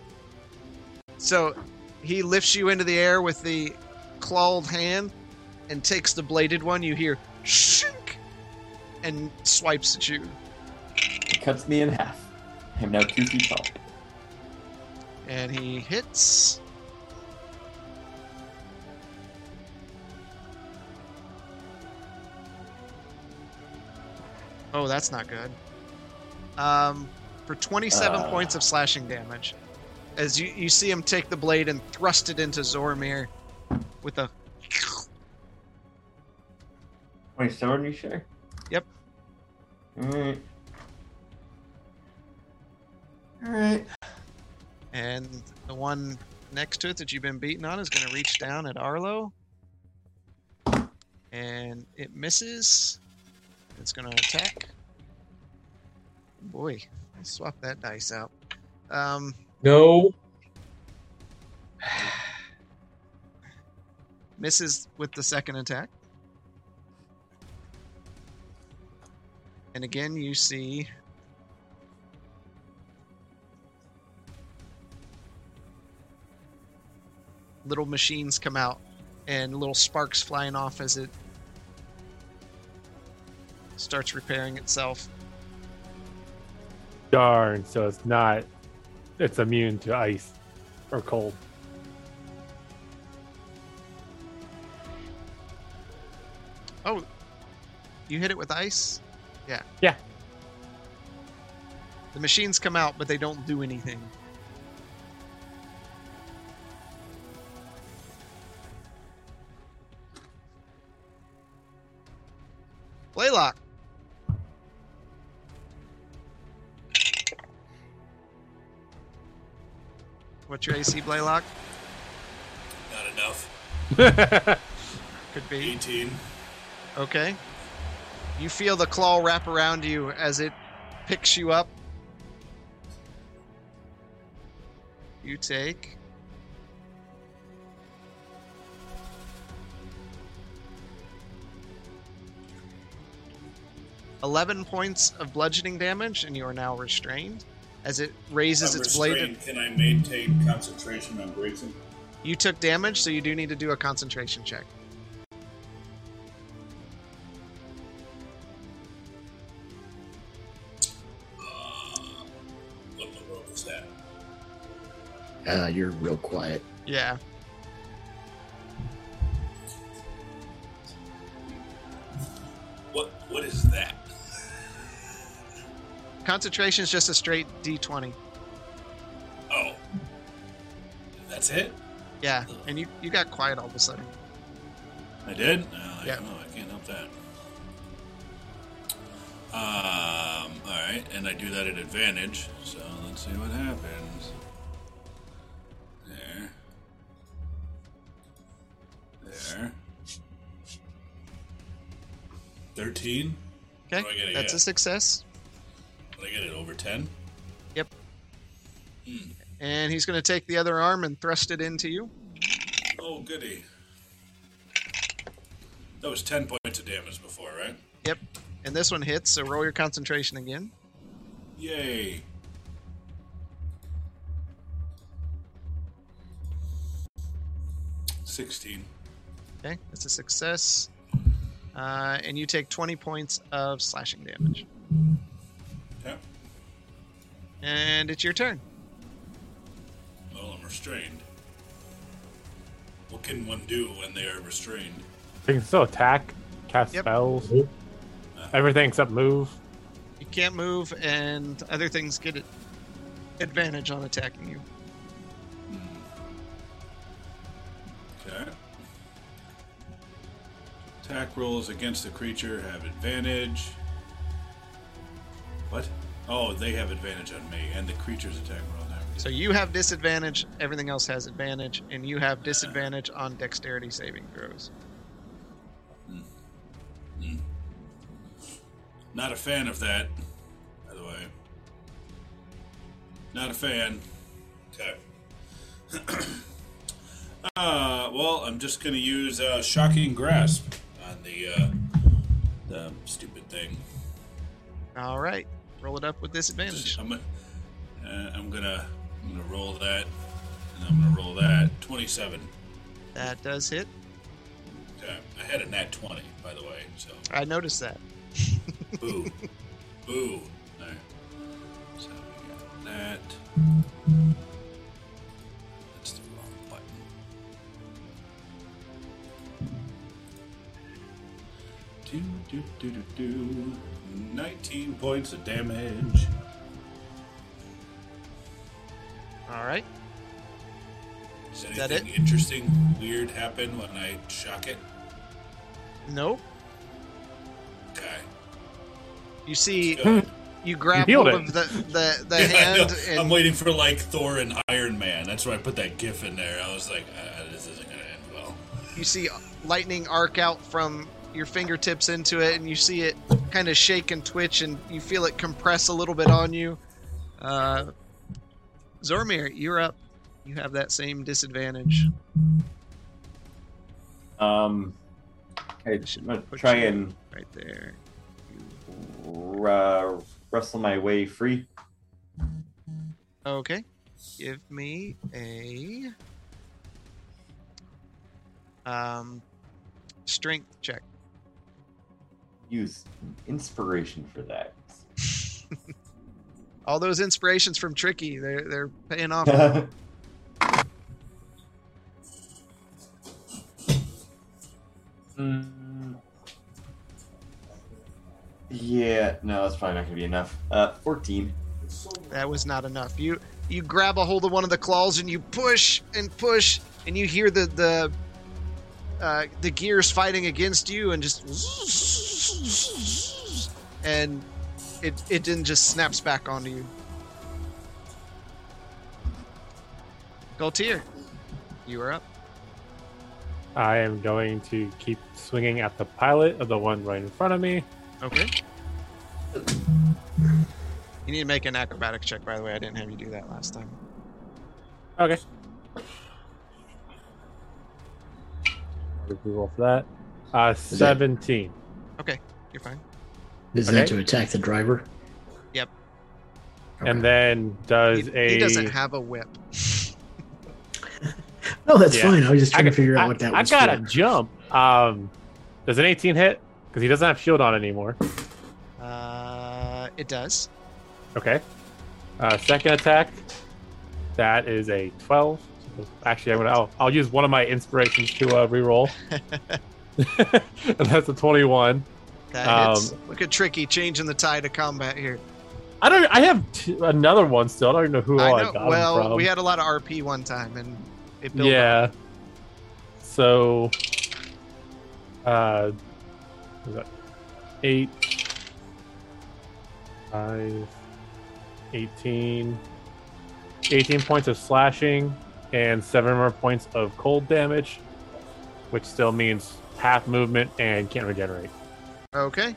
So he lifts you into the air with the clawed hand and takes the bladed one. You hear shink and swipes at you. It cuts me in half. I'm now two feet tall. And he hits. Oh, that's not good. Um, for 27 Uh. points of slashing damage. As you, you see him take the blade and thrust it into Zormir with a. Twenty-seven, you sure? Yep. All right. All right. And the one next to it that you've been beating on is going to reach down at Arlo. And it misses. It's going to attack. Boy, I swapped that dice out. Um, No. [sighs] misses with the second attack. And again, you see little machines come out and little sparks flying off as it starts repairing itself. Darn. So it's not. It's immune to ice or cold. Oh, you hit it with ice? Yeah. Yeah. The machines come out, but they don't do anything. Blaylock. What's your AC, Blaylock? Not enough. [laughs] Could be. 18. Okay. You feel the claw wrap around you as it picks you up. You take. Eleven points of bludgeoning damage, and you are now restrained. As it raises I'm its blade, restrained. Can I maintain concentration on Grayson? you took damage, so you do need to do a concentration check. What in the world is that? Uh, you're real quiet. Yeah. What What is that? Concentration is just a straight D20. Oh. That's it? Yeah, and you you got quiet all of a sudden. I did? No, I Yeah. don't. I can't help that. Um, alright, and I do that at advantage, so let's see what happens. There. There. 13? Okay, that's a success. Get it over 10? Yep. Hmm. And he's going to take the other arm and thrust it into you. Oh, goody. That was 10 points of damage before, right? Yep. And this one hits, so roll your concentration again. Yay. Sixteen. Okay, that's a success. Uh, and you take 20 points of slashing damage. Yeah. And it's your turn. Well, I'm restrained. What can one do when they are restrained? They can still attack, cast Yep. spells, everything except move. You can't move, and other things get it advantage on attacking you. Okay. Attack rolls against the creature have advantage. What? Oh, they have advantage on me, and the creature's attack roll everything. So you have disadvantage, everything else has advantage, and you have disadvantage on dexterity saving throws. Not a fan of that, by the way. Not a fan. Okay. [clears throat] uh, well, I'm just going to use uh, Shocking Grasp on the, uh, the stupid thing. All right, roll it up with disadvantage. I'm, gonna- uh, I'm gonna I'm gonna roll that, and I'm gonna roll that. Twenty-seven. That does hit. Okay. I had a nat twenty, by the way. So I noticed that. boo, [laughs] boo. All right. So we got that. That's the wrong button. Do do do do do. Nineteen points of damage. All right. Does Is that anything interesting, weird happen when I shock it? Nope. Okay. You see, you grab healed hold of the the, the [laughs] Yeah, I hand, know. and I'm waiting for like Thor and Iron Man. That's why I put that GIF in there. I was like, uh, this isn't gonna end well. you see lightning arc out from your fingertips into it, and you see it kind of shake and twitch, and you feel it compress a little bit on you. Uh, Zormir, you're up. You have that same disadvantage. Um, okay, I'm Should gonna try and right there. uh, wrestle my way free. Okay. Give me a um strength check. Use inspiration for that. [laughs] All those inspirations from Tricky, they're they're paying off. [laughs] Mm. Yeah, no, that's probably not gonna be enough. Uh, 14. that was not enough. You you grab a hold of one of the claws and you push and push and you hear the the uh, the gears fighting against you and just and it it then just snaps back onto you. Galtier, you are up. I am going to keep swinging at the pilot of the one right in front of me. Okay. You need to make an acrobatic check, by the way. I didn't have you do that last time. Okay. Roll for that. Uh, that- 17. You're fine. Is Okay. that to attack the driver? Yep. And then does He, a. he doesn't have a whip. [laughs] Oh, that's Yeah. fine. I was just trying I, to figure out I- what that was. I was. gotta for. jump. Um, does an 18 hit? Because he doesn't have shield on anymore. Uh, it does. Okay. Uh, second attack. That is a 12. Actually, I'm gonna. I'll, I'll use one of my inspirations to uh, reroll. [laughs] [laughs] and that's a 21. That Um. Look at Tricky changing the tide of combat here. I don't. I have t- another one still. I don't even know who I all I, know. well, from. we had a lot of RP one time, and it built up. yeah. So, uh, what was that eight, five, 18, 18 points of slashing, and seven more points of cold damage, which still means half movement and can't regenerate. Okay.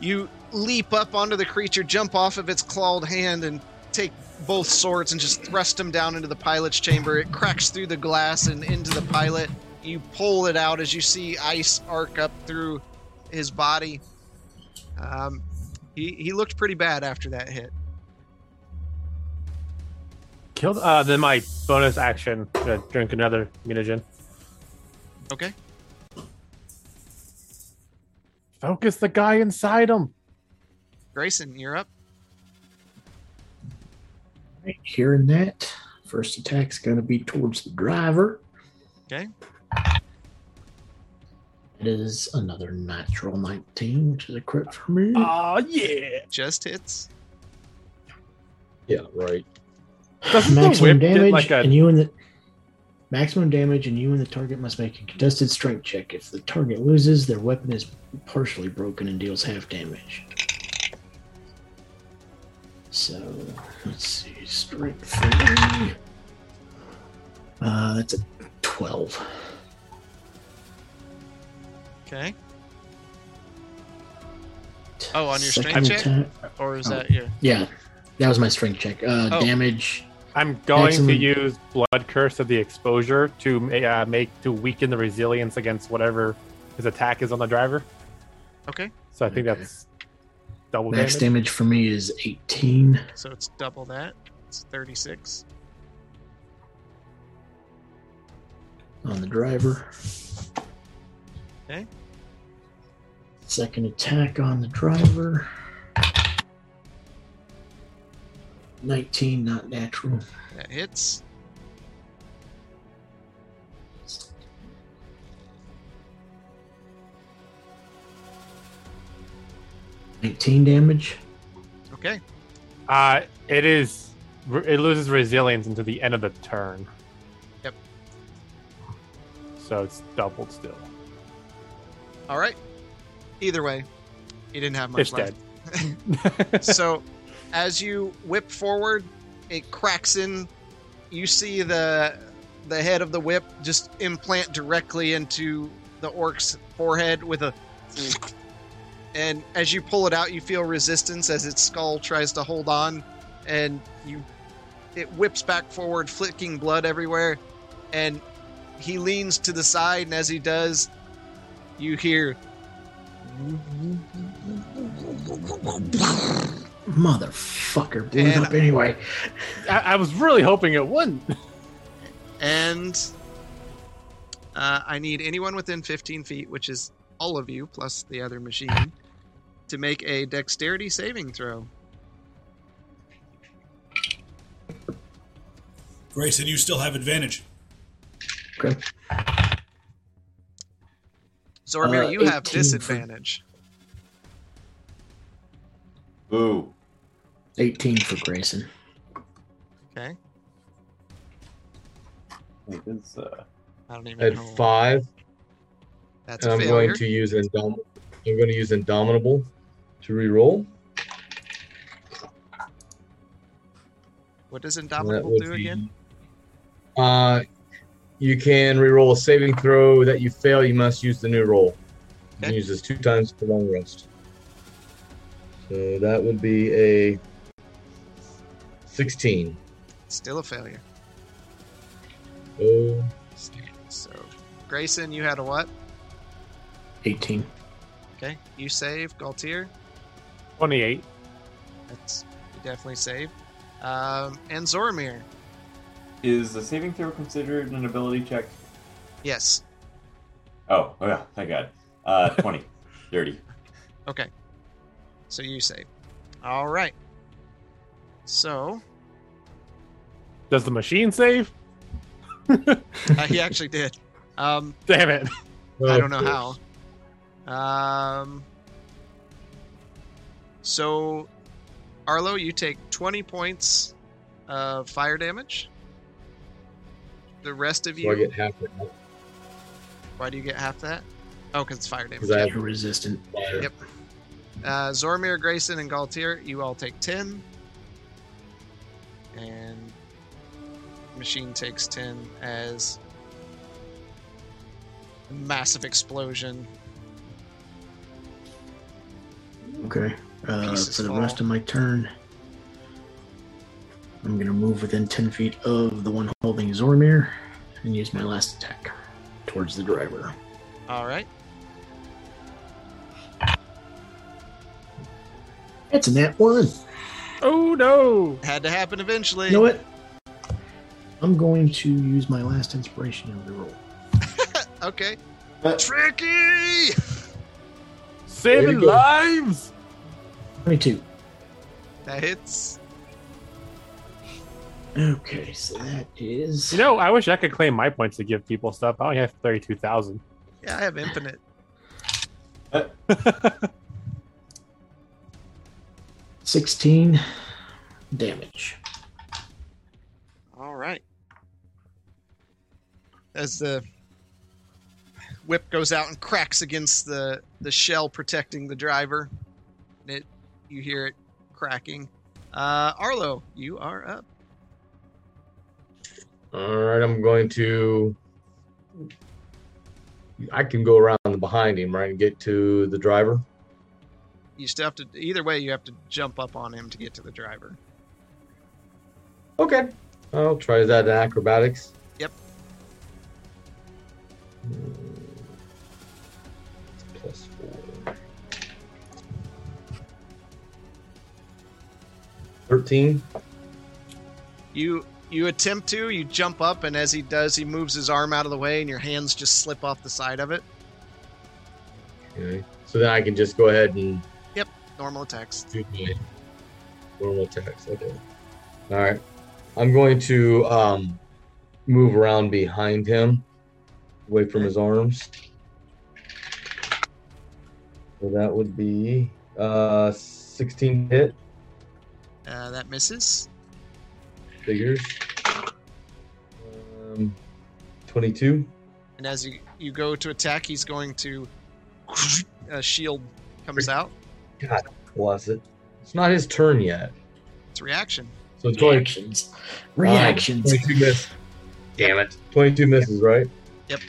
You leap up onto the creature, jump off of its clawed hand, and take both swords and just thrust them down into the pilot's chamber. It cracks through the glass and into the pilot. You pull it out as you see ice arc up through his body. Um, he, he looked pretty bad after that hit. Killed. Uh, then my bonus action, uh, drink another mutagen. Okay. Focus the guy inside him. Grayson, you're up. Right, hearing that, first attack's going to be towards the driver. Okay. It is another natural 19, which is a crit for me. Oh yeah. Just hits. Yeah, right. Doesn't the maximum whip get damage, like a- and you and the maximum damage, and you and the target must make a contested strength check. If the target loses, their weapon is partially broken and deals half damage. So let's see, strength three. Uh, that's a twelve. Okay. Oh, on your Second strength check? attack- Or is Oh. that your. Yeah, that was my strength check. Uh, Oh. Damage. I'm going to use blood curse of the exposure to uh, make to weaken the resilience against whatever his attack is on the driver. Okay. So I think Okay. that's double Max damage. damage for me is eighteen. So it's double that. It's 36. on the driver. Okay. Second attack on the driver. 19, not natural. That hits. Nineteen damage. Okay. Uh, it is. It loses resilience until the end of the turn. Yep. So it's doubled still. All right. Either way, he didn't have much It's left. dead. [laughs] [laughs] so as you whip forward, it cracks in. You see the the head of the whip just implant directly into the orc's forehead with a mm. and as you pull it out you feel resistance as its skull tries to hold on and you it whips back forward flicking blood everywhere and he leans to the side and as he does you hear Motherfucker blew it And- up anyway. I, I was really hoping it wouldn't. And uh, I need anyone within 15 feet, which is all of you plus the other machine, to make a dexterity saving throw. Grayson, you still have advantage. Okay. Zormir, Uh, you have 18 for- disadvantage. Boo. 18 for Grayson. Okay. It is, uh, I don't even At know. five, That's and a I'm failure. going to use indom- I'm going to use Indomitable to reroll. What does Indomitable do be again? Uh, you can reroll a saving throw that you fail. You must use the new roll. You can use this two times for long rest. So that would be a 16. Still a failure. Oh, So, Grayson, you had a what? 18. Okay, you save. Galtier, 28. that's you definitely saved. Um, and Zormir, Is the saving throw considered an ability check? yes. Oh, oh yeah, thank God. Uh, 20. [laughs] Dirty. Okay, so you save. All right. So Does the machine save? uh, he actually did. Um, [laughs] Damn it. I don't know how. Um, so, Arlo, you take 20 points of fire damage. The rest of So you, I get half that. why do you get half that? Oh, because it's fire damage. 'Cause I have resistant. fire. Yep. Uh, Zormir, Grayson, and Galtier, you all take 10. And Machine takes 10 as a massive explosion. Okay. Uh, for the fall. rest of my turn, I'm going to move within 10 feet of the one holding Zormir and use my last attack towards the driver. All right. It's a nat one. Oh no! Had to happen eventually. You know what? I'm going to use my last inspiration of the roll. [laughs] Okay. Uh, Tricky! Saving lives! 22. That hits. Okay, so that is. You know, I wish I could claim my points to give people stuff. I only have 32,000. Yeah, I have infinite. [laughs] 16 damage. All right. As the whip goes out and cracks against the the shell protecting the driver, it you hear it cracking. Uh, Arlo, you are up. All right, I'm going to. I can go around behind him, right, and get to the driver. You still have to. Either way, you have to jump up on him to get to the driver. Okay. I'll try that in acrobatics. Yep. Plus four. Thirteen. You you attempt to. You jump up, and as he does, he moves his arm out of the way, and your hands just slip off the side of it. Okay. So then I can just go ahead and Normal attacks. normal attacks. Okay. All right. I'm going to um, move around behind him, away from his arms. So that would be uh, 16 hit Uh, that misses. figures. Um, 22. And as you, you go to attack, he's going to. A shield comes out. God bless it. It's not his turn yet. It's reaction. So it's going Reactions. Reactions. 22 miss. Damn it. 22 misses, right? Yep.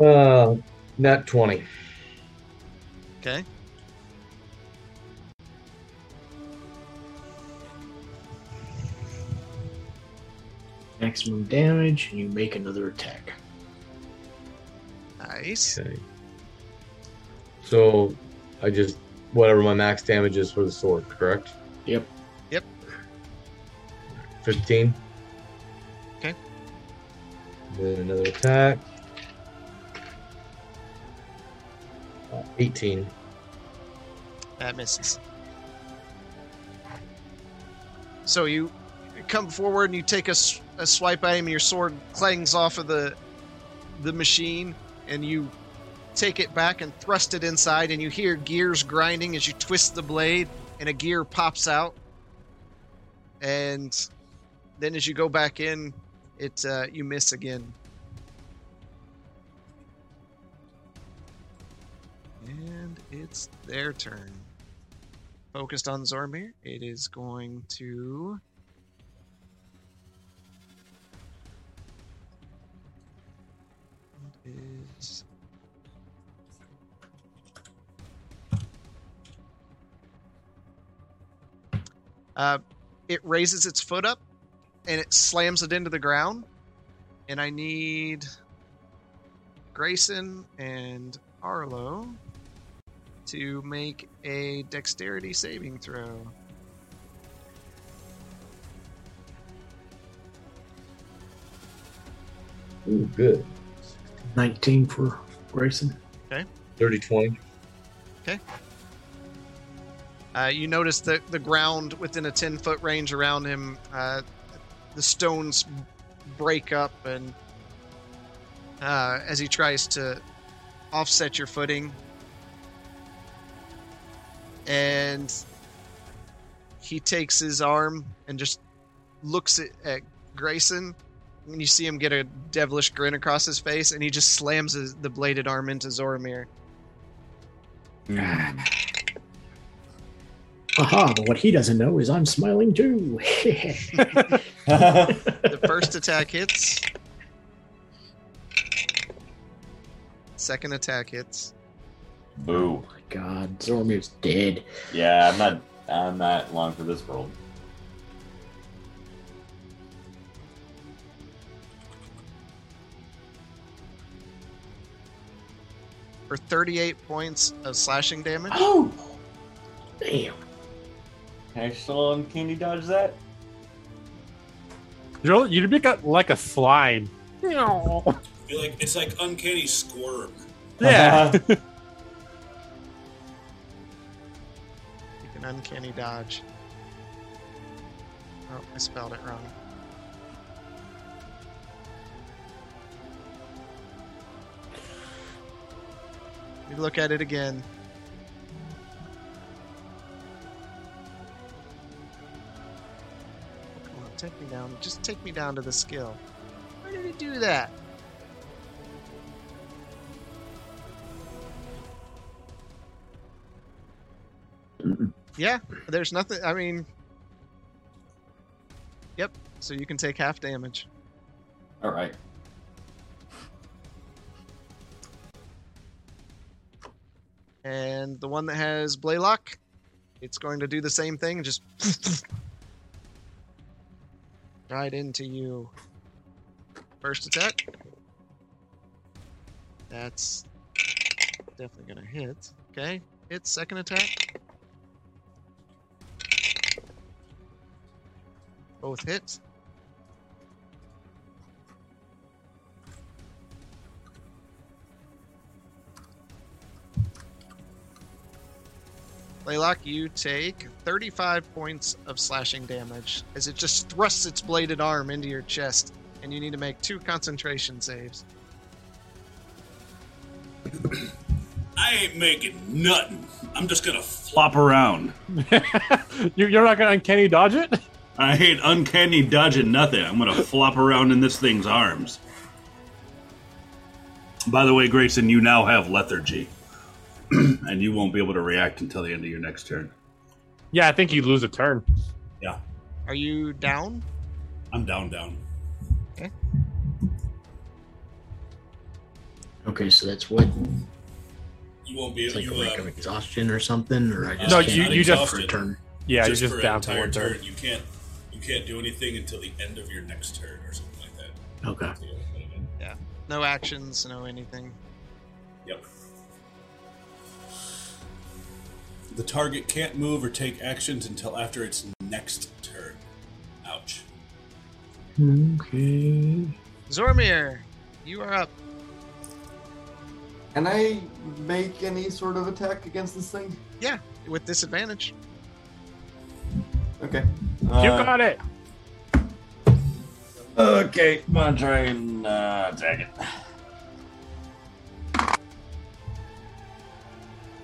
Uh, net 20. Okay. Maximum damage, and you make another attack. Nice. Okay. So I just whatever my max damage is for the sword, correct? Yep. Yep. 15. Okay. Then another attack. Uh, 18. That misses. So you come forward and you take a swipe at him, and your sword clangs off of the the machine, and you take it back and thrust it inside, and you hear gears grinding as you twist the blade, and a gear pops out. And then as you go back in, it uh, you miss again. And it's their turn. Focused on Zormir, it is going to. Uh, it raises its foot up and it slams it into the ground. And I need Grayson and Arlo to make a dexterity saving throw. Ooh, good. 19 for Grayson. Okay. 30 20. Uh, you notice that the ground within a 10 foot range around him, uh, the stones break up, and uh, as he tries to offset your footing, and he takes his arm and just looks at, at Grayson, and you see him get a devilish grin across his face, and he just slams his, the bladed arm into Zormir. Aha, but what he doesn't know is I'm smiling too. [laughs] [laughs] The first attack hits. Second attack hits. Boo. Oh my god, Zormir's dead. Yeah, I'm not. I'm not long for this world. For 38 points of slashing damage. Oh! Damn. Can I still uncanny dodge that? You're, you make it like a slime. Feel like it's like uncanny squirm. Yeah. [laughs] You can uncanny dodge. Oh, I spelled it wrong. You look at it again. Take me down. Just take me down to the skill. Why did he do that? [clears throat] Yeah, there's nothing. I mean, yep. So you can take half damage. All right. And the one that has Blaylock, it's going to do the same thing. Just [laughs] right into you. First attack. That's definitely going to hit. Okay. Hit second attack. Both hits. Blaylock, you take 35 points of slashing damage as it just thrusts its bladed arm into your chest, and you need to make two concentration saves. I ain't making nothing. I'm just gonna Flop around. [laughs] you, you're not gonna uncanny dodge it? I hate uncanny dodging nothing. I'm gonna flop around in this thing's arms. By the way, Grayson, you now have lethargy. [clears throat] and you won't be able to react until the end of your next turn. Yeah, I think you lose a turn. Yeah. Are you down? I'm down, down. Okay, Okay, so that's what? You won't be It's able. like a You, rank of uh, exhaustion or something, or I just No, you- you just- for a turn. Yeah, just you're just an down for entire one turn. turn. You can't. You can't do anything until the end of your next turn or something like that. Okay. Yeah. No actions, no anything. Yep. The target can't move or take actions until after its next turn. Ouch. Okay. Zormir, you are up. Can I make any sort of attack against this thing? Yeah, with disadvantage. Okay. you Uh, got it. Okay, I'm gonna try and uh, attack it.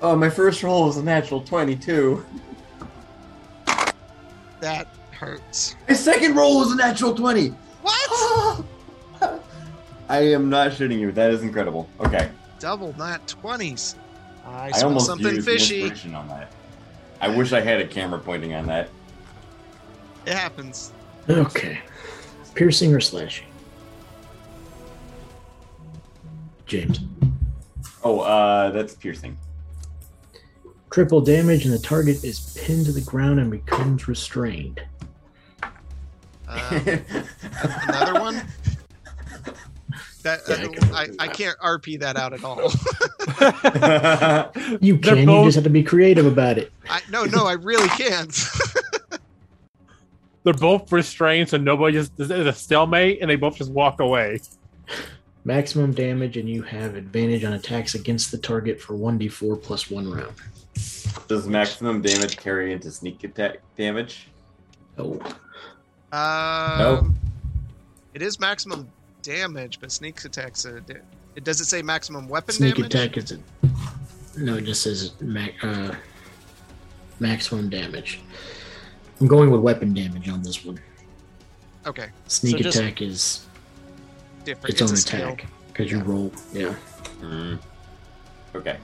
Oh, my first roll was a natural 22. That hurts. My second roll was a natural 20. What? [laughs] I am not shitting you. That is incredible. Okay. Double not 20s. I I, almost something used fishy. inspiration on that. I wish I had a camera pointing on that. It happens. Okay. Piercing or slashing? James. Oh, uh, that's piercing. Triple damage, and the target is pinned to the ground and becomes restrained. Um, [laughs] another one. That Yeah, I uh, can I, I can't RP that out at all. [laughs] [laughs] You They're can. You just have to be creative about it. I, no, no, I really can't. They're both restrained, so nobody just there's a stalemate, and they both just walk away. Maximum damage, and you have advantage on attacks against the target for 1d4 plus one round. Does maximum damage carry into sneak attack damage? Oh, Um, It is maximum damage, but sneak attacks. A, da- it does it say maximum weapon damage. sneak damage? attack is a, no. It just says ma- uh, maximum damage. I'm going with weapon damage on this one. Okay, Sneak So attack is different. its own attack because you roll. Yeah. Hmm. Okay.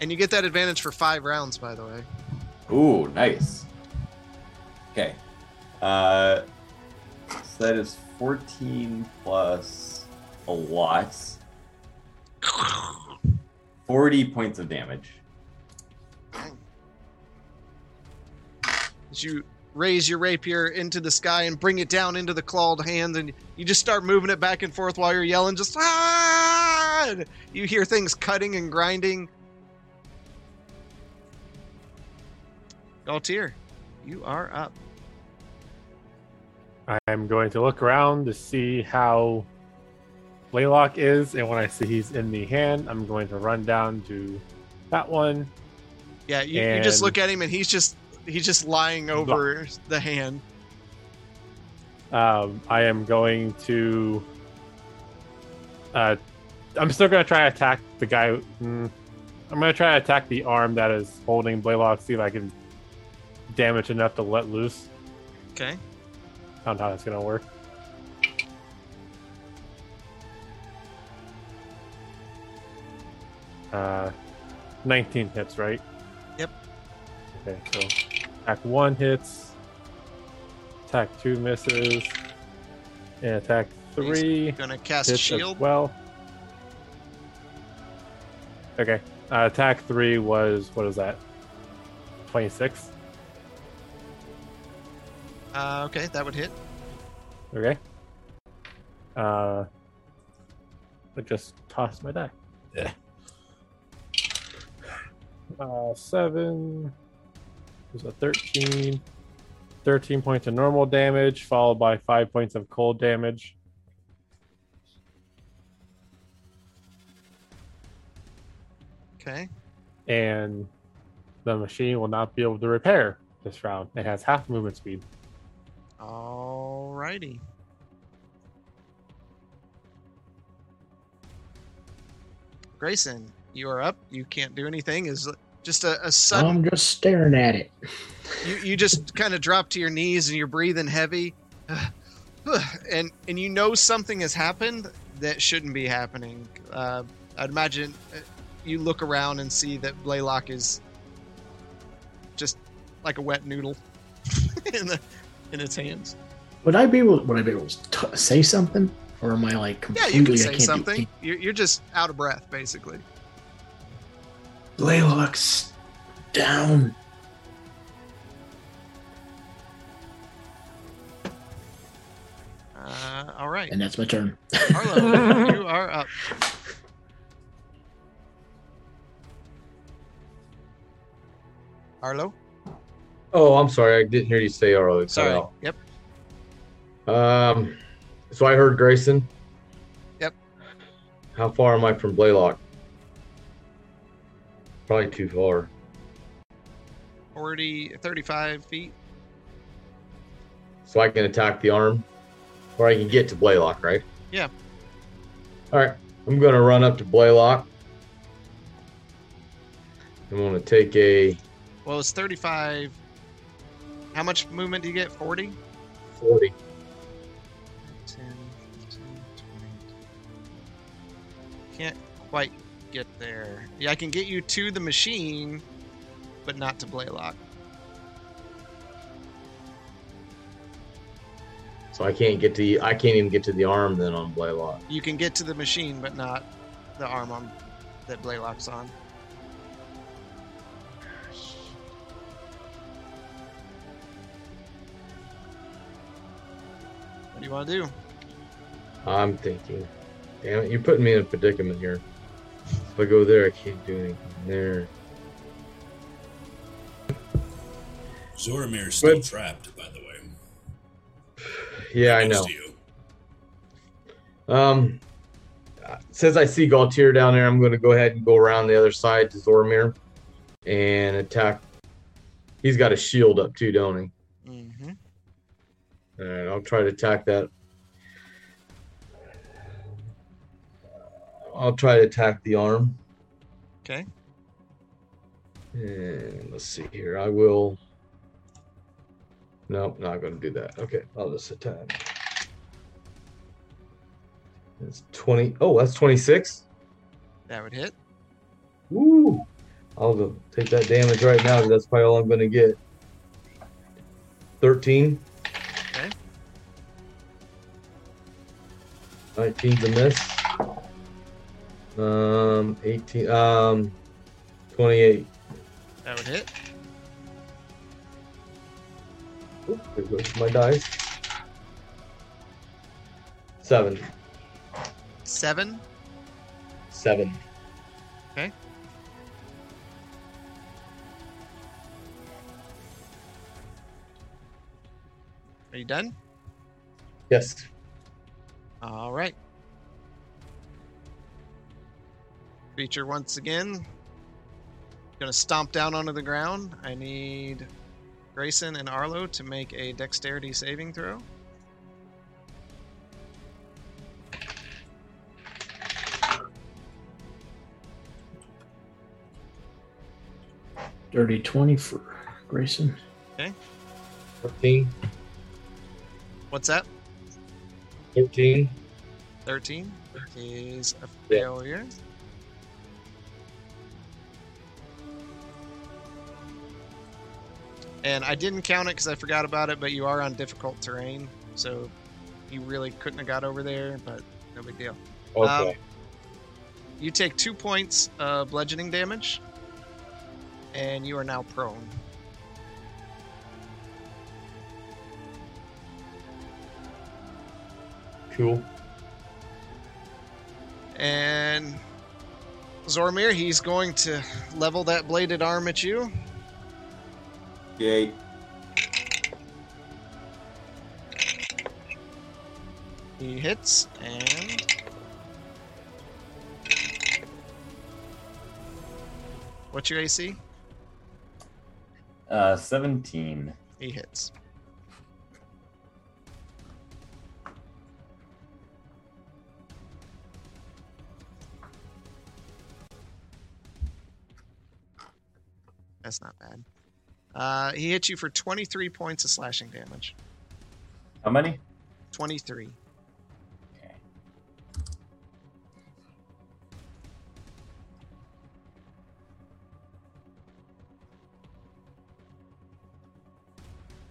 And you get that advantage for five rounds. By the way, Ooh, nice. Okay. Uh, so that is 14 plus a lot. 40 points of damage. as you raise your rapier into the sky and bring it down into the clawed hands, and you just start moving it back and forth while you're yelling, just ah! And You hear things cutting and grinding. Galtier, you are up. I'm going to look around to see how Blaylock is, and when I see he's in the hand, I'm going to run down to that one. Yeah, you, you just look at him, and he's just he's just lying over the hand. Um, I am going to. Uh, I'm still going to try to attack the guy. mm, I'm going to try to attack the arm that is holding Blaylock, see if I can damage enough to let loose. Okay. I don't know how that's to work. Uh, 19 hits, right? Yep. Okay, so attack one hits, attack two misses, and attack three He's Gonna cast shield. well. Okay, uh, attack three was what is that? 26. Uh, okay, that would hit. Okay. Uh, I just tossed my die. Yeah. Uh, seven. Was a 13. 13 points of normal damage, followed by five points of cold damage. Okay. And the machine will not be able to repair this round. It has half movement speed. Alrighty. Grayson, you are up. You can't do anything. Is just a, a sudden. I'm just staring at it. you, you just [laughs] kind of drop to your knees and you're breathing heavy, [sighs] and and you know something has happened that shouldn't be happening. Uh, I'd imagine uh, you look around and see that Blaylock is just like a wet noodle [laughs] in the in its hands. Would I be able? Would I be able to t- say something, or am I like completely? Yeah, you can say can't do something. You're, you're just out of breath, basically. Blaylock's down. Uh, all right, And that's my turn. Arlo, [laughs] you are up. Arlo, Oh, I'm sorry. I didn't hear you say Arlo. It sorry. out. Yep. Um, so I heard Grayson. Yep. How far am I from Blaylock? Probably too far. 40, 35 feet. So I can attack the arm, or I can get to Blaylock, right? Yeah. All right. I'm gonna run up to Blaylock. I'm gonna take a Well, it's 35. How much movement do you get? 40? 40. 10, 15, 20. Can't quite get there. Yeah, I can get you to the machine, but not to Blaylock. So I can't get to I can't even get to the arm then on Blaylock. You can get to the machine, but not the arm on that Blaylock's on. You want to do? I'm thinking. Damn it, you're putting me in a predicament here. If I go there, I can't do anything there. Zormir's still Good. trapped, by the way. Yeah, I know. to you. Um, since I see Galtier down there, I'm going to go ahead and go around the other side to Zormir and attack. He's got a shield up too, don't he? Mm-hmm. All right, I'll try to attack that. I'll try to attack the arm. Okay. And let's see here. I will. Nope, not going to do that. Okay, I'll just attack. It's 20. Oh, that's 26. That would hit. Woo! I'll go take that damage right now that's probably all I'm going to get. 13. 19's a miss. Um, 18. Um, 28. That would hit. Oop, there goes my dice. Seven. Seven. Seven. Okay. Are you done? Yes. All right. Creature once again. Gonna stomp down onto the ground. I need Grayson and Arlo to make a dexterity saving throw. Dirty 20 for Grayson. 13. What's that? 13. 13 is a Yeah. failure. And I didn't count it because I forgot about it, but you are on difficult terrain, so you really couldn't have got over there, but no big deal. Okay. Um, you take two points of bludgeoning damage, and you are now prone. Cool. And Zormir, he's going to level that bladed arm at you. Yay. He hits and What's your AC? Uh, 17. He hits. That's not bad. Uh, he hits you for 23 points of slashing damage. How many? 23. Okay.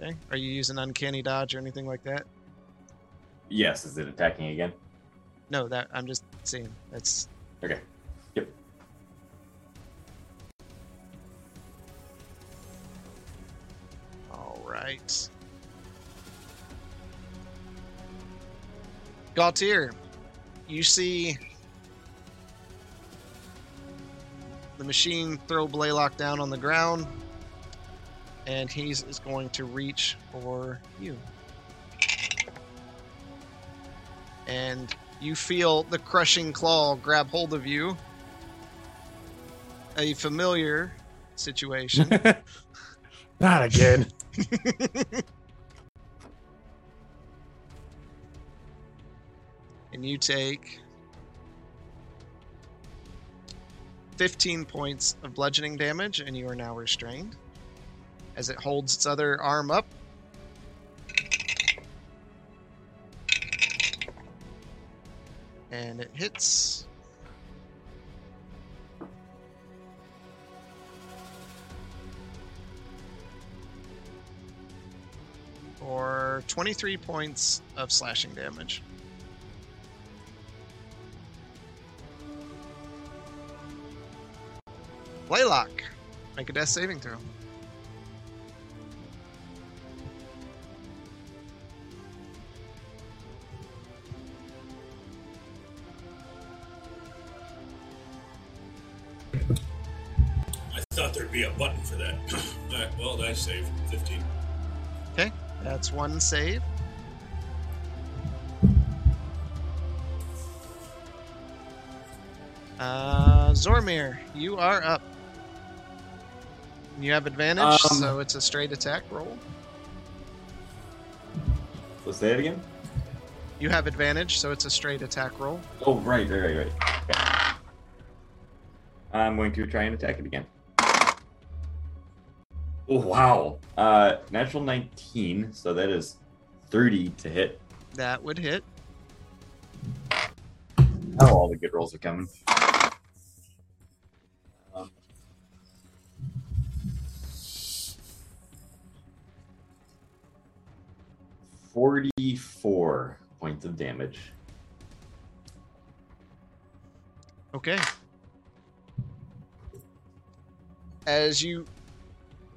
Okay. Are you using uncanny dodge or anything like that? Yes, is it attacking again? No, that I'm just saying. That's Okay. Right. Galtier, you see the machine throw Blaylock down on the ground, and he's is going to reach for you. And you feel the crushing claw grab hold of you. A familiar situation. [laughs] Not again. [laughs] and you take 15 points of bludgeoning damage, and you are now restrained as it holds its other arm up. And it hits. For 23 points of slashing damage. Blaylock, make a death saving throw. I thought there'd be a button for that. [coughs] Well, that's saved. 15. That's one save. Uh, Zormir, you are up. You have advantage, Um, so it's a straight attack roll. Say it again. You have advantage, so it's a straight attack roll. Oh, right, right, right, right. Okay. I'm going to try and attack it again. Oh, wow. Uh, natural 19, so that is 30 to hit. That would hit. Oh, all the good rolls are coming. Um, Forty-four points of damage. Okay. As you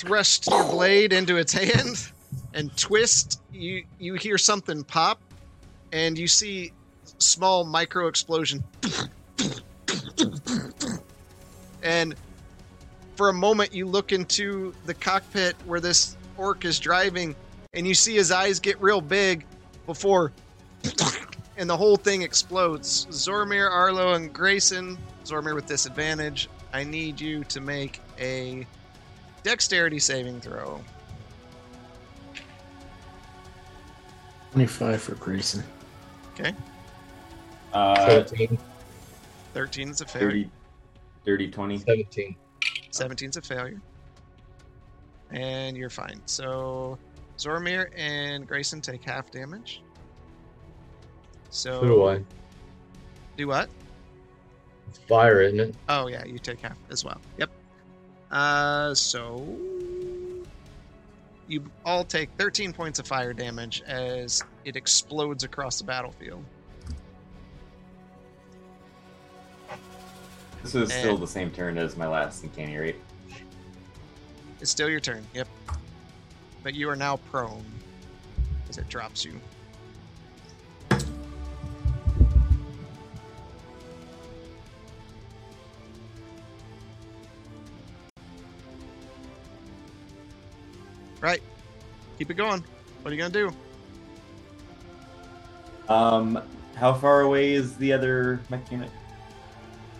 thrust your blade into its hand and twist, you you hear something pop, and you see small micro explosion. and for a moment, you look into the cockpit where this orc is driving, and you see his eyes get real big before and the whole thing explodes. Zormir, Arlo, and Grayson. Zormir with disadvantage. I need you to make a dexterity saving throw. 25 for Grayson. Okay. Uh, 17. 13 is a failure. 30, 30, 20. 17. 17 is a failure. And you're fine. So Zormir and Grayson take half damage. So Who do I? do what? It's fire, isn't it? Oh yeah, you take half as well. Yep. Uh, so you all take 13 points of fire damage as it explodes across the battlefield. This is still the same turn as my last uncanny, right? It's still your turn. Yep. But you are now prone as it drops you. Right. Keep it going. What are you gonna do? Um, how far away is the other mech unit?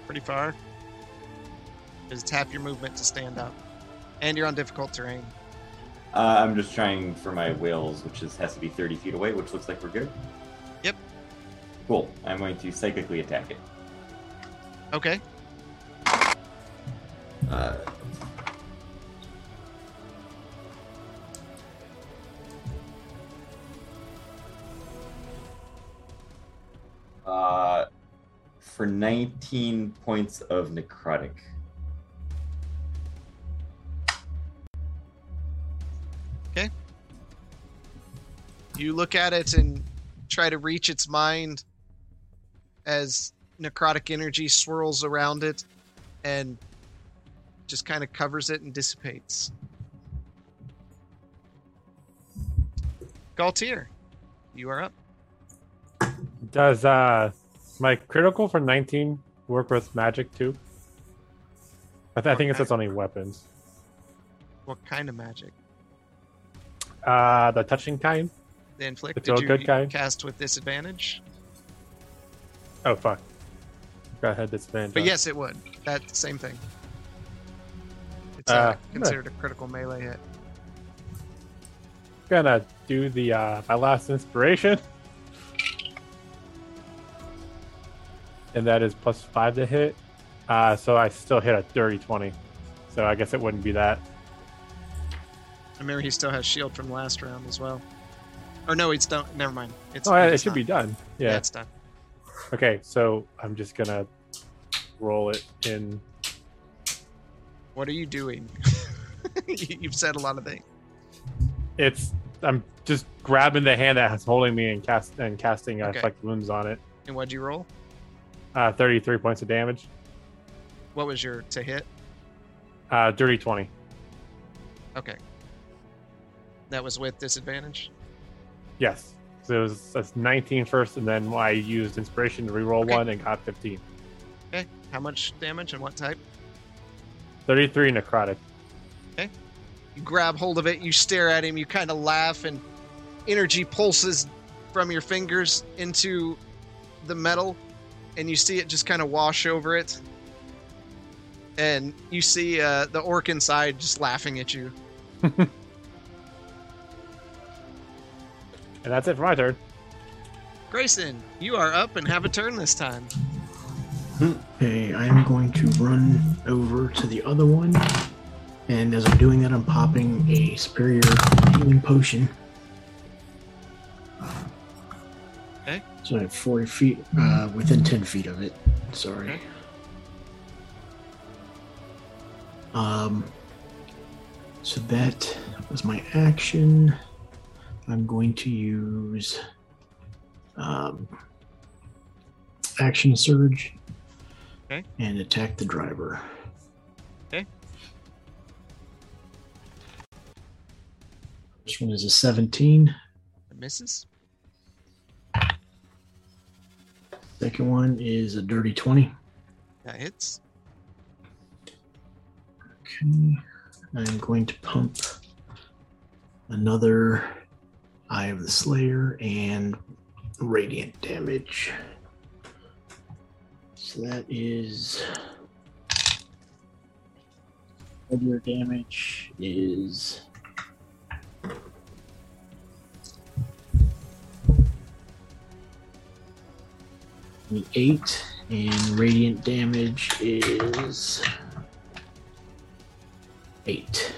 Pretty far. Just tap your movement to stand up. And you're on difficult terrain. Uh, I'm just trying for my whales, which is has to be 30 feet away, which looks like we're good. Yep. Cool. I'm going to psychically attack it. Okay. Uh, uh, for 19 points of necrotic. Okay. You look at it and try to reach its mind as necrotic energy swirls around it and just kind of covers it and dissipates. Galtier, you are up. Does uh my critical for 19 work with magic too? I, th- I think it says only weapons. What kind of magic? Uh, the touching kind. The inflict. The Did you good kind? cast with disadvantage? Oh fuck. Go ahead, disadvantage. But yes, it would. That same thing. It's uh, Uh, considered a critical melee hit. gonna do the uh my last inspiration. [laughs] And that is plus five to hit. Uh so I still hit a dirty twenty. So I guess it wouldn't be that. I remember, he still has shield from last round as well. Or no, it's done. Never mind. It's, oh, it it's should not. be done. Yeah. Yeah. it's done. Okay, so I'm just gonna roll it in What are you doing? You- [laughs] You've said a lot of things. it's I'm just grabbing the hand that's holding me and cast and casting uh, Okay. inflict wounds on it. And what'd you roll? Uh, 33 points of damage. What was your to hit? Uh, dirty 20. Okay. That was with disadvantage. Yes. So it was that's 19 first, and then I used inspiration to reroll Okay. one and got 15. Okay. How much damage and what type? 33 necrotic. Okay. You grab hold of it, you stare at him, you kind of laugh, and energy pulses from your fingers into the metal, and you see it just kind of wash over it. And you see uh, the orc inside just laughing at you. [laughs] And that's it for my turn. Grayson, you are up and have a turn this time. Okay, I'm going to run over to the other one. And as I'm doing that, I'm popping a superior healing potion. Okay. So I have 40 feet, uh, within 10 feet of it. Sorry. Okay. Um, so that was my action. I'm going to use um, action surge Okay. and attack the driver. Okay. This one is a 17. It misses. Second one is a dirty 20. That hits. Okay. I'm going to pump another Eye of the Slayer and radiant damage. So that is regular damage is eight, and radiant damage is eight.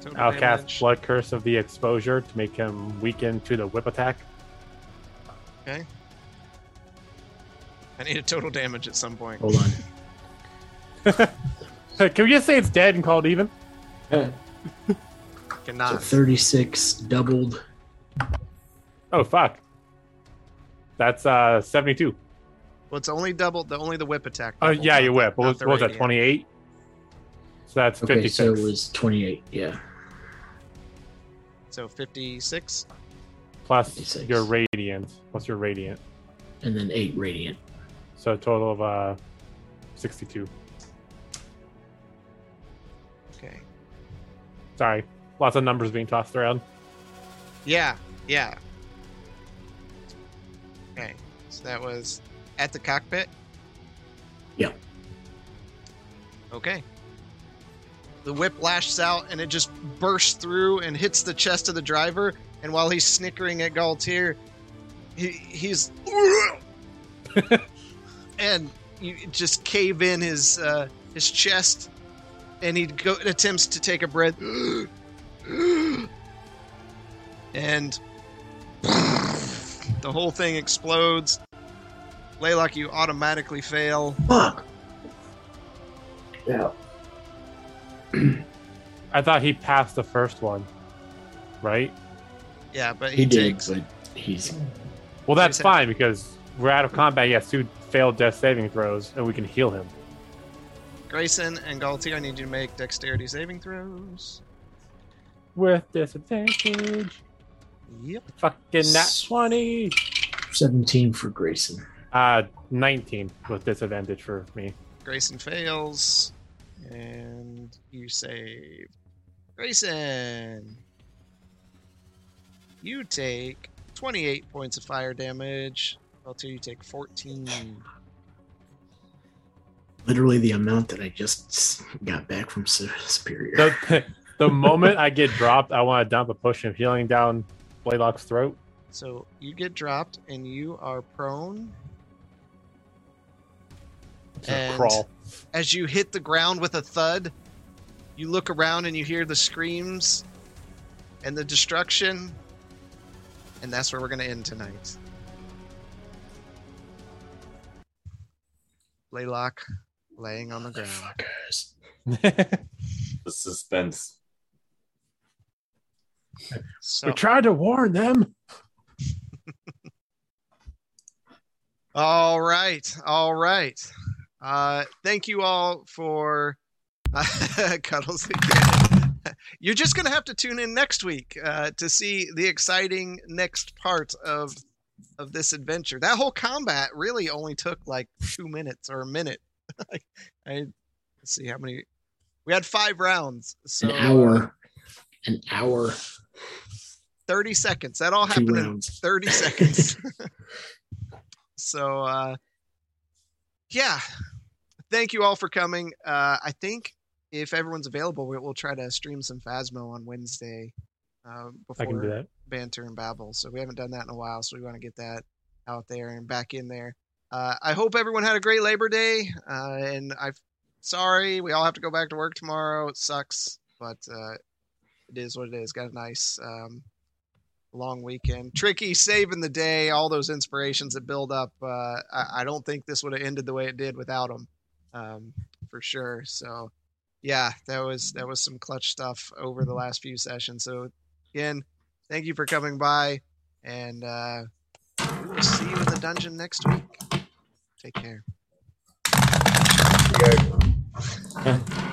Total I'll cast. Blood Curse of the Exposure to make him weaken to the whip attack. Okay. I need a total damage at some point. Hold on. [laughs] Can we just say it's dead and call it even? So Cannot. 36 doubled. Oh, fuck. That's uh 72. Well, it's only double. The only the whip attack. Oh, doubled, yeah, not you whip. What was, what was that, 28? So that's Okay, 56. so it was 28. Yeah. So fifty-six. Plus 56. your radiant. What's your radiant? And then 8 radiant. So a total of uh 62. Okay. Sorry. Lots of numbers being tossed around. Yeah. Yeah. Okay. So that was at the cockpit. Yeah. Okay. The whip lashes out and it just bursts through and hits the chest of the driver. And while he's snickering at Galtier, he, he's [laughs] and you just cave in his uh, his chest, and he go, attempts to take a breath, [gasps] and the whole thing explodes. Blaylock, you automatically fail. Fuck! Yeah. [clears throat] I thought he passed the first one. Right? Yeah, but he, He did, takes. but he's. Well, that's Jason. fine because we're out of combat. He has two failed death saving throws, and we can heal him. Grayson and Galtier, I need you to make dexterity saving throws. With disadvantage. Yep. Fucking nat 20. 17 for Grayson. Uh, 19 with disadvantage for me. Grayson fails, and you save. Grayson, you take 28 points of fire damage. Galtier, you take 14. Literally the amount that I just got back from Su- Superior. The, [laughs] the moment I get dropped, I want to dump a potion of healing down Blaylock's throat. So you get dropped, and you are prone. So And- crawl. as you hit the ground with a thud, you look around and you hear the screams and the destruction, and that's where we're going to end tonight. Blaylock laying on the ground. Fuckers. [laughs] The suspense. So, we tried to warn them. [laughs] all right, all right. Uh, thank you all for [laughs] Cuddles again. You're just gonna have to tune in next week uh, to see the exciting next part of of this adventure. That whole combat really only took like two minutes or a minute. [laughs] I, I let's see how many. We had five rounds, so An hour. An hour. Thirty seconds. That all happened in thirty seconds. [laughs] so uh, yeah, thank you all for coming. Uh, I think if everyone's available, we- we'll try to stream some Phasmo on Wednesday uh, I can do before that. banter and babble. So we haven't done that in a while, so we want to get that out there and back in there. Uh, I hope everyone had a great Labor Day, uh, and I'm sorry we all have to go back to work tomorrow. It sucks, but uh, it is what it is. Got a nice um, long weekend. Tricky saving the day. All those inspirations that build up. Uh, I, I don't think this would have ended the way it did without them, um, for sure. So, yeah, that was that was some clutch stuff over the last few sessions. So, again, thank you for coming by, and uh, we will see you in the dungeon next week. Take care. You guys- [laughs]